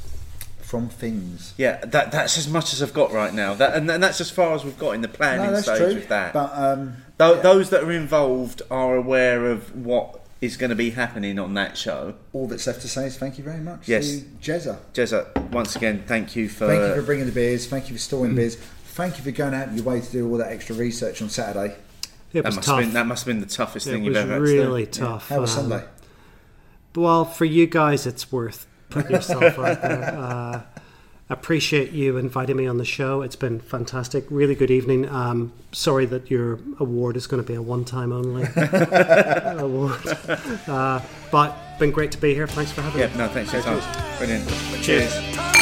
From things. Yeah, that that's as much as I've got right now. That and, and that's as far as we've got in the planning No, stage true. with that. But um, Tho- Those that are involved are aware of what is going to be happening on that show. all that's left to say is thank you very much Yes. to Jezza. Jezza, once again, thank you for. Thank you for bringing the beers. Thank you for storing the beers. Thank you for going out of your way to do all that extra research on Saturday. It that was must tough. have been that must have been the toughest it thing you've was ever had to do. really tough. How was Um, Sunday? Well, for you guys, it's worth putting yourself out there. Uh, appreciate you inviting me on the show. It's been fantastic. Really good evening. Um, sorry that your award is going to be a one-time only award, uh, but been great to be here. Thanks for having me. Yeah, no, thanks for your time. Brilliant. Cheers. Cheers.